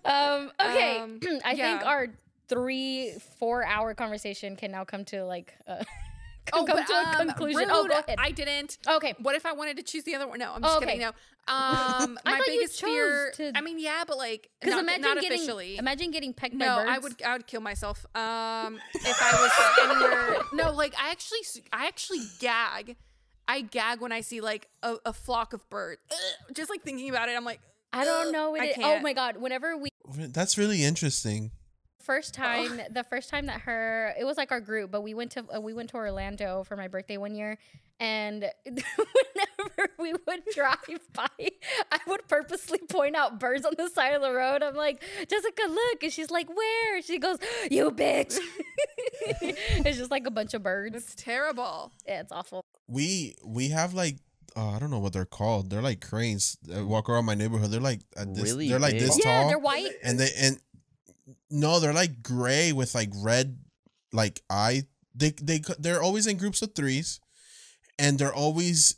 Um, okay, Um, <clears throat> I yeah. think our three, four-hour conversation can now come to like uh, <laughs> Oh, come but, to a um, conclusion. Oh, go ahead. I didn't. okay, What if I wanted to choose the other one? No, I'm just Oh, kidding. okay. No. Um, <laughs> I my biggest fear. to- I mean, yeah, but like, because not, imagine not getting officially. imagine getting pecked no, by birds. I would I would kill myself. Um, if I was anywhere. <laughs> No, like I actually s- I actually gag. I gag when I see like a, a flock of birds. Ugh, just like thinking about it, I'm like, I don't know. What I it, oh can't. my god! Whenever we That's really interesting. First time, the first time that her, it was like our group, but we went to uh, we went to Orlando for my birthday one year, and <laughs> whenever we would drive <laughs> by, I would purposely point out birds on the side of the road. I'm like, Jessica, look, and she's like, where? She goes, you bitch. <laughs> it's just like a bunch of birds. It's terrible. Yeah, it's awful. We we have like uh, I don't know what they're called. They're like cranes that walk around my neighborhood. They're like uh, this, Really they're like big. this Yeah, tall. they're white. and they and no, they're like gray with like red like eye. They they they're always in groups of threes, and they're always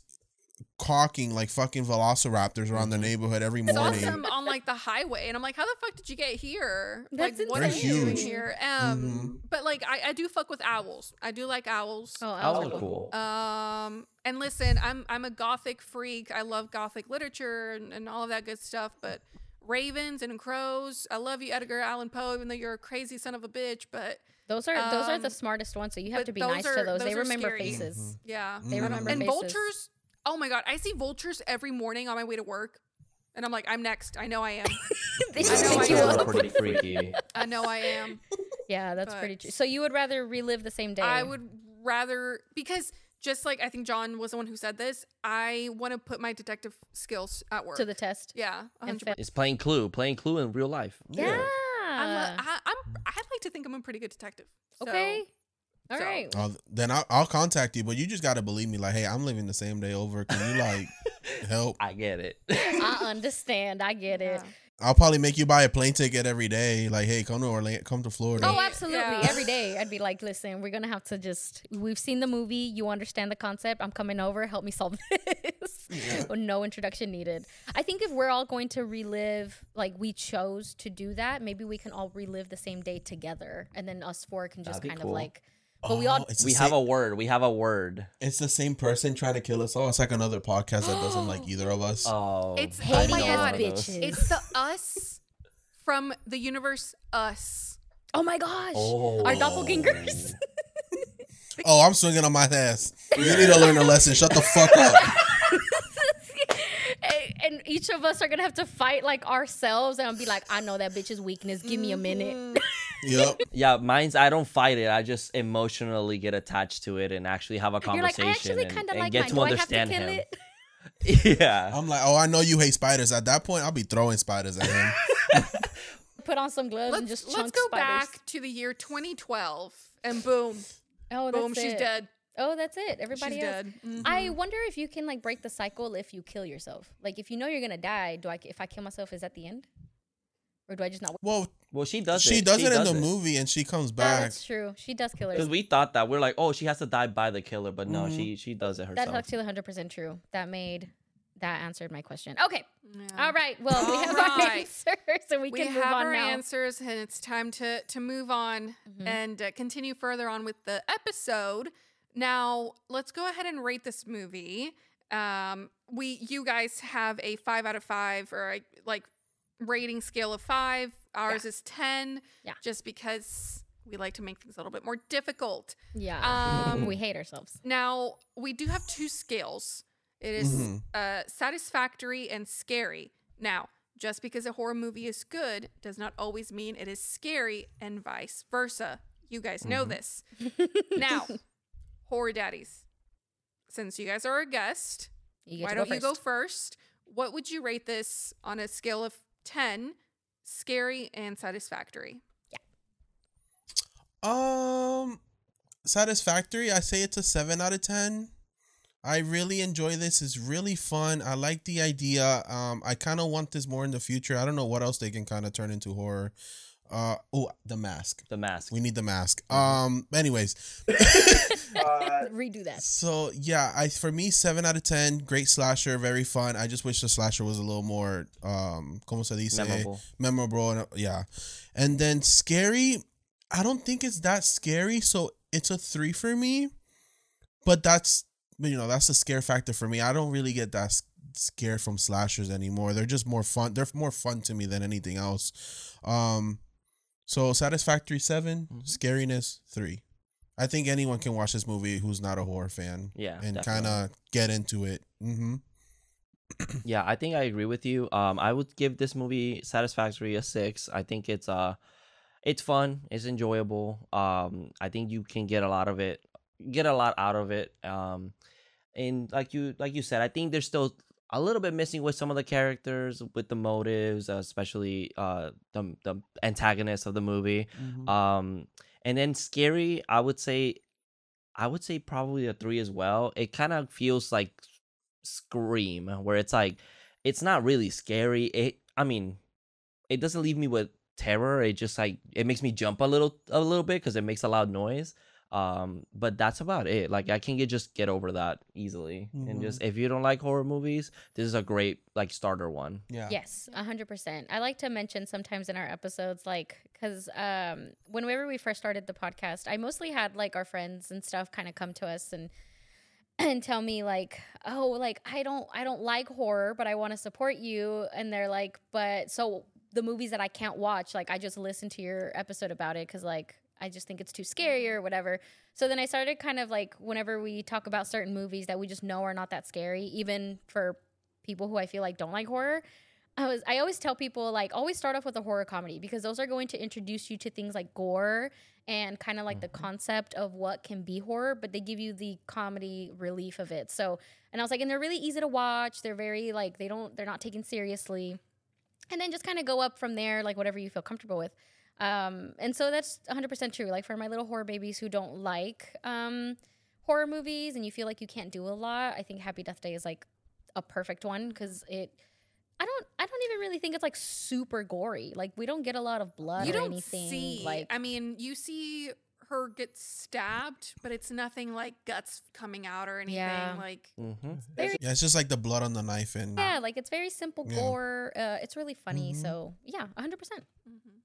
caulking like fucking velociraptors around the neighborhood every It's morning. awesome on like the highway, and I'm like, how the fuck did you get here? That's like, what They're are you doing huge. here? Um, Mhm. but like, I, I do fuck with owls. I do like owls. Oh, That owls are cool. Um, and listen, I'm I'm a gothic freak. I love gothic literature and, and all of that good stuff. But ravens and crows, I love you, Edgar Allan Poe, even though you're a crazy son of a bitch. But Those are those are the Um, smartest ones, so you have to be nice are- to those. those They remember scary. faces. yeah, They Mhm. remember and faces. vultures. Oh my god, I see vultures every morning on my way to work, and I'm like, I'm next. I know I am. <laughs> They I know I am. pretty freaky. I know I am. <laughs> Yeah, that's pretty But- true. So you would rather relive the same day? I would rather because just like I think John was the one who said this. I want to put my detective skills at work to the test. Yeah, 100%. It's playing Clue, playing Clue in real life. Yeah. I'm, a, I, I'm. I'd like to think I'm a pretty good detective. So, okay. All so- right. Oh, then I'll, I'll contact you, but you just gotta believe me. Like, hey, I'm living the same day over. Can you like <laughs> help? I get it. I <laughs> understand. I get it. Yeah. I'll probably make you buy a plane ticket every day. Like, hey, come to Orlando, come to Florida. Oh, absolutely. Yeah. Every day, I'd be like, "Listen, we're gonna have to just. We've seen the movie. You understand the concept. I'm coming over. Help me solve <laughs> this. no introduction needed. I think if we're all going to relive, like we chose to do that, maybe we can all relive the same day together, and then us four can just That'd kind cool. of like. But we all Oh, it's the we same, have a word. We have a word. It's the same person trying to kill us all. It's like another podcast that doesn't like <gasps> either of us. Oh, It's- I oh my God. one of those. bitches. It's the us from the universe Us. Oh my gosh! Oh. Our doppelgangers. Oh. <laughs> oh, I'm swinging on my ass. You need to learn a lesson. Shut the fuck up. <laughs> and each of us are gonna have to fight like ourselves and be like, I know that bitch's weakness. Give me a minute. Mm-hmm. Yep. <laughs> Yeah, mine's I don't fight it. I just emotionally get attached to it and actually have a You're like, conversation I actually and, and like get mine. to Do I have to understand kill him. it? <laughs> yeah. I'm like, oh, I know you hate spiders. At that point, I'll be throwing spiders at him. <laughs> Put on some gloves and Let's, just let's go spiders. back to the year 2012, and boom, Oh, that's boom, she's it. dead. Oh, that's it. Everybody She's else. dead. Mhm. I wonder if you can like break the cycle if you kill yourself. Like if you know you're gonna die, do I? If I kill myself, is that the end? Or do I just not? Well, Well, she does she it. does it in does the movie, and she comes back. that's true. She does kill her. Because we thought that we're like, oh, she has to die by the killer, but no, Mhm. she she does it herself. That's actually 100 percent true. That made that answered my question. Okay. Yeah. All right. Well, we All have our <laughs> answers, and we, we can move have on our now. answers, and it's time to to move on Mhm. and uh, continue further on with the episode. Now, let's go ahead and rate this movie. Um, we, you guys have a five out of five, or a, like rating scale of five. Ours is ten. Yeah. Just because we like to make things a little bit more difficult. Yeah. Um, we hate ourselves. Now, we do have two scales. It is, Mhm. uh, satisfactory and scary. Now, just because a horror movie is good does not always mean it is scary, and vice versa. You guys know this. <laughs> now, horror daddies, since you guys are a guest, why don't you go first. first? What would you rate this on a scale of 10, scary and satisfactory? Yeah. Um, satisfactory. I say it's a seven out of ten. I really enjoy this. It's really fun. I like the idea. Um, I kind of want this more in the future. I don't know what else they can kind of turn into horror. Uh oh, the mask. The mask. We need the mask. Um. Anyways, <laughs> Uh, Redo that. so yeah, I for me seven out of ten. Great slasher, very fun. I just wish the slasher was a little more um, como se dice, Memorable. memorable. And, uh, yeah, and then scary. I don't think it's that scary, so it's a three for me. But that's you know that's the scare factor for me. I don't really get that scared from slashers anymore. They're just more fun. They're more fun to me than anything else. Um, so satisfactory 7 Mhm. scariness three. I think anyone can watch this movie who's not a horror fan. Yeah, and kind of get into it. Mm-hmm. <clears throat> Yeah, I think I agree with you. Um, I would give this movie Satisfactory a six. I think it's uh, it's fun, it's enjoyable. Um, I think you can get a lot of it, get a lot out of it. Um, and like you like you said, I think there's still a little bit missing with some of the characters, with the motives, uh, especially uh the the antagonist of the movie. Um, and then scary, I would say, I would say probably a three as well. It kind of feels like Scream, where it's like, it's not really scary. It, I mean, it doesn't leave me with terror. It just like it makes me jump a little, a little bit because it makes a loud noise. Um, but that's about it. Like I can get just get over that easily. And just if you don't like horror movies, this is a great like starter one. Yeah. Yes, a hundred percent. I like to mention sometimes in our episodes, like, because um, whenever we first started the podcast, I mostly had like our friends and stuff kind of come to us and <clears throat> and tell me like, oh, like I don't, I don't like horror, but I want to support you, and they're like, but so the movies that I can't watch, like I just listened to your episode about it because like I just think it's too scary or whatever. So then I started kind of like whenever we talk about certain movies that we just know are not that scary, even for people who I feel like don't like horror. I was I always tell people like always start off with a horror comedy because those are going to introduce you to things like gore and kind of like the mm-hmm. concept of what can be horror, but they give you the comedy relief of it. So, and I was like, and they're really easy to watch. They're very like they don't they're not taken seriously, and then just kind of go up from there, like whatever you feel comfortable with. Um, and so that's 100% true. Like for my little horror babies who don't like um, horror movies and you feel like you can't do a lot, I think Happy Death Day is like a perfect one because it. I don't. I don't even really think it's like super gory. Like we don't get a lot of blood you or don't anything. see. like I mean, you see her get stabbed, but it's nothing like guts coming out or anything. Yeah. Like Mm-hmm. very Yeah, it's just like the blood on the knife and yeah, like it's very simple Yeah. gore. Uh, it's really funny. Mhm. So yeah, 100. percent mhm.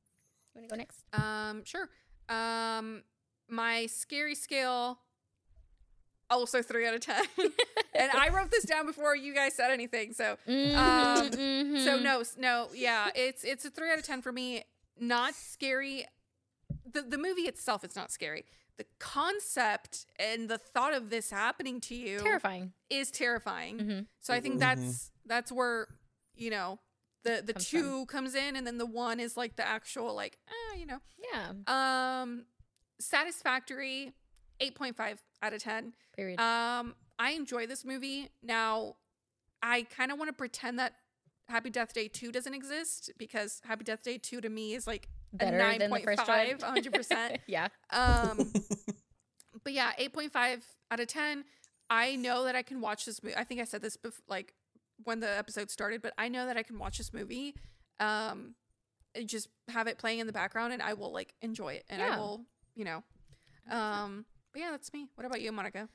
You want to go next? Um, sure. Um, my scary scale, also three out of ten. <laughs> and I wrote this down before you guys said anything. So, um, Mhm, so no, no, yeah, it's it's a three out of ten for me. Not scary. The the movie itself is not scary. The concept and the thought of this happening to you terrifying. is terrifying. Mhm. So I think Mhm. that's that's where you know the the Comes from. two comes in, and then the one is like the actual like eh, you know Yeah. um, satisfactory, eight point five out of ten. Period. Um, I enjoy this movie. Now, I kind of want to pretend that Happy Death Day two doesn't exist because Happy Death Day two to me is like Better a nine than the point first five, hundred percent. <laughs> yeah. Um, <laughs> but yeah, eight point five out of ten. I know that I can watch this movie. I think I said this bef- like when the episode started, but I know that I can watch this movie. Um, and just have it playing in the background, and I will like enjoy it, and I will, you know. Um, but yeah, that's me. What about you, Monica?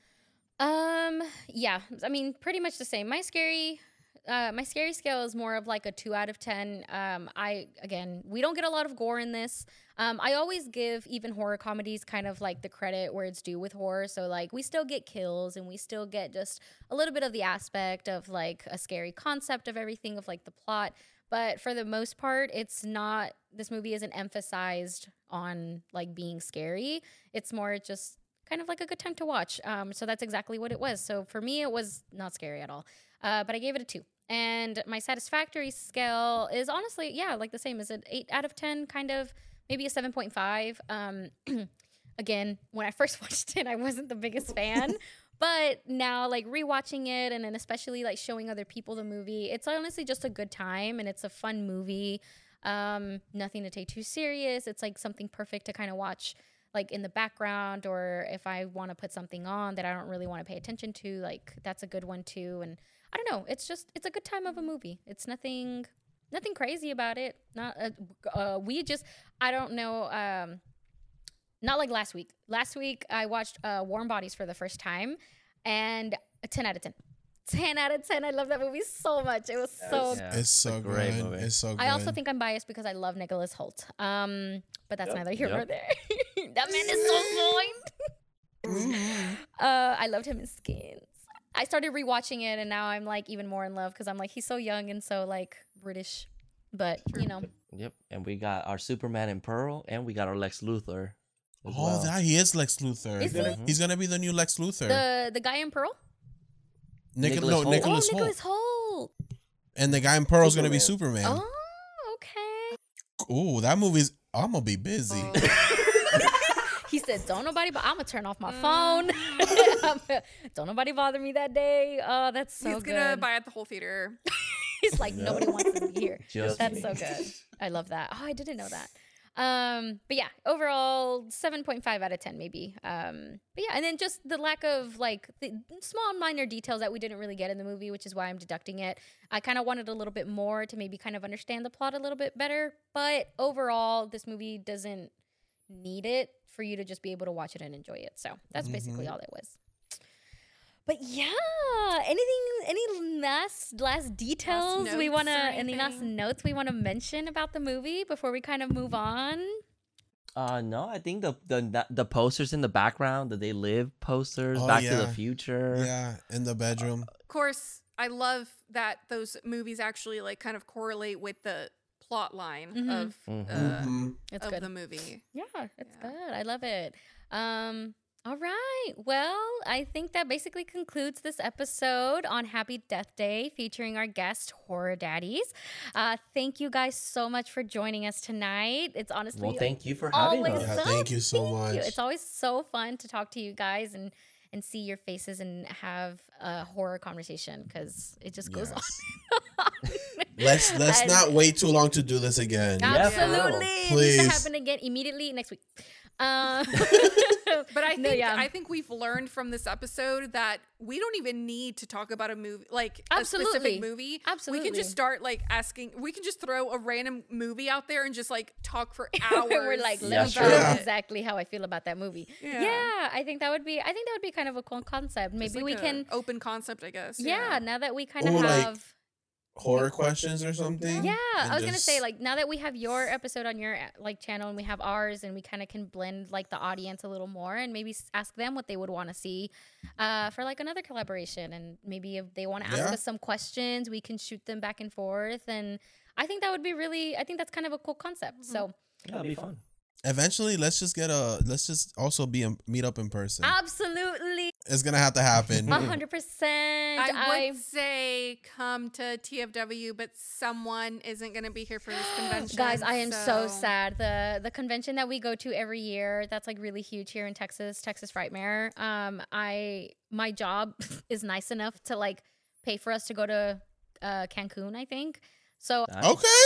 Um. Yeah. I mean, pretty much the same. My scary, uh, my scary scale is more of like a two out of ten. Um. I again, we don't get a lot of gore in this. Um. I always give even horror comedies kind of like the credit where it's due with horror. So like we still get kills and we still get just a little bit of the aspect of like a scary concept of everything of like the plot. But for the most part, it's not. This movie isn't emphasized on like being scary. It's more just kind of like a good time to watch. Um, so that's exactly what it was. So for me, it was not scary at all. Uh, but I gave it a two. And my satisfactory scale is honestly, yeah, like the same as an eight out of 10, kind of maybe a 7.5. Um, <clears throat> again, when I first <laughs> watched it, I wasn't the biggest fan. <laughs> But now, like rewatching it and then especially like showing other people the movie, it's honestly just a good time and it's a fun movie. Um, nothing to take too serious. It's like something perfect to kind of watch like in the background or if I want to put something on that I don't really want to pay attention to, like that's a good one too. And I don't know, it's just it's a good time of a movie. It's nothing nothing crazy about it. Not uh, uh, we just I don't know. Um, not like last week. Last week I watched uh, Warm Bodies for the first time, and a ten out of ten. <laughs> 10 out of 10. I love that movie so much. It was so Yeah, It's so a great good. movie. It's so good. I also think I'm biased because I love Nicholas Hoult. Um, but that's Yep. neither here nor Yep. there. <laughs> that man is so fine. <laughs> uh, I loved him in Skins. I started rewatching it, and now I'm like even more in love because I'm like he's so young and so like British. But you know, Yep. And we got our Superman in Pearl, and we got our Lex Luthor. Oh, well. that he is Lex Luthor. Is he? Mm-hmm. He's gonna be the new Lex Luthor. the the guy in Pearl. Nichol- Nicholas no, Hoult. Nicholas oh, Hoult. Nicholas Hoult. And the guy in Pearl's gonna be Superman. Oh, okay. Ooh, that movie's. I'm gonna be busy. He oh. <laughs> said, "Don't nobody, but I'm gonna turn off my Mm. phone. <laughs> Don't nobody bother me that day. Oh, that's so good. He's good. gonna buy at the whole theater. <laughs> He's like, nobody wants to be here. <laughs> Just That's me. so good. I love that. Oh, I didn't know that. Um, but yeah, overall, seven point five out of ten, maybe. Um, but yeah, and then just the lack of like the small minor details that we didn't really get in the movie, which is why I'm deducting it. I kind of wanted a little bit more to maybe kind of understand the plot a little bit better. But overall, this movie doesn't need it for you to just be able to watch it and enjoy it. So that's basically all it was. But yeah, anything, any last last details we want to, or any last notes we want to mention about the movie before we kind of move on? Uh no, I think the the the posters in the background, the They Live posters, Oh, Back to the Future. yeah, in the bedroom. Of course, I love that those movies actually like kind of correlate with the plot line Mhm. of uh, Mhm. It's of good. the movie. Yeah, it's Yeah. good. I love it. Um, all right. Well, I think that basically concludes this episode on Happy Death Day featuring our guest, Horror Daddies. Uh, thank you guys so much for joining us tonight. It's honestly Well, thank you for having us. Yeah, so- thank you so thank you. much. It's always so fun to talk to you guys and and see your faces and have a horror conversation because it just goes Yes. on. <laughs> Let's let's And- not wait too long to do this again. Yeah, for real. Absolutely. It needs to Please. happen again immediately next week. Uh, <laughs> But I <laughs> think No, yeah. I think we've learned from this episode that we don't even need to talk about a movie like a Absolutely. specific movie. Absolutely, We can just start like asking. We can just throw a random movie out there and just like talk for <laughs> hours. We're like, let Yeah, me sure. tell Yeah. exactly how I feel about that movie. Yeah. Yeah. I think that would be. I think that would be kind of a cool concept. Maybe like we can. open concept, I guess. Yeah, Now that we kind of Ooh, like, have. Horror questions or something. yeah, I was gonna say like now that we have your episode on your like channel and we have ours and we kind of can blend like the audience a little more and maybe ask them what they would want to see uh, for like another collaboration and maybe if they want to ask Yeah. us some questions we can shoot them back and forth and I think that would be really I think that's kind of a cool concept. So Yeah, that'd be fun. Eventually, let's just get a. Let's just also be in, meet up in person. absolutely, it's gonna have to happen. a hundred percent. I would say come to TFW, but someone isn't going to be here for this <gasps> convention. Guys, I am so sad. The the convention that we go to every year, that's like really huge here in Texas, Texas Frightmare. Um, I my job <laughs> is nice enough to like pay for us to go to uh Cancun, I think. So Nice. okay.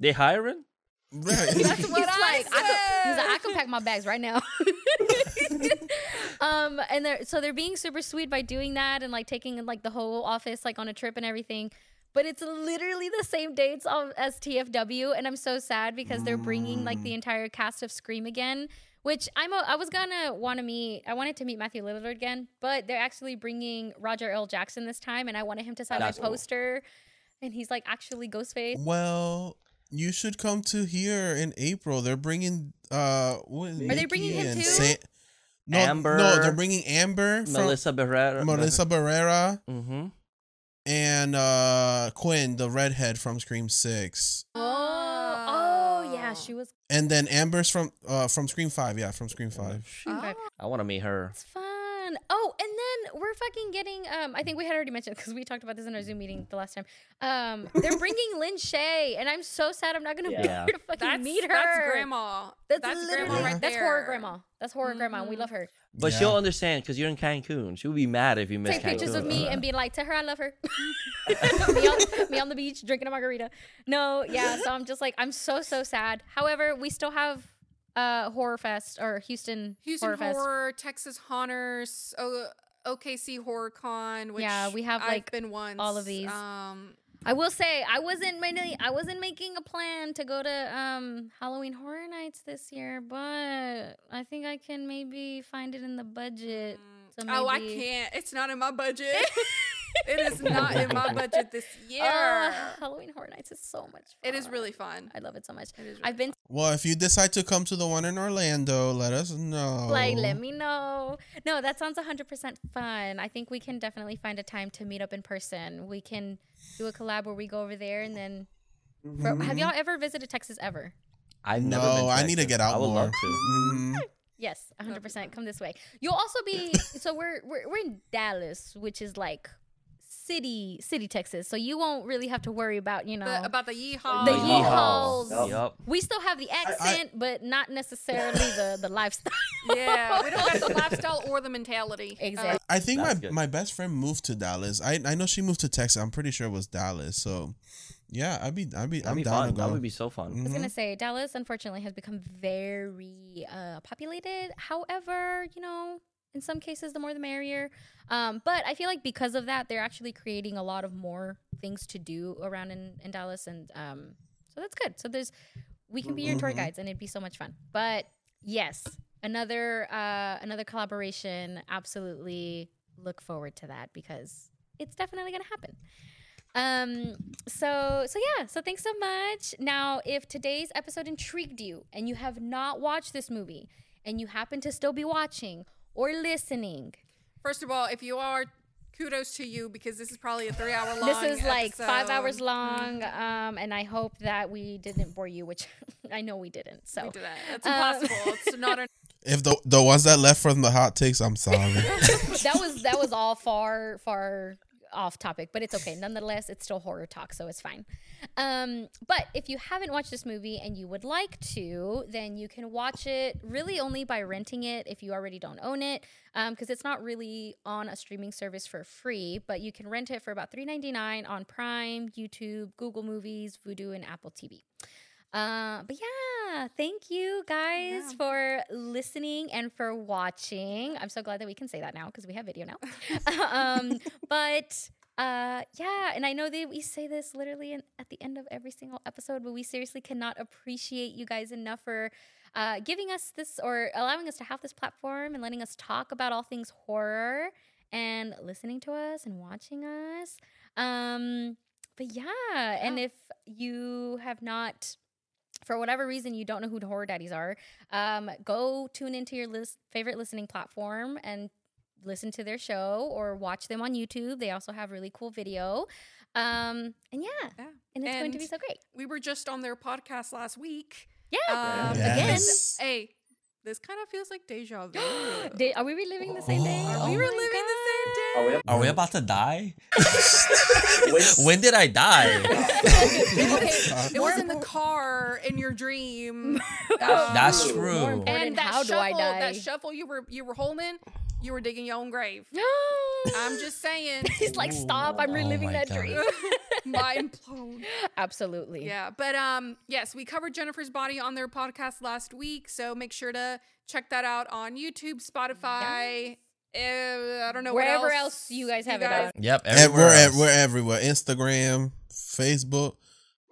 They hiring? Right. <laughs> he's what I like, I could, he's like, I can pack my bags right now. <laughs> um, and they're so they're being super sweet by doing that and like taking like the whole office like on a trip and everything. But it's literally the same dates as TFW, and I'm so sad because they're bringing like the entire cast of Scream again. Which I'm a, I was gonna want to meet. I wanted to meet Matthew Lillard again, but they're actually bringing Roger L. Jackson this time, and I wanted him to sign That's my cool. poster. And he's like actually Ghostface. well, you should come to here in April. They're bringing. Uh, what, Are they bringing him and too? no, Amber. No, they're bringing Amber Melissa Barrera. Melissa Barrera Mm-hmm. and uh Quinn, the redhead from Scream Six, Oh, oh yeah, she was. and then Amber's from uh from Scream Five. Yeah, from Scream Five. Okay. I want to meet her. It's fun. Oh, and then we're fucking getting. Um, I think we had already mentioned because we talked about this in our Zoom meeting the last time. Um, they're bringing Lin Shaye, and I'm so sad I'm not gonna be Yeah. here to fucking That's, meet her. that's grandma. That's, That's, literally grandma right there. that's there. horror grandma. That's horror grandma. We love her. But Yeah. she'll understand because you're in Cancun. She'll be mad if you miss Take Cancun. pictures of me <laughs> and be like, "To her, I love her." <laughs> <laughs> me, on, me on the beach drinking a margarita. No, yeah. So I'm just like, I'm so so sad. However, we still have uh horror fest or Houston, Houston horror Horror, fest. Texas Haunters, o- OKC Horror Con. Which Yeah, we have, I've like, been once. all of these. Um, I will say I wasn't making I wasn't making a plan to go to um Halloween Horror Nights this year, but I think I can maybe find it in the budget. So Oh, I can't. It's not in my budget. <laughs> <laughs> it is <laughs> not in my budget this <laughs> ah, year. Oh, Halloween Horror Nights is so much fun. it is really fun. I love it so much. It is really I've been Well, if you decide to come to the one in Orlando, let us know. like, let me know. No, that sounds 100% fun. I think we can definitely find a time to meet up in person. We can do a collab where we go over there and then. For, have mm-hmm. y'all ever visited Texas ever? I've never been. No, I need to get out I would more. Mm-hmm. love to. Yes, 100%. Come this way. You'll also be <laughs> so we're we're we're in Dallas, which is like city city Texas. So you won't really have to worry about, you know, The- about the yeehaw. the yeehaws. yeehaws. Yup. We still have the accent, but not necessarily the the lifestyle. <laughs> Yeah, we don't have the lifestyle or the mentality. Uh, <laughs> Exactly. I think my good. my best friend moved to Dallas. I I know she moved to Texas. I'm pretty sure it was Dallas. So, yeah, I'd be I'd be That'd I'm be down fun. to go. That would be so fun. I was gonna say Dallas, unfortunately, has become very uh, populated. However, you know, in some cases, the more the merrier. Um, but I feel like because of that, they're actually creating a lot of more things to do around in, in Dallas, and um, so that's good. So there's we can be your tour guides, and it'd be so much fun. But yes, another uh, another collaboration. Absolutely look forward to that because it's definitely gonna happen. Um, so so yeah, so thanks so much. Now, if today's episode intrigued you and you have not watched this movie and you happen to still be watching or listening, First of all, if you are, kudos to you because this is probably a three hour long. this is like five hours long. Um, and I hope that we didn't bore you, which <laughs> I know we didn't. So We did that. It's Um, impossible. it's <laughs> not an If the the ones that left from the hot takes, I'm sorry. <laughs> that was that was all far far off topic but it's okay. Nonetheless it's still horror talk so it's fine. Um but if you haven't watched this movie and you would like to then you can watch it really only by renting it if you already don't own it because it's not really on a streaming service for free but you can rent it for about $3.99 on prime youtube google movies vudu and apple tv uh, but yeah, thank you guys Yeah. for listening and for watching. I'm so glad that we can say that now because we have video now. <laughs> um, but uh, yeah, and I know that we say this literally in, at the end of every single episode, but we seriously cannot appreciate you guys enough for uh, giving us this or allowing us to have this platform and letting us talk about all things horror and listening to us and watching us. Um, but yeah, and if you have not for whatever reason you don't know who the horror daddies are, um, go tune into your list, favorite listening platform and listen to their show or watch them on YouTube. They also have really cool video. Um, and yeah, Yeah. and it's going to be so great. We were just on their podcast last week. Yeah. Um, Yes. Again, hey, this kind of feels like deja vu. <gasps> Did, are we reliving the same day? Are Oh we my reliving the same day? Are we Are we about to die? <laughs> When- when did I die? <laughs> Okay, it was in the car in your dream. <laughs> That's Um, true. Important, And that how do shuffle, I die? that shuffle you were you were holding, you were digging your own grave. No. <gasps> I'm just saying, He's like, stop! I'm Oh reliving my that God. dream. mind blown. Absolutely. Yeah, but um, yes, we covered Jennifer's body on their podcast last week, so make sure to check that out on YouTube, Spotify. Uh, I don't know Wherever what else you guys have it guys- on. Yep. Everywhere. we're, else. we're everywhere. Instagram, Facebook,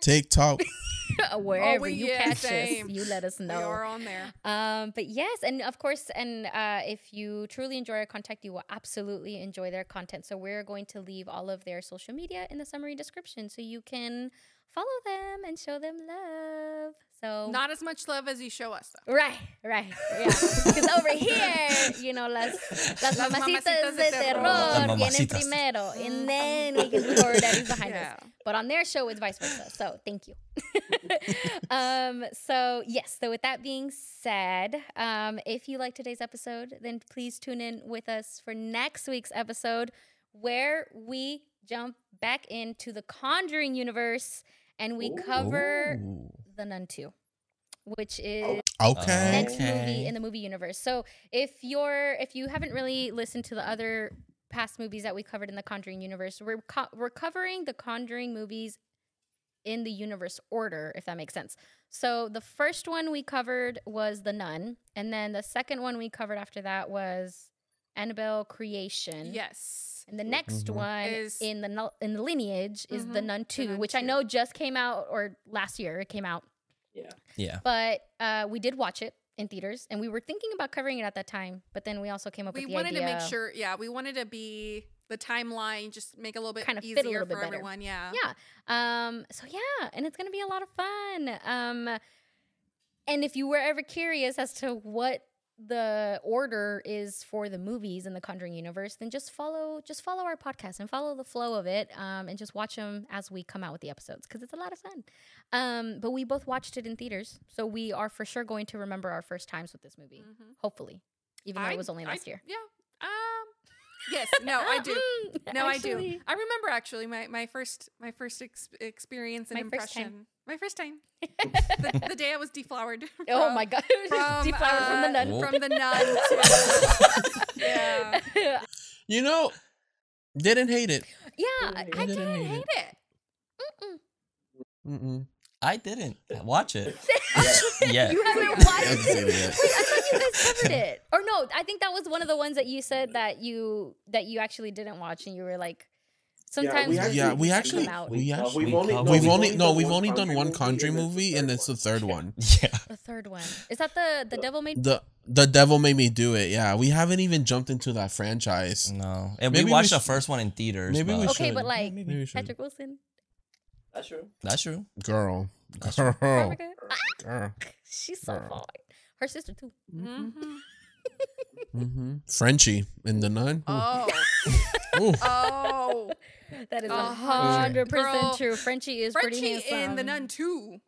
TikTok. <laughs> Wherever we- you yeah, catch same. us, you let us know. We know. are on there. Um, but yes, and of course, and uh, if you truly enjoy our content, you will absolutely enjoy their content. So we're going to leave all of their social media in the summary description, so you can follow them and show them love. So Not as much love as you show us, though. right, right, yeah. Because over here, you know, las <laughs> las Las mamacitas mamacitas de de terror. terror Las vienen mamacitas. primero, and then we can do horror daddies behind Yeah. us. But on their show, it's vice versa. So thank you. <laughs> um, so yes. So with that being said, um, if you like today's episode, then please tune in with us for next week's episode, where we jump back into the Conjuring universe and we cover Ooh. the Nun Two, which is oh, oh. Okay. next movie in the movie universe. So if you're if you haven't really listened to the other past movies that we covered in the Conjuring universe, we're co- we're covering the Conjuring movies in the universe order, if that makes sense. So the first one we covered was The Nun, and then the second one we covered after that was Annabelle Creation. Yes. And the next Mhm. one Is- in the nu- in the lineage is The Mhm, Nun Two, Nun which I know just came out or last year it came out. Yeah. Yeah. But uh, we did watch it in theaters, and we were thinking about covering it at that time. But then we also came up We with the idea. We wanted idea. to make sure, yeah, we wanted to be the timeline, just make it a little bit Kinda fit a easier little bit for better. everyone. Yeah. Yeah. Um. So yeah, and it's gonna be a lot of fun. Um. And if you were ever curious as to what the order is for the movies in the Conjuring universe, then just follow just follow our podcast and follow the flow of it, um, and just watch them as we come out with the episodes because it's a lot of fun. Um, but we both watched it in theaters, so we are for sure going to remember our first times with this movie. Mhm. Hopefully, even though I- it was only I- last year. Yeah. Yes. No, I do. Mm, No, I do. I remember actually my, my first my first ex- experience and My first time. impression. My first time. <laughs> the, the day I was deflowered. <laughs> Oh from- my god! <laughs> From, Deflowered from the uh, nun. From the nun. To, yeah. You know, didn't hate it. Yeah, Didn't I I didn't Didn't hate hate it. Mm-mm. Mm-mm. I didn't watch it. <laughs> Yeah. Yeah. You haven't <laughs> watched it? Wait. I thought you guys covered it. Or no, I think that was one of the ones that you said that you that you actually didn't watch, and you were like, sometimes we actually- Yeah, we actually- come we actually- uh, we've only, no, no, we've we've only no, we've done only done one Conjuring movie, and it's the third one. <laughs> Yeah. the third one is that the the devil made. The the devil made me do it. Yeah, we haven't even jumped into that franchise. No. And Maybe we we watched the first one in theaters. Maybe we but okay, but like Maybe we should. Patrick Wilson, That's true. that's true. Girl, That's girl, Veronica, ah, girl. she's so Girl. fine. Her sister too. Mhm. hmm <laughs> Frenchie in the nun. Oh. <laughs> Oh. That is a Uh-huh. hundred percent true. Frenchie is pretty Frenchie handsome. in the nun too.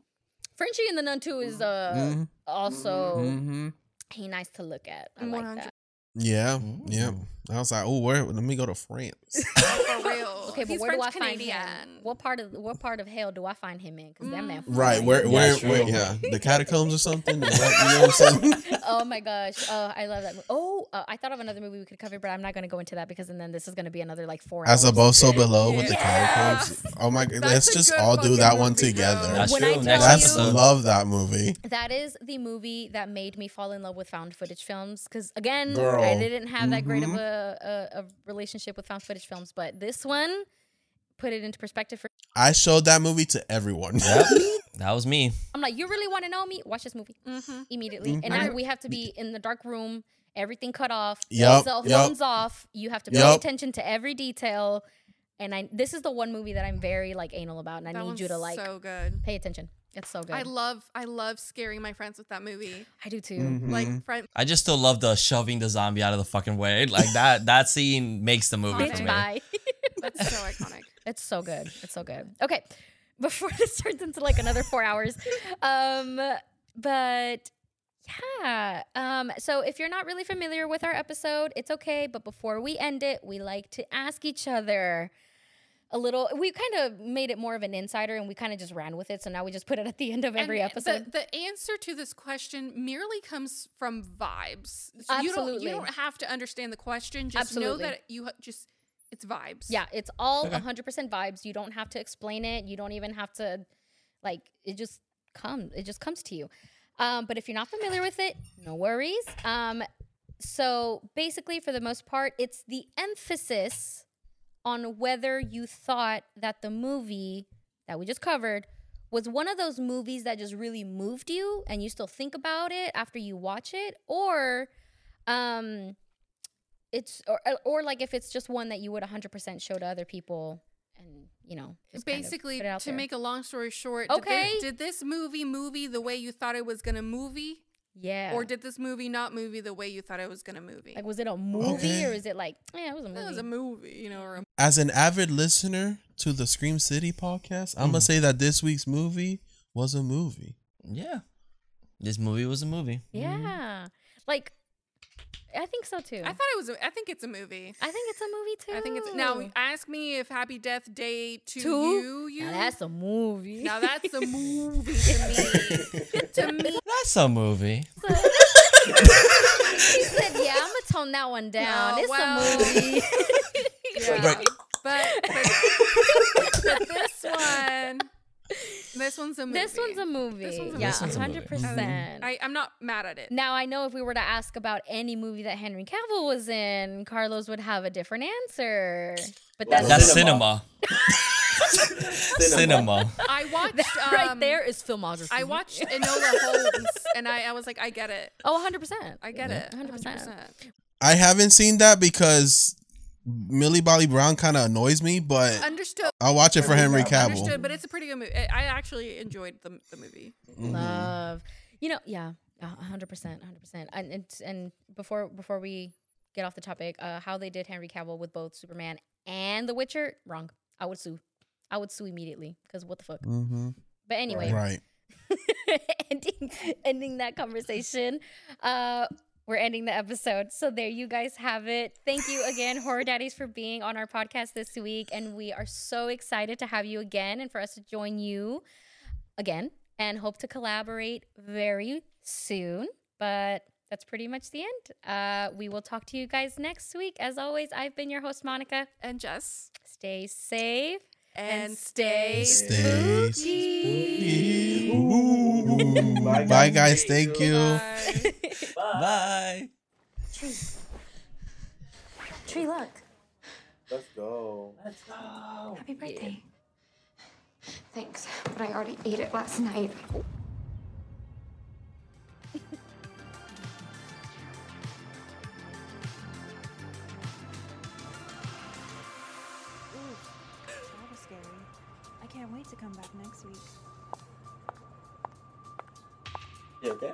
Frenchie in the nun too is uh Mhm. also hmm he nice to look at. I like that. Yeah, yeah. I was like, oh, where? Let me go to France. <laughs> For real. Okay, but He's where do I French find him? Canadian. What part of what part of hell do I find him in? Because that man. right? fine. Where? Yeah, Where? yeah, the <laughs> catacombs or something. Is that, you know what I'm saying? <laughs> oh my gosh! Oh, I love that. Movie. Oh, uh, I thought of another movie we could cover, but I'm not going to go into that because and then this is going to be another like four. As hours. above, so below with the catacombs. Oh my! god, That's Let's just all do that one movie, bro. together. That's When true. I That's you- love that movie. That is the movie that made me fall in love with found footage films. Because again, I didn't have that great of Mhm. a, a, a relationship with found footage films, but this one put it into perspective for. I showed that movie to everyone. <laughs> Yep. <laughs> that was me. I'm like, you really want to know me? Watch this movie Mm-hmm. immediately. Mhm. And now we have to be in the dark room, everything cut off, Yup, cell yup. phones off. You have to pay Yup. attention to every detail. And I, this is the one movie that I'm very like anal about, and I That need you to like so good. pay attention. It's so good. I love I love scaring my friends with that movie. I do too. Mhm. Like friend I just still love the shoving the zombie out of the fucking way. Like that that scene makes the movie Bitch, for me. bye. <laughs> that's so iconic. It's so good. It's so good. Okay. Before <laughs> this turns into like another four hours. Um, but yeah. Um, so if you're not really familiar with our episode, it's okay. But before we end it, we like to ask each other a little we kind of made it more of an insider and we kind of just ran with it. So now we just put it at the end of every And episode. The, the answer to this question merely comes from vibes. So You don't, Absolutely. you don't have to understand the question. Just know that you just it's vibes. Yeah, it's all Okay. 100% vibes. You don't have to explain it. You don't even have to like it just comes. It just comes to you. Um, but if you're not familiar with it, no worries. Um, so basically, for the most part, it's the emphasis on whether you thought that the movie that we just covered was one of those movies that just really moved you and you still think about it after you watch it or um it's or uh, or like if it's just one that you would 100% show to other people and you know just kind of Basically, put it out to there. make a long story short, did thi- Okay. did this movie movie the way you thought it was gonna movie, yeah or did this movie not movie the way you thought it was gonna movie? like was it a movie Okay. or is it like yeah it was a movie it was a movie, you know, or a As an avid listener to the Scream City podcast, I'm gonna mm. say that this week's movie was a movie. Yeah. This movie was a movie. yeah like I think so too I thought it was. A, I think it's a movie. I think it's a movie too I think it's now. Ask me if Happy Death Day to Two? you. You Now that's a movie now that's a <laughs> movie to me. <laughs> to me, That's a movie. <laughs> he said yeah I'm gonna tone that one down No, it's well- a movie yeah. Right. but, but but this one, This one's a movie. This one's a movie. This one's a yeah, This one's a movie. hundred percent. I, I'm not mad at it. Now I know if we were to ask about any movie that Henry Cavill was in, Carlos would have a different answer. But that's, That's Cinema. <laughs> cinema. Cinema. I watched that right um, there is filmography. I watched Enola Holmes, and I, I was like, I get it. Oh, 100 percent. I get it. 100%. 100%. I haven't seen that because Millie Bobby Brown kind of annoys me, but Understood. I'll watch it for Henry Cavill. Understood, but it's a pretty good movie. I I actually enjoyed the, the movie. Mhm. Love. You know, yeah, hundred percent, hundred percent. And it's and before before we get off the topic, uh, how they did Henry Cavill with both Superman and The Witcher, wrong. I would sue. I would sue immediately because what the fuck. Mm-hmm. But anyway, Right. <laughs> ending ending that conversation. Uh we're ending the episode. So there you guys have it. Thank you again, Horror Daddies, for being on our podcast this week. And we are so excited to have you again and for us to join you again and hope to collaborate very soon. But that's pretty much the end. Uh, we will talk to you guys next week. As always, I've been your host, Monica. And Jess. Stay safe And stay Stay spooky. Ooh. Bye, Bye, guys. guys. Thank Thank you. you. <laughs> Bye. Bye. Tree. Tree, look. Let's go. Let's go. Happy birthday. Thanks, but I already ate it last night. That was scary. I can't wait to come back next week. You okay?